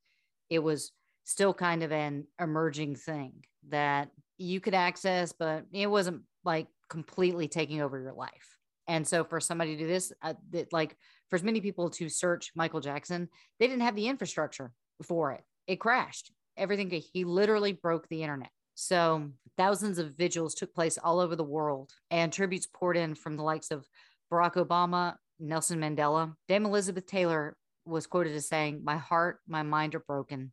[SPEAKER 3] it was still kind of an emerging thing that you could access but it wasn't like completely taking over your life. And so for somebody to do this uh, that like for as many people to search michael jackson they didn't have the infrastructure for it. It crashed. Everything he literally broke the internet. So thousands of vigils took place all over the world, and tributes poured in from the likes of Barack Obama, Nelson Mandela, Dame Elizabeth Taylor was quoted as saying, My heart, my mind are broken.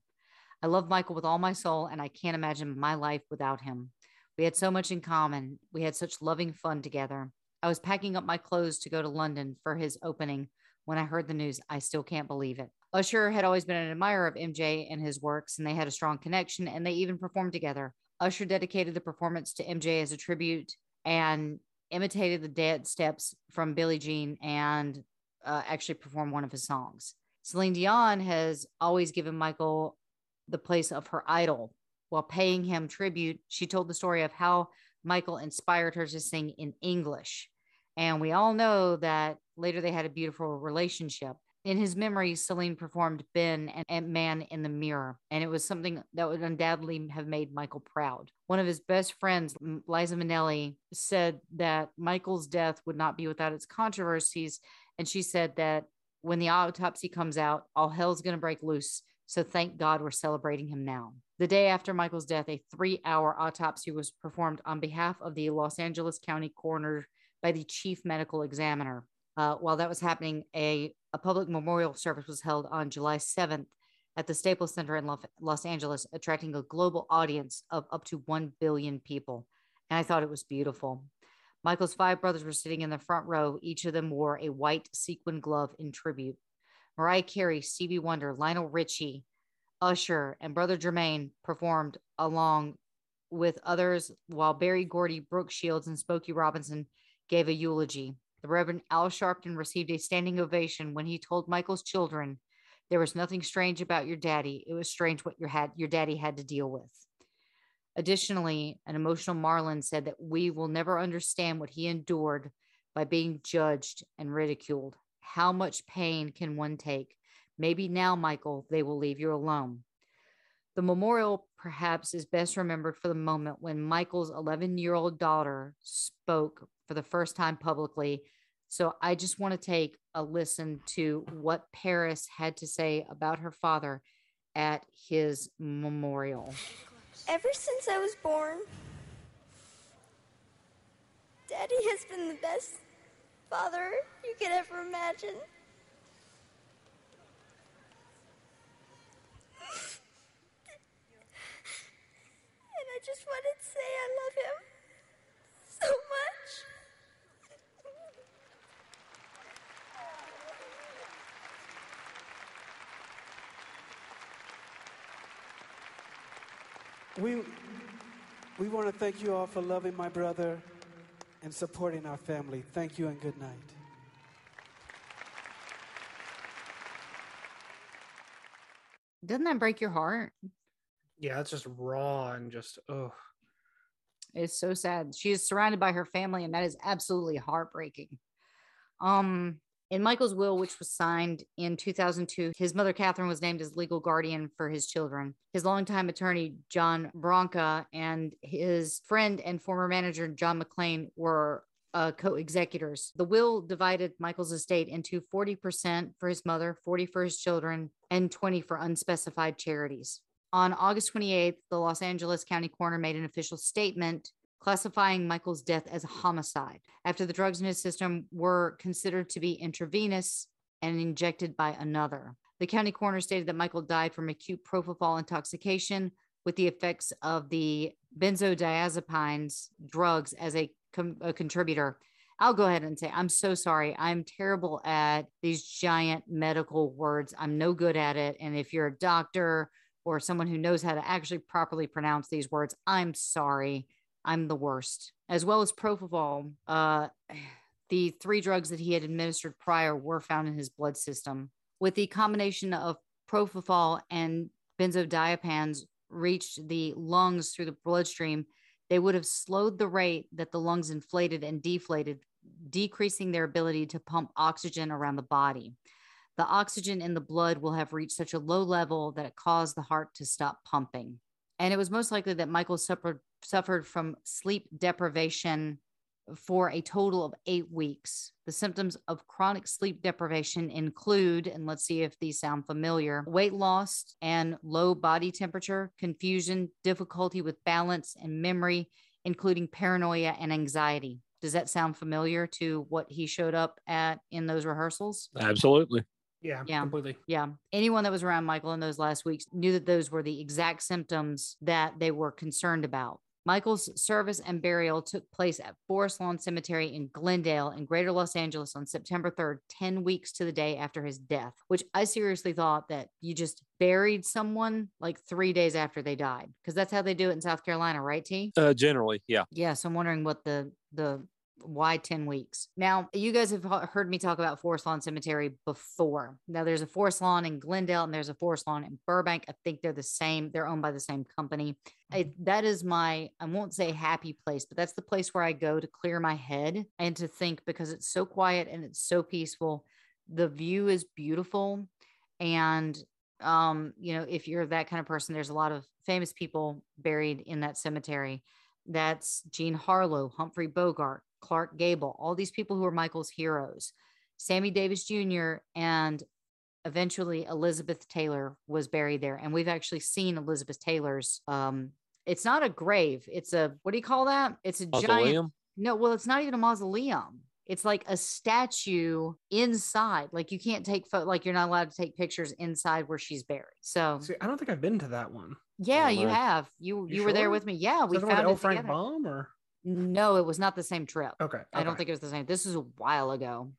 [SPEAKER 3] I love Michael with all my soul, and I can't imagine my life without him. We had so much in common. We had such loving fun together. I was packing up my clothes to go to London for his opening when I heard the news. I still can't believe it. Usher had always been an admirer of MJ and his works, and they had a strong connection, and they even performed together. Usher dedicated the performance to MJ as a tribute and imitated the dance steps from Billie Jean and uh, actually performed one of his songs. Celine Dion has always given Michael the place of her idol. While paying him tribute, she told the story of how Michael inspired her to sing in English. And we all know that later they had a beautiful relationship. In his memory, Celine performed Ben and Man in the Mirror, and it was something that would undoubtedly have made Michael proud. One of his best friends, Liza Minnelli, said that Michael's death would not be without its controversies, and she said that when the autopsy comes out, all hell's going to break loose. So thank God we're celebrating him now. The day after Michael's death, a three hour autopsy was performed on behalf of the Los Angeles County coroner by the chief medical examiner. Uh, while that was happening, a, a public memorial service was held on July 7th at the Staples Center in Los Angeles, attracting a global audience of up to 1 billion people. And I thought it was beautiful. Michael's five brothers were sitting in the front row. Each of them wore a white sequin glove in tribute. Mariah Carey, Stevie Wonder, Lionel Richie, Usher, and Brother Jermaine performed along with others, while Berry Gordy, Brooke Shields, and Smokey Robinson gave a eulogy. The Reverend Al Sharpton received a standing ovation when he told Michael's children, There was nothing strange about your daddy. It was strange what your, had, your daddy had to deal with. Additionally, an emotional Marlon said that we will never understand what he endured by being judged and ridiculed. How much pain can one take? Maybe now, Michael, they will leave you alone. The memorial perhaps is best remembered for the moment when Michael's 11 year old daughter spoke for the first time publicly. So I just want to take a listen to what Paris had to say about her father at his memorial.
[SPEAKER 15] Ever since I was born, Daddy has been the best father you could ever imagine. and I just wanted to say I love him so much.
[SPEAKER 16] We, we want to thank you all for loving my brother and supporting our family. Thank you and good night.
[SPEAKER 3] Doesn't that break your heart?
[SPEAKER 5] Yeah, it's just raw and just oh.
[SPEAKER 3] It's so sad. She is surrounded by her family, and that is absolutely heartbreaking. Um, in Michael's will, which was signed in 2002, his mother, Catherine, was named as legal guardian for his children. His longtime attorney, John Branca, and his friend and former manager, John McClain, were uh, co executors. The will divided Michael's estate into 40% for his mother, 40 for his children, and 20 for unspecified charities. On August 28th, the Los Angeles County coroner made an official statement classifying Michael's death as a homicide after the drugs in his system were considered to be intravenous and injected by another. The county coroner stated that Michael died from acute propofol intoxication with the effects of the benzodiazepines drugs as a, com- a contributor. I'll go ahead and say, I'm so sorry. I'm terrible at these giant medical words. I'm no good at it. And if you're a doctor or someone who knows how to actually properly pronounce these words, I'm sorry. I'm the worst. As well as propofol, uh, <sighs> the three drugs that he had administered prior were found in his blood system. With the combination of propofol and benzodiazepines reached the lungs through the bloodstream, they would have slowed the rate that the lungs inflated and deflated, decreasing their ability to pump oxygen around the body. The oxygen in the blood will have reached such a low level that it caused the heart to stop pumping. And it was most likely that Michael suffered suffered from sleep deprivation for a total of eight weeks. The symptoms of chronic sleep deprivation include, and let's see if these sound familiar weight loss and low body temperature, confusion, difficulty with balance and memory, including paranoia and anxiety. Does that sound familiar to what he showed up at in those rehearsals?
[SPEAKER 4] Absolutely.
[SPEAKER 5] Yeah,
[SPEAKER 3] Yeah.
[SPEAKER 5] completely.
[SPEAKER 3] Yeah. Anyone that was around Michael in those last weeks knew that those were the exact symptoms that they were concerned about. Michael's service and burial took place at Forest Lawn Cemetery in Glendale in Greater Los Angeles on September 3rd, 10 weeks to the day after his death, which I seriously thought that you just buried someone like three days after they died. Because that's how they do it in South Carolina, right, T?
[SPEAKER 4] Uh, generally, yeah.
[SPEAKER 3] Yeah, so I'm wondering what the the why 10 weeks. Now, you guys have heard me talk about Forest Lawn Cemetery before. Now, there's a Forest Lawn in Glendale and there's a Forest Lawn in Burbank. I think they're the same. They're owned by the same company. I, that is my, I won't say happy place, but that's the place where I go to clear my head and to think because it's so quiet and it's so peaceful. The view is beautiful. And um, you know, if you're that kind of person, there's a lot of famous people buried in that cemetery. That's Jean Harlow, Humphrey Bogart, Clark Gable, all these people who are Michael's heroes. Sammy Davis Jr. and eventually Elizabeth Taylor was buried there. And we've actually seen Elizabeth Taylor's um it's not a grave, it's a what do you call that? It's a giant
[SPEAKER 4] Mausoleum?
[SPEAKER 3] no, well, it's not even a mausoleum. It's like a statue inside. Like you can't take photo, like you're not allowed to take pictures inside where she's buried. So
[SPEAKER 5] See, I don't think I've been to that one.
[SPEAKER 3] yeah, you have. You you,
[SPEAKER 5] You
[SPEAKER 3] were there with me. Yeah,
[SPEAKER 5] Is
[SPEAKER 3] we
[SPEAKER 5] that the
[SPEAKER 3] found
[SPEAKER 5] L.
[SPEAKER 3] it
[SPEAKER 5] Frank
[SPEAKER 3] together.
[SPEAKER 5] Baum or
[SPEAKER 3] No, it was not the same trip.
[SPEAKER 5] Okay,
[SPEAKER 3] I don't think it was the same. This is a while ago.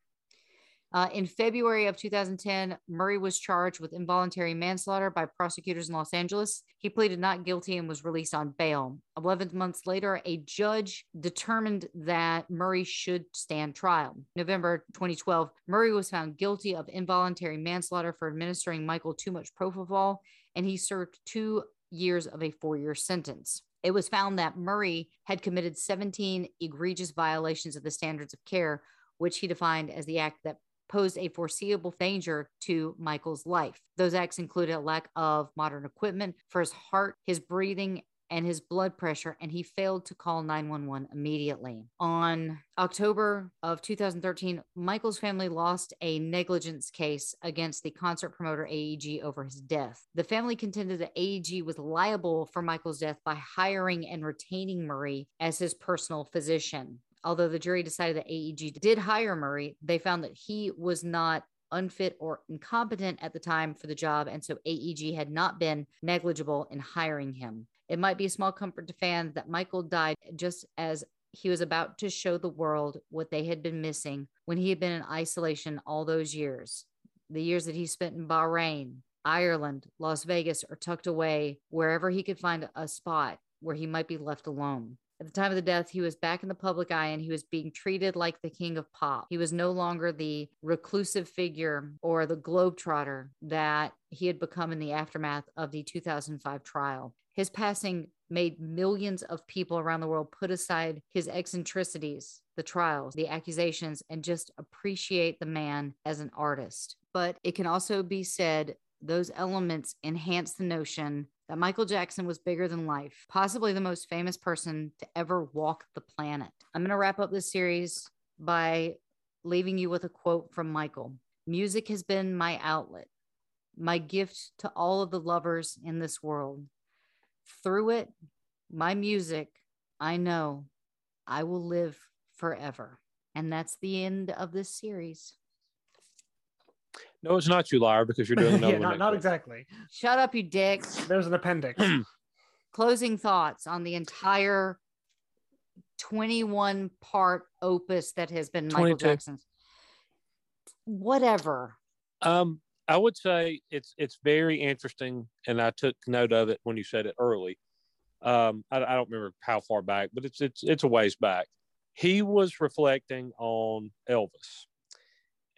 [SPEAKER 3] Uh, in February of 2010, Murray was charged with involuntary manslaughter by prosecutors in Los Angeles. He pleaded not guilty and was released on bail. 11 months later, a judge determined that Murray should stand trial. November 2012, Murray was found guilty of involuntary manslaughter for administering Michael too much propofol, and he served two years of a four year sentence. It was found that Murray had committed 17 egregious violations of the standards of care, which he defined as the act that posed a foreseeable danger to Michael's life. Those acts included a lack of modern equipment for his heart, his breathing, and his blood pressure, and he failed to call 911 immediately. On October of 2013, Michael's family lost a negligence case against the concert promoter AEG over his death. The family contended that AEG was liable for Michael's death by hiring and retaining Murray as his personal physician. Although the jury decided that AEG did hire Murray, they found that he was not unfit or incompetent at the time for the job, and so AEG had not been negligible in hiring him. It might be a small comfort to fans that Michael died just as he was about to show the world what they had been missing when he had been in isolation all those years. The years that he spent in Bahrain, Ireland, Las Vegas, or tucked away wherever he could find a spot where he might be left alone. At the time of the death, he was back in the public eye and he was being treated like the king of pop. He was no longer the reclusive figure or the globetrotter that he had become in the aftermath of the 2005 trial. His passing made millions of people around the world put aside his eccentricities, the trials, the accusations, and just appreciate the man as an artist. But it can also be said those elements enhance the notion that Michael Jackson was bigger than life, possibly the most famous person to ever walk the planet. I'm going to wrap up this series by leaving you with a quote from Michael Music has been my outlet, my gift to all of the lovers in this world. Through it, my music, I know I will live forever. And that's the end of this series.
[SPEAKER 4] No, it's not you, liar, because you're doing <laughs> another
[SPEAKER 5] yeah,
[SPEAKER 4] one.
[SPEAKER 5] not, not exactly.
[SPEAKER 3] Shut up, you dick.
[SPEAKER 5] There's an appendix. <clears throat>
[SPEAKER 3] Closing thoughts on the entire 21 part opus that has been Michael
[SPEAKER 4] 22.
[SPEAKER 3] Jackson's. Whatever.
[SPEAKER 4] Um, I would say it's it's very interesting, and I took note of it when you said it early. Um, I, I don't remember how far back, but it's it's it's a ways back. He was reflecting on Elvis,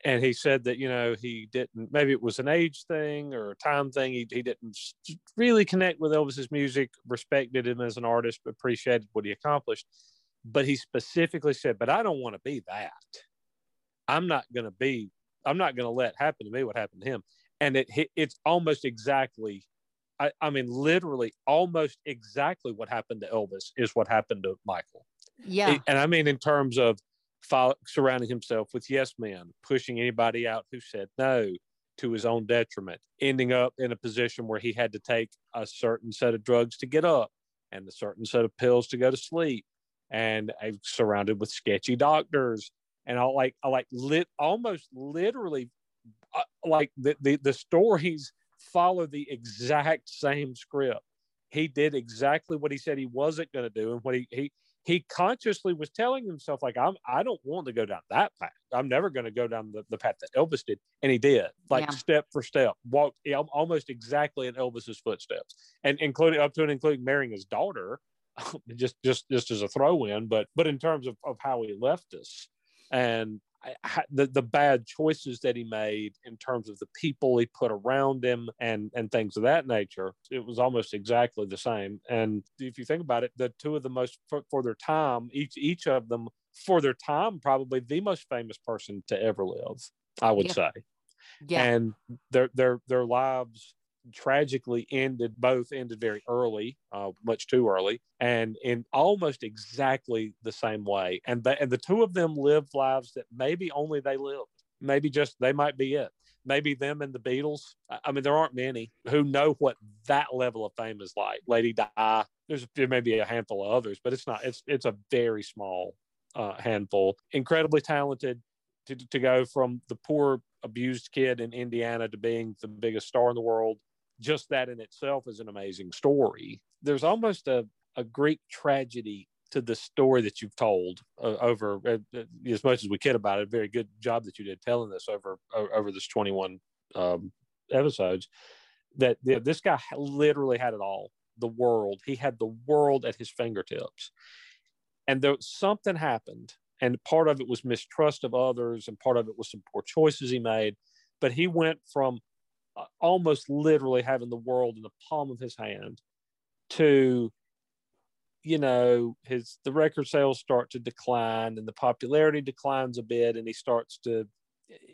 [SPEAKER 4] and he said that you know he didn't maybe it was an age thing or a time thing. He he didn't really connect with Elvis's music, respected him as an artist, appreciated what he accomplished. But he specifically said, "But I don't want to be that. I'm not going to be I'm not going to let happen to me what happened to him. And it it's almost exactly, I, I mean, literally almost exactly what happened to Elvis is what happened to Michael.
[SPEAKER 3] Yeah.
[SPEAKER 4] And I mean, in terms of follow, surrounding himself with yes men, pushing anybody out who said no to his own detriment, ending up in a position where he had to take a certain set of drugs to get up and a certain set of pills to go to sleep. And uh, surrounded with sketchy doctors and I like I like lit almost literally uh, like the, the the stories follow the exact same script. He did exactly what he said he wasn't going to do, and what he he he consciously was telling himself like I'm I don't want to go down that path. I'm never going to go down the, the path that Elvis did, and he did like
[SPEAKER 3] Yeah.
[SPEAKER 4] step for step, walked almost exactly in Elvis's footsteps, and including up to and including marrying his daughter, <laughs> just just just as a throw in. But but in terms of of how he left us, and I- the the bad choices that he made in terms of the people he put around him and and things of that nature it was almost exactly the same and if you think about it the two of the most for, for their time each each of them for their time probably the most famous person to ever live i would
[SPEAKER 3] Yeah.
[SPEAKER 4] say
[SPEAKER 3] Yeah.
[SPEAKER 4] and their their their lives tragically ended both ended very early uh, much too early and in almost exactly the same way. And the, and the two of them lived lives that maybe only they lived maybe just they might be it. Maybe them and the beatles. I- mean there aren't many who know what that level of fame is like. Lady di there's there may be a handful of others but it's not it's it's a very small uh, handful. Incredibly talented to, to go from the poor abused kid in Indiana to being the biggest star in the world, just that in itself is an amazing story. There's almost a, a Greek tragedy to the story that you've told uh, over uh, uh, as much as we kid about it. Very good job that you did telling this over over this 21 um, episodes. That this guy literally had it all. The world. He had the world at his fingertips and there something happened and part of it was mistrust of others and part of it was some poor choices he made but he went from Uh, almost literally having the world in the palm of his hand to you know his the record sales start to decline and the popularity declines a bit and he starts to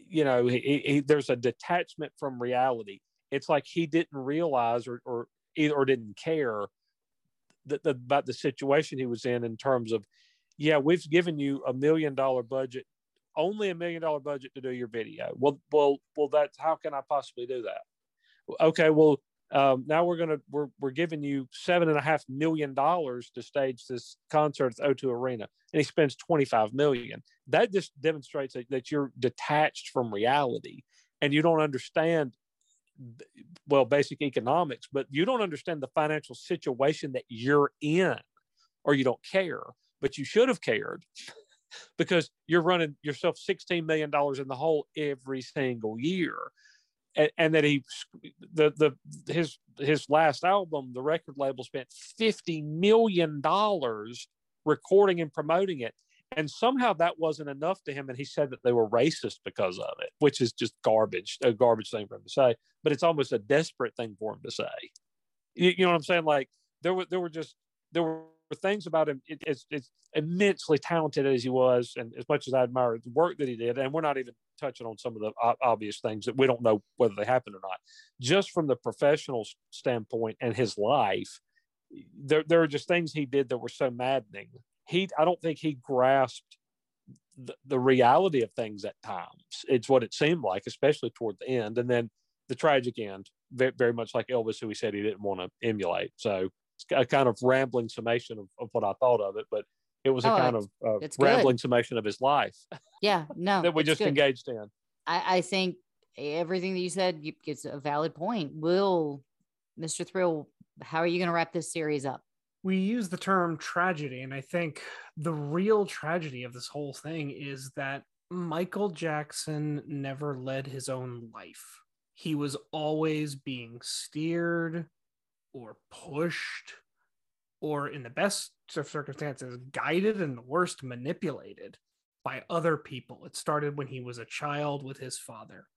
[SPEAKER 4] you know he, he, he- there's a detachment from reality. It's like he didn't realize or or or didn't care the, the, about the situation he was in in terms of yeah we've given you a million dollar budget only a million dollar budget to do your video. Well well well that's how can i possibly do that? Okay well um, now we're gonna we're, we're giving you seven and a half million dollars to stage this concert at the o2 arena and he spends 25 million. That just demonstrates that, that you're detached from reality and you don't understand well basic economics but you don't understand the financial situation that you're in or you don't care but you should have cared because you're running yourself 16 million dollars in the hole every single year. And, and that he the the his his last album the record label spent 50 million dollars recording and promoting it. And somehow that wasn't enough to him and he said that they were racist because of it which is just garbage a garbage thing for him to say but it's almost a desperate thing for him to say. You, you know what i'm saying? Like there were there were just there were things about him it, it's, it's immensely talented as he was and as much as i admire the work that he did and we're not even touching on some of the obvious things that we don't know whether they happened or not. Just from the professional standpoint and his life there, there are just things he did that were so maddening. He i don't think he grasped the, the reality of things at times. It's what it seemed like especially toward the end and then the tragic end very, very much like elvis who he said he didn't want to emulate. So a kind of rambling summation of, of what i thought of it but it was a
[SPEAKER 3] Oh,
[SPEAKER 4] kind of uh,
[SPEAKER 3] it's good.
[SPEAKER 4] rambling summation of his life <laughs>
[SPEAKER 3] Yeah, no.
[SPEAKER 4] that we just
[SPEAKER 3] good.
[SPEAKER 4] engaged in
[SPEAKER 3] I, I think everything that you said you- it's a valid point. Will Mr. Thrill, how are you going to wrap this series up?
[SPEAKER 5] we use the term tragedy and i think the real tragedy of this whole thing is that michael jackson never led his own life he was always being steered or pushed or in the best of circumstances guided and the worst manipulated by other people. It started when he was a child with his father.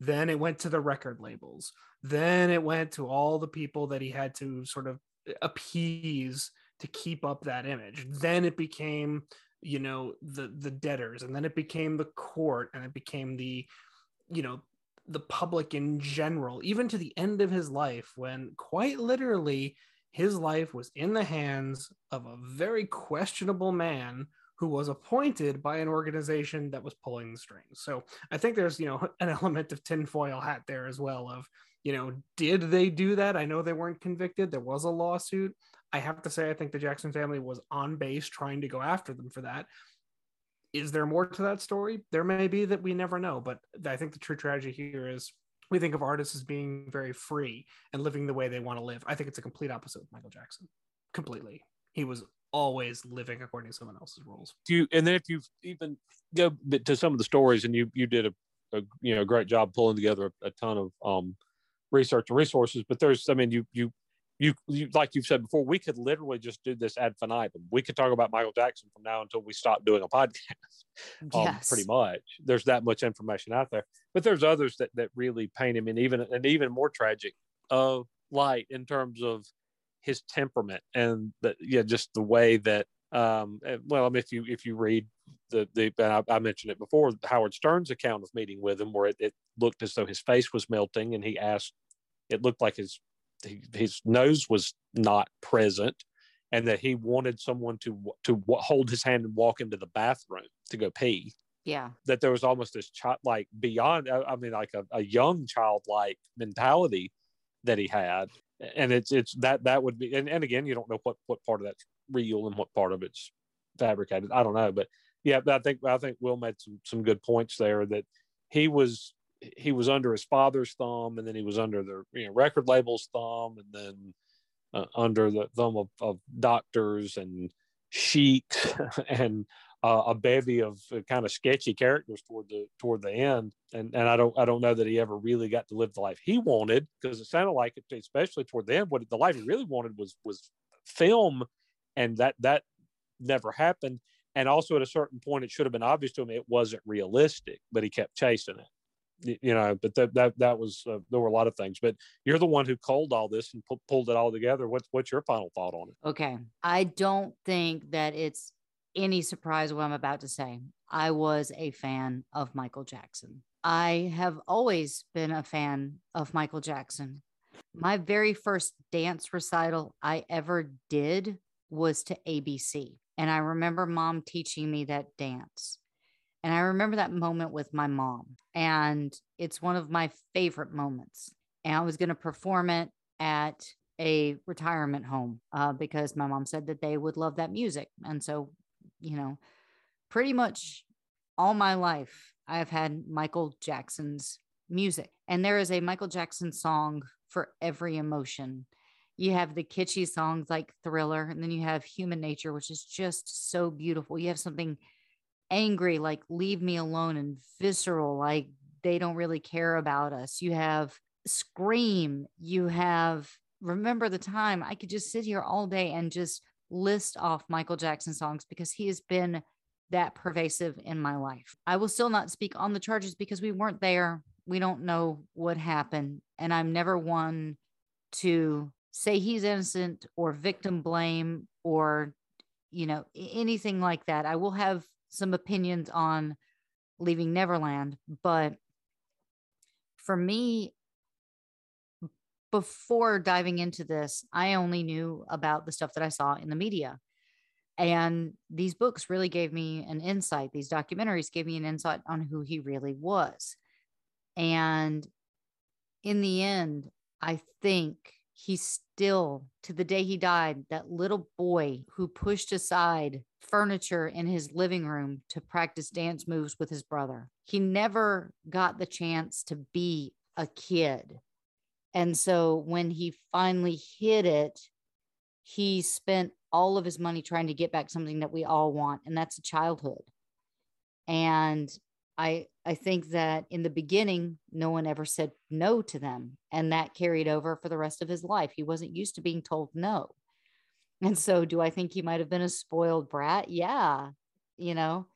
[SPEAKER 5] Then it went to the record labels. Then it went to all the people that he had to sort of appease to keep up that image. Then it became you know the the debtors and then it became the court and it became the you know the public in general even to the end of his life when quite literally his life was in the hands of a very questionable man who was appointed by an organization that was pulling the strings. So I think there's, you know, <laughs> an element of tinfoil hat there as well of, you know, did they do that? I know they weren't convicted. There was a lawsuit. I have to say, I think the Jackson family was on base trying to go after them for that. Is there more to that story? There may be that we never know, but I think the true tragedy here is we think of artists as being very free and living the way they want to live. I think it's a complete opposite with Michael Jackson. Completely. He was always living according to someone else's rules.
[SPEAKER 4] Do you, and then if you even go to some of the stories, and you you did a, a you know great job pulling together a, a ton of um, research and resources. But there's, I mean, you you you, you like you've said before, we could literally just do this ad infinitum. We could talk about Michael Jackson from now until we stop doing a podcast. <laughs> um,
[SPEAKER 3] Yes.
[SPEAKER 4] pretty much. There's that much information out there, but there's others that that really paint him in even an even more tragic uh, light in terms of his temperament and the yeah just the way that um eh, well I mean, if you if you read the the and I, I mentioned it before Howard Stern's account of meeting with him where it, it looked as though his face was melting and he asked it looked like his his nose was not present and that he wanted someone to to hold his hand and walk into the bathroom to go pee.
[SPEAKER 3] Yeah.
[SPEAKER 4] that there was almost this child like beyond I I mean like a, a young childlike mentality that he had. And it's it's that that would be and, and again you don't know what what part of that's real and what part of it's fabricated. I don't know but yeah but i think i think will made some some good points there that he was he was under his father's thumb and then he was under the you know record label's thumb and then uh, under the thumb of, of doctors and sheiks <laughs> and uh, a bevy of uh, kind of sketchy characters toward the toward the end. And and I don't I don't know that he ever really got to live the life he wanted because it sounded like it especially toward the end what the life he really wanted was was film and that that never happened. And also at a certain point it should have been obvious to him it wasn't realistic but he kept chasing it you know but that that that was uh, there were a lot of things but you're the one who culled all this and pu- pulled it all together what's what's your final thought on it
[SPEAKER 3] Okay. I don't think that it's any surprise what I'm about to say. I was a fan of Michael Jackson. I have always been a fan of Michael Jackson. My very first dance recital I ever did was to ABC. And I remember mom teaching me that dance. And I remember that moment with my mom. And it's one of my favorite moments. And I was going to perform it at a retirement home uh, because my mom said that they would love that music. And so, you know, pretty much all my life, I've had Michael Jackson's music. And there is a Michael Jackson song for every emotion. You have the kitschy songs like Thriller, and then you have Human Nature, which is just so beautiful. You have something angry like Leave Me Alone and visceral like They Don't Really Care About Us. You have Scream. You have Remember the Time. I could just sit here all day and just list off Michael Jackson songs because he has been that pervasive in my life. I will still not speak on the charges because we weren't there. We don't know what happened. And I'm never one to say he's innocent or victim blame or, you know, anything like that. I will have some opinions on leaving Neverland, but for me, before diving into this, I only knew about the stuff that I saw in the media. And these books really gave me an insight. These documentaries gave me an insight on who he really was. And in the end, I think he still, to the day he died, that little boy who pushed aside furniture in his living room to practice dance moves with his brother, he never got the chance to be a kid. And so when he finally hit it, he spent all of his money trying to get back something that we all want, and that's a childhood. And I I think that in the beginning, no one ever said no to them, and that carried over for the rest of his life. He wasn't used to being told no. And so, do I think he might have been a spoiled brat? Yeah. You know,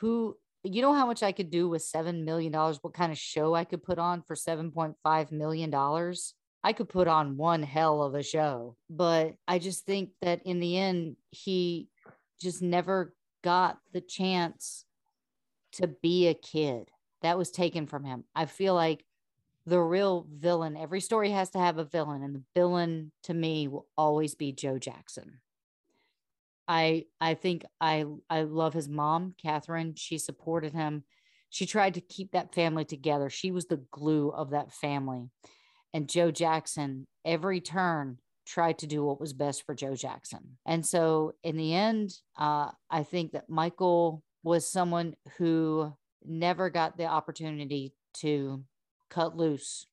[SPEAKER 3] who, you know, how much I could do with $7 million? What kind of show I could put on for $7.5 million? I could put on one hell of a show. But I just think that in the end, he just never got the chance to be a kid. That was taken from him. I feel like the real villain, every story has to have a villain, and the villain to me will always be Joe Jackson. I I think I I love his mom, Catherine. She supported him. She tried to keep that family together. She was the glue of that family. And Joe Jackson, every turn, tried to do what was best for Joe Jackson. And so in the end, uh, I think that Michael was someone who never got the opportunity to cut loose,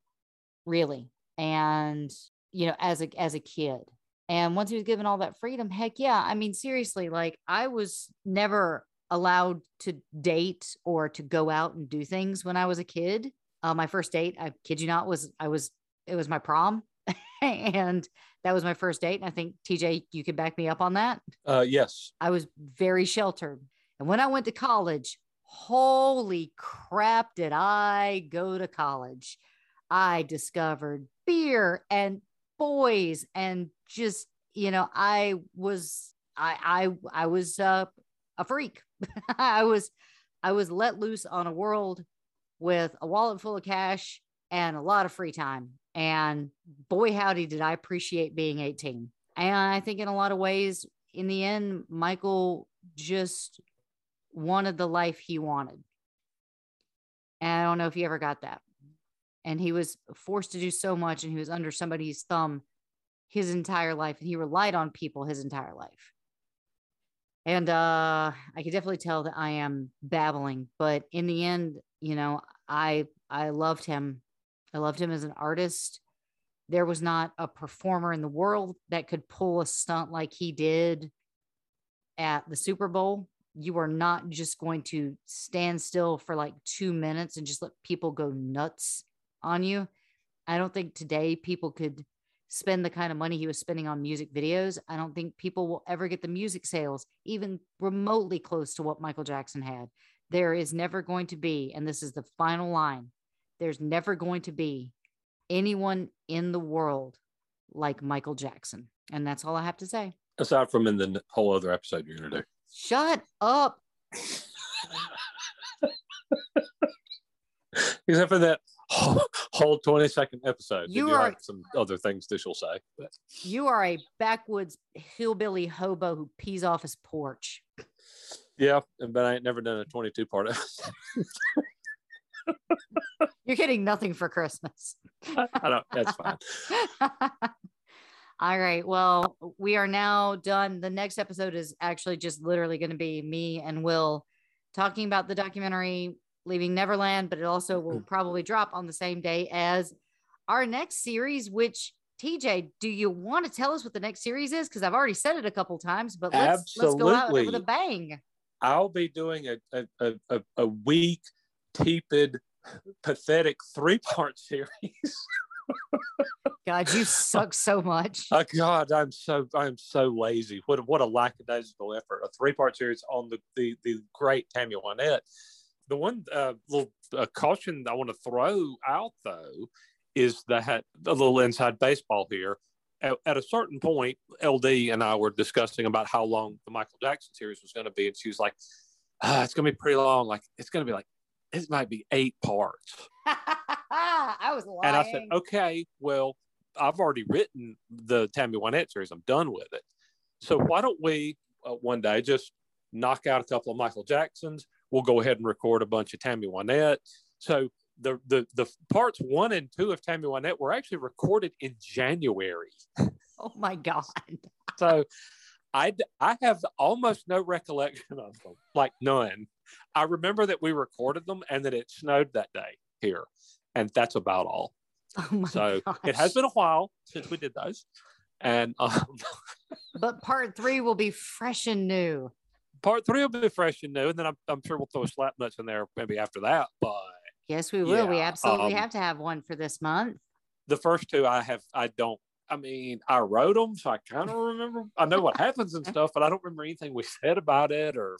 [SPEAKER 3] really. And, you know, as a as a kid. And once he was given all that freedom, heck yeah. I mean, seriously, like I was never allowed to date or to go out and do things when I was a kid. Uh, my first date, I kid you not, was I was it was my prom, <laughs> and that was my first date. And I think TJ, you could back me up on that.
[SPEAKER 4] Uh, yes.
[SPEAKER 3] I was very sheltered, and when I went to college, holy crap, did I go to college? I discovered beer and boys and just you know I was I I I was uh, a freak. <laughs> I was I was let loose on a world with a wallet full of cash and a lot of free time. And boy, howdy, did I appreciate being 18. And I think in a lot of ways, in the end, Michael just wanted the life he wanted. And I don't know if he ever got that. And he was forced to do so much and he was under somebody's thumb his entire life and he relied on people his entire life. And uh I could definitely tell that I am babbling, but in the end, you know, I I loved him. I loved him as an artist. There was not a performer in the world that could pull a stunt like he did at the Super Bowl. You are not just going to stand still for like two minutes and just let people go nuts on you. I don't think today people could spend the kind of money he was spending on music videos. I don't think people will ever get the music sales even remotely close to what Michael Jackson had. There is never going to be, and this is the final line there's never going to be anyone in the world like Michael Jackson. And that's all I have to say.
[SPEAKER 4] Aside from in the whole other episode you're going to do.
[SPEAKER 3] Shut up.
[SPEAKER 4] Except for that whole, whole 20 second episode.
[SPEAKER 3] You
[SPEAKER 4] You,
[SPEAKER 3] are-
[SPEAKER 4] have some other things that she'll say. But
[SPEAKER 3] You are a backwoods hillbilly hobo who pees off his porch.
[SPEAKER 4] yeah, but I ain't never done a 22 part episode.
[SPEAKER 3] You're getting nothing for Christmas.
[SPEAKER 4] I don't, that's fine. <laughs>
[SPEAKER 3] All right. Well, we are now done. The next episode is actually just literally going to be me and Will talking about the documentary Leaving Neverland, but it also will mm-hmm. probably drop on the same day as our next series, which TJ, do you want to tell us what the next series is? Because I've already said it a couple times, but let's let's go out with a bang.
[SPEAKER 4] I'll be doing a a, a, a, a weak, tepid, pathetic three part <laughs> series.
[SPEAKER 3] God, you suck so much. <laughs>
[SPEAKER 4] Oh God, I'm so I'm so lazy. What a- what a lackadaisical effort. A three part series on the the the great Tammy Wynette. The one uh, little uh, caution I want to throw out though is that a little inside baseball here. At, at a certain point, LD and I were discussing about how long the Michael Jackson series was going to be, and she was like, ah, "It's going to be pretty long. Like it's going to be like it might be eight parts." <laughs> <laughs>
[SPEAKER 3] I was lying.
[SPEAKER 4] And I said, okay, well, I've already written the Tammy Wynette series. I'm done with it. So why don't we uh, one day just knock out a couple of Michael Jacksons? We'll go ahead and record a bunch of Tammy Wynette. So the the the parts one and two of Tammy Wynette were actually recorded in January. <laughs>
[SPEAKER 3] Oh my God.
[SPEAKER 4] So I I have almost no recollection of them, like none. I remember that we recorded them and that it snowed that day here, and that's about all. <laughs>
[SPEAKER 3] Oh my
[SPEAKER 4] so
[SPEAKER 3] gosh.
[SPEAKER 4] it has been a while since we did those, and um, <laughs>
[SPEAKER 3] But part three will be fresh and new.
[SPEAKER 4] part three will be fresh and new, and then I'm, I'm sure we'll throw a slap nuts in there maybe after that. But
[SPEAKER 3] Yes, we will. we absolutely
[SPEAKER 4] um,
[SPEAKER 3] have to have one for this month.
[SPEAKER 4] the first two I have I don't. I mean, I wrote them, so I kind of remember. I know what happens and stuff, but I don't remember anything we said about it or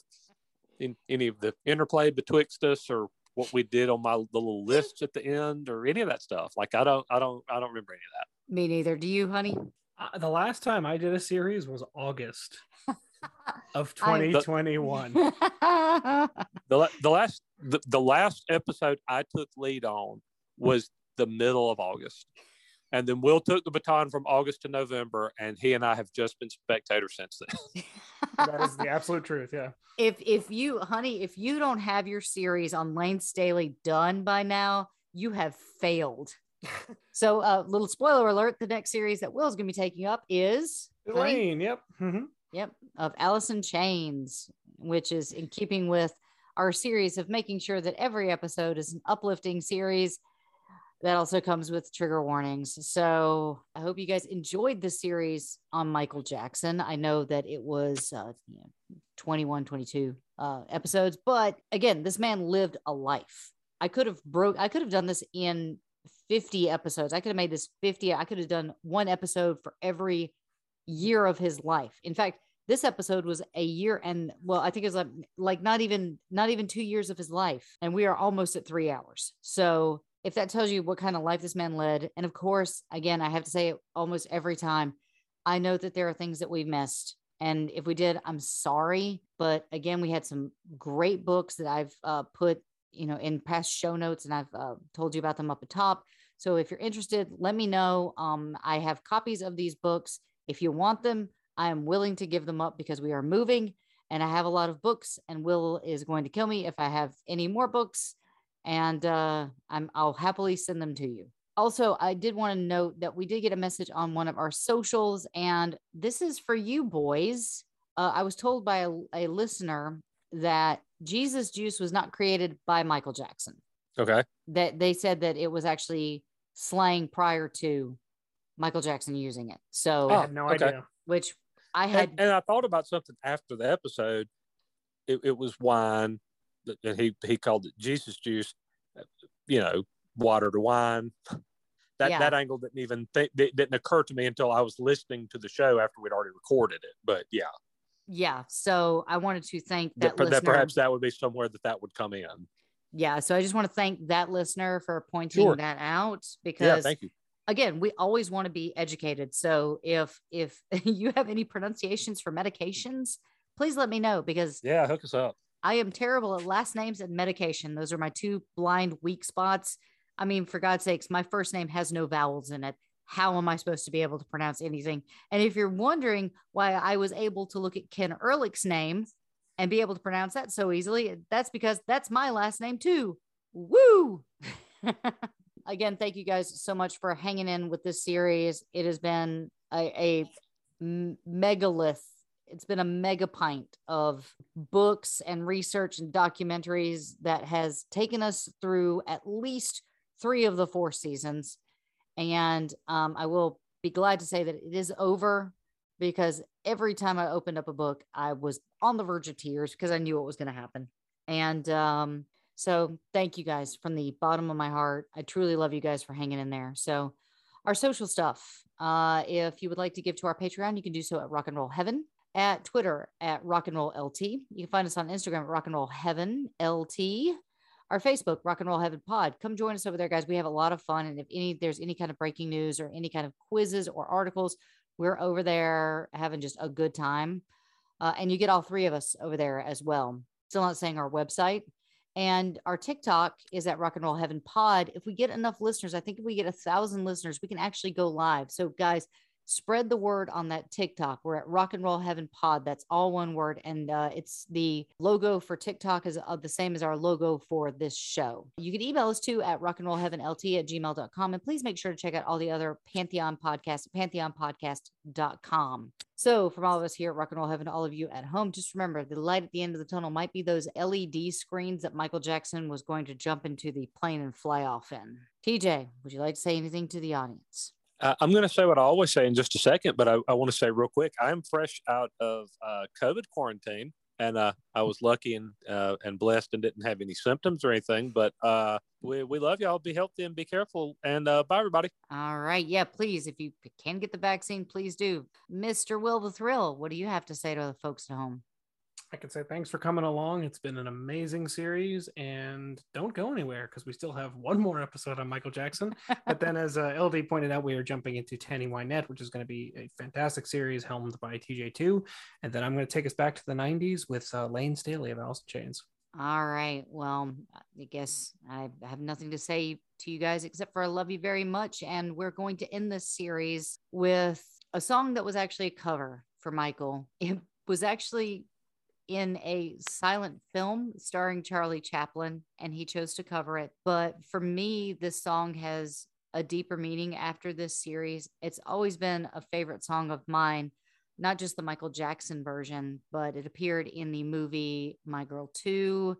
[SPEAKER 4] in, any of the interplay betwixt us or what we did on my little list at the end or any of that stuff. Like I don't, I don't, I don't remember any of that.
[SPEAKER 3] Me neither. Do you, honey?
[SPEAKER 5] Uh, the last time I did a series was August <laughs> of 2021.
[SPEAKER 4] The <laughs> the last the, the last episode I took lead on was the middle of August. And then Will took the baton from August to November, and he and I have just been spectators since then. <laughs>
[SPEAKER 5] that is the absolute truth. Yeah.
[SPEAKER 3] if if you, honey, if you don't have your series on Lane Staley done by now, you have failed. <laughs> so, uh, little spoiler alert: the next series that Will's going to be taking up is honey?
[SPEAKER 5] Elaine. Yep. hmm
[SPEAKER 3] Yep, of Alice in Chains. which is in keeping with our series of making sure that every episode is an uplifting series that also comes with trigger warnings. So I hope you guys enjoyed the series on Michael Jackson. I know that it was uh, you know, 21, 22 uh, episodes, but again, this man lived a life. I could have broke, I could have done this in 50 episodes. I could have made this 50. I could have done one episode for every year of his life. In fact, this episode was a year and well, I think it was like, like not even not even two years of his life, and we are almost at three hours. So if that tells you what kind of life this man led, and of course, again, I have to say it almost every time. I know that there are things that we've missed. And if we did, I'm sorry. But again, we had some great books that I've uh, put, you know, in past show notes, and I've uh, told you about them up at top. So if you're interested, let me know. Um, I have copies of these books. If you want them, I am willing to give them up because we are moving and I have a lot of books, and Will is going to kill me if I have any more books and uh, I'm I'll happily send them to you. Also, I did want to note that we did get a message on one of our socials, and this is for you boys. Uh, I was told by a, a listener that Jesus Juice was not created by Michael Jackson.
[SPEAKER 4] Okay.
[SPEAKER 3] That they said that it was actually slang prior to Michael Jackson using it. So
[SPEAKER 4] Oh, I had no okay. idea.
[SPEAKER 3] Which I had
[SPEAKER 4] and, and I thought about something after the episode. It, it was wine, that- and he he called it Jesus juice. You know, water to wine. That
[SPEAKER 3] Yeah.
[SPEAKER 4] that angle didn't even th- didn't occur to me until I was listening to the show after we'd already recorded it. But yeah,
[SPEAKER 3] yeah. So I wanted to thank that,
[SPEAKER 4] that, that perhaps that would be somewhere that that would come in.
[SPEAKER 3] yeah so i just want to thank that listener for pointing
[SPEAKER 4] Sure.
[SPEAKER 3] that out
[SPEAKER 4] Yeah,
[SPEAKER 3] because
[SPEAKER 4] thank you.
[SPEAKER 3] again we always want to be educated so if if <laughs> you have any pronunciations for medications please let me know because
[SPEAKER 4] Yeah, hook us up.
[SPEAKER 3] I am terrible at last names and medication. Those are my two blind weak spots. I mean for god's sakes my first name has no vowels in it. How am i supposed to be able to pronounce anything? And if you're wondering why i was able to look at ken ehrlich's name and be able to pronounce that so easily that's because that's my last name too. Woo! <laughs> Again thank you guys so much for hanging in with this series. It has been a megalith it's been a mega pint of books and research and documentaries that has taken us through at least three of the four seasons and um, i will be glad to say that it is over because every time i opened up a book i was on the verge of tears because i knew what was going to happen and um, so thank you guys from the bottom of my heart. I truly love you guys for hanging in there. So our social stuff. Uh, if you would like to give to our Patreon, you can do so at Rock and Roll Heaven, at Twitter at Rock and Roll LT. You can find us on Instagram at Rock and Roll Heaven LT. Our Facebook, Rock and Roll Heaven Pod. Come join us over there, guys. We have a lot of fun. And if any there's any kind of breaking news or any kind of quizzes or articles, we're over there having just a good time. Uh, and you get all three of us over there as well. Still not saying our website. And our TikTok is at Rock and Roll Heaven Pod. If we get enough listeners, I think if we get a thousand listeners, we can actually go live. So, guys, spread the word on that TikTok. We're at Rock and Roll Heaven Pod. That's all one word. And uh, it's the logo for TikTok is uh, the same as our logo for this show. You can email us too at rock and roll heaven lt at gmail.com. And please make sure to check out all the other Pantheon podcasts at pantheonpodcast.com. So, from all of us here at Rock and Roll Heaven, all of you at home, just remember the light at the end of the tunnel might be those LED screens that Michael Jackson was going to jump into the plane and fly off in. TJ, would you like to say anything to the audience?
[SPEAKER 4] Uh, I'm going to say what I always say in just a second, but I, I want to say real quick I'm fresh out of uh, COVID quarantine, and uh, I was lucky and uh, and blessed and didn't have any symptoms or anything. But uh, we, we love y'all. Be healthy and be careful. And uh, bye, everybody.
[SPEAKER 3] All right. Yeah, please. If you can get the vaccine, please do. Mr. Will the Thrill, what do you have to say to the folks at home?
[SPEAKER 5] I can say thanks for coming along. It's been an amazing series, and don't go anywhere because we still have one more episode on Michael Jackson. but then, <laughs> as uh, LD pointed out, we are jumping into Tammy Wynette, which is going to be a fantastic series helmed by TJ2. And then I'm going to take us back to the 90s with uh, Lane Staley of Alice in Chains.
[SPEAKER 3] All right. Well, I guess I have nothing to say to you guys except for I love you very much. And we're going to end this series with a song that was actually a cover for Michael. It was actually in a silent film starring Charlie Chaplin, and he chose to cover it. But for me, this song has a deeper meaning after this series. It's always been a favorite song of mine. not just the Michael Jackson version, but it appeared in the movie My Girl 2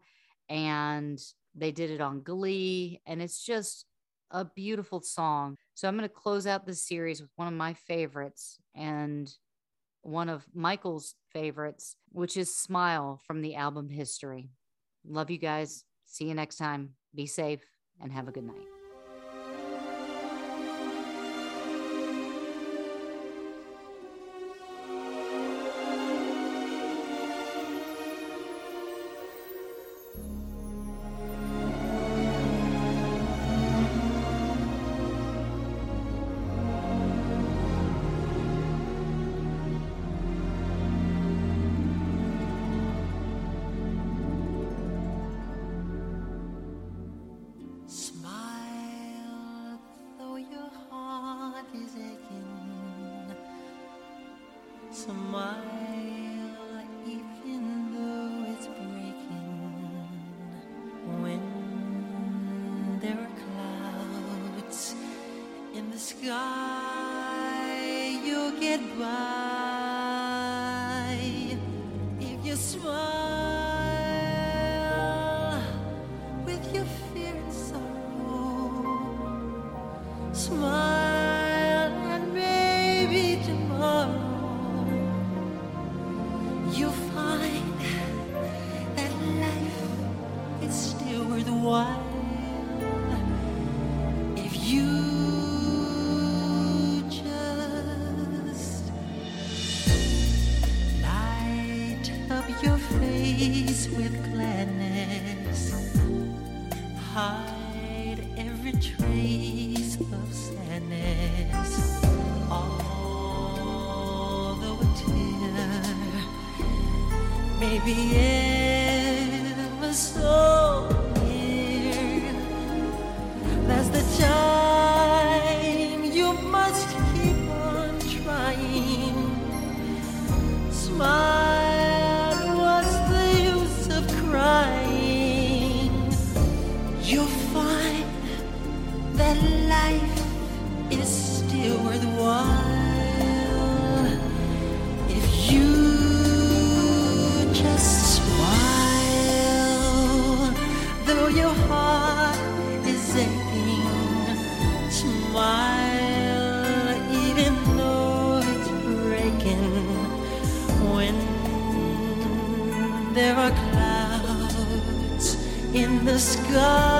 [SPEAKER 3] and they did it on Glee and it's just a beautiful song. So I'm going to close out this series with one of my favorites and one of Michael's favorites, which is Smile from the album History. Love you guys. See you next time. Be safe and have a good night.
[SPEAKER 17] Smile even though it's breaking. When there are clouds in the sky,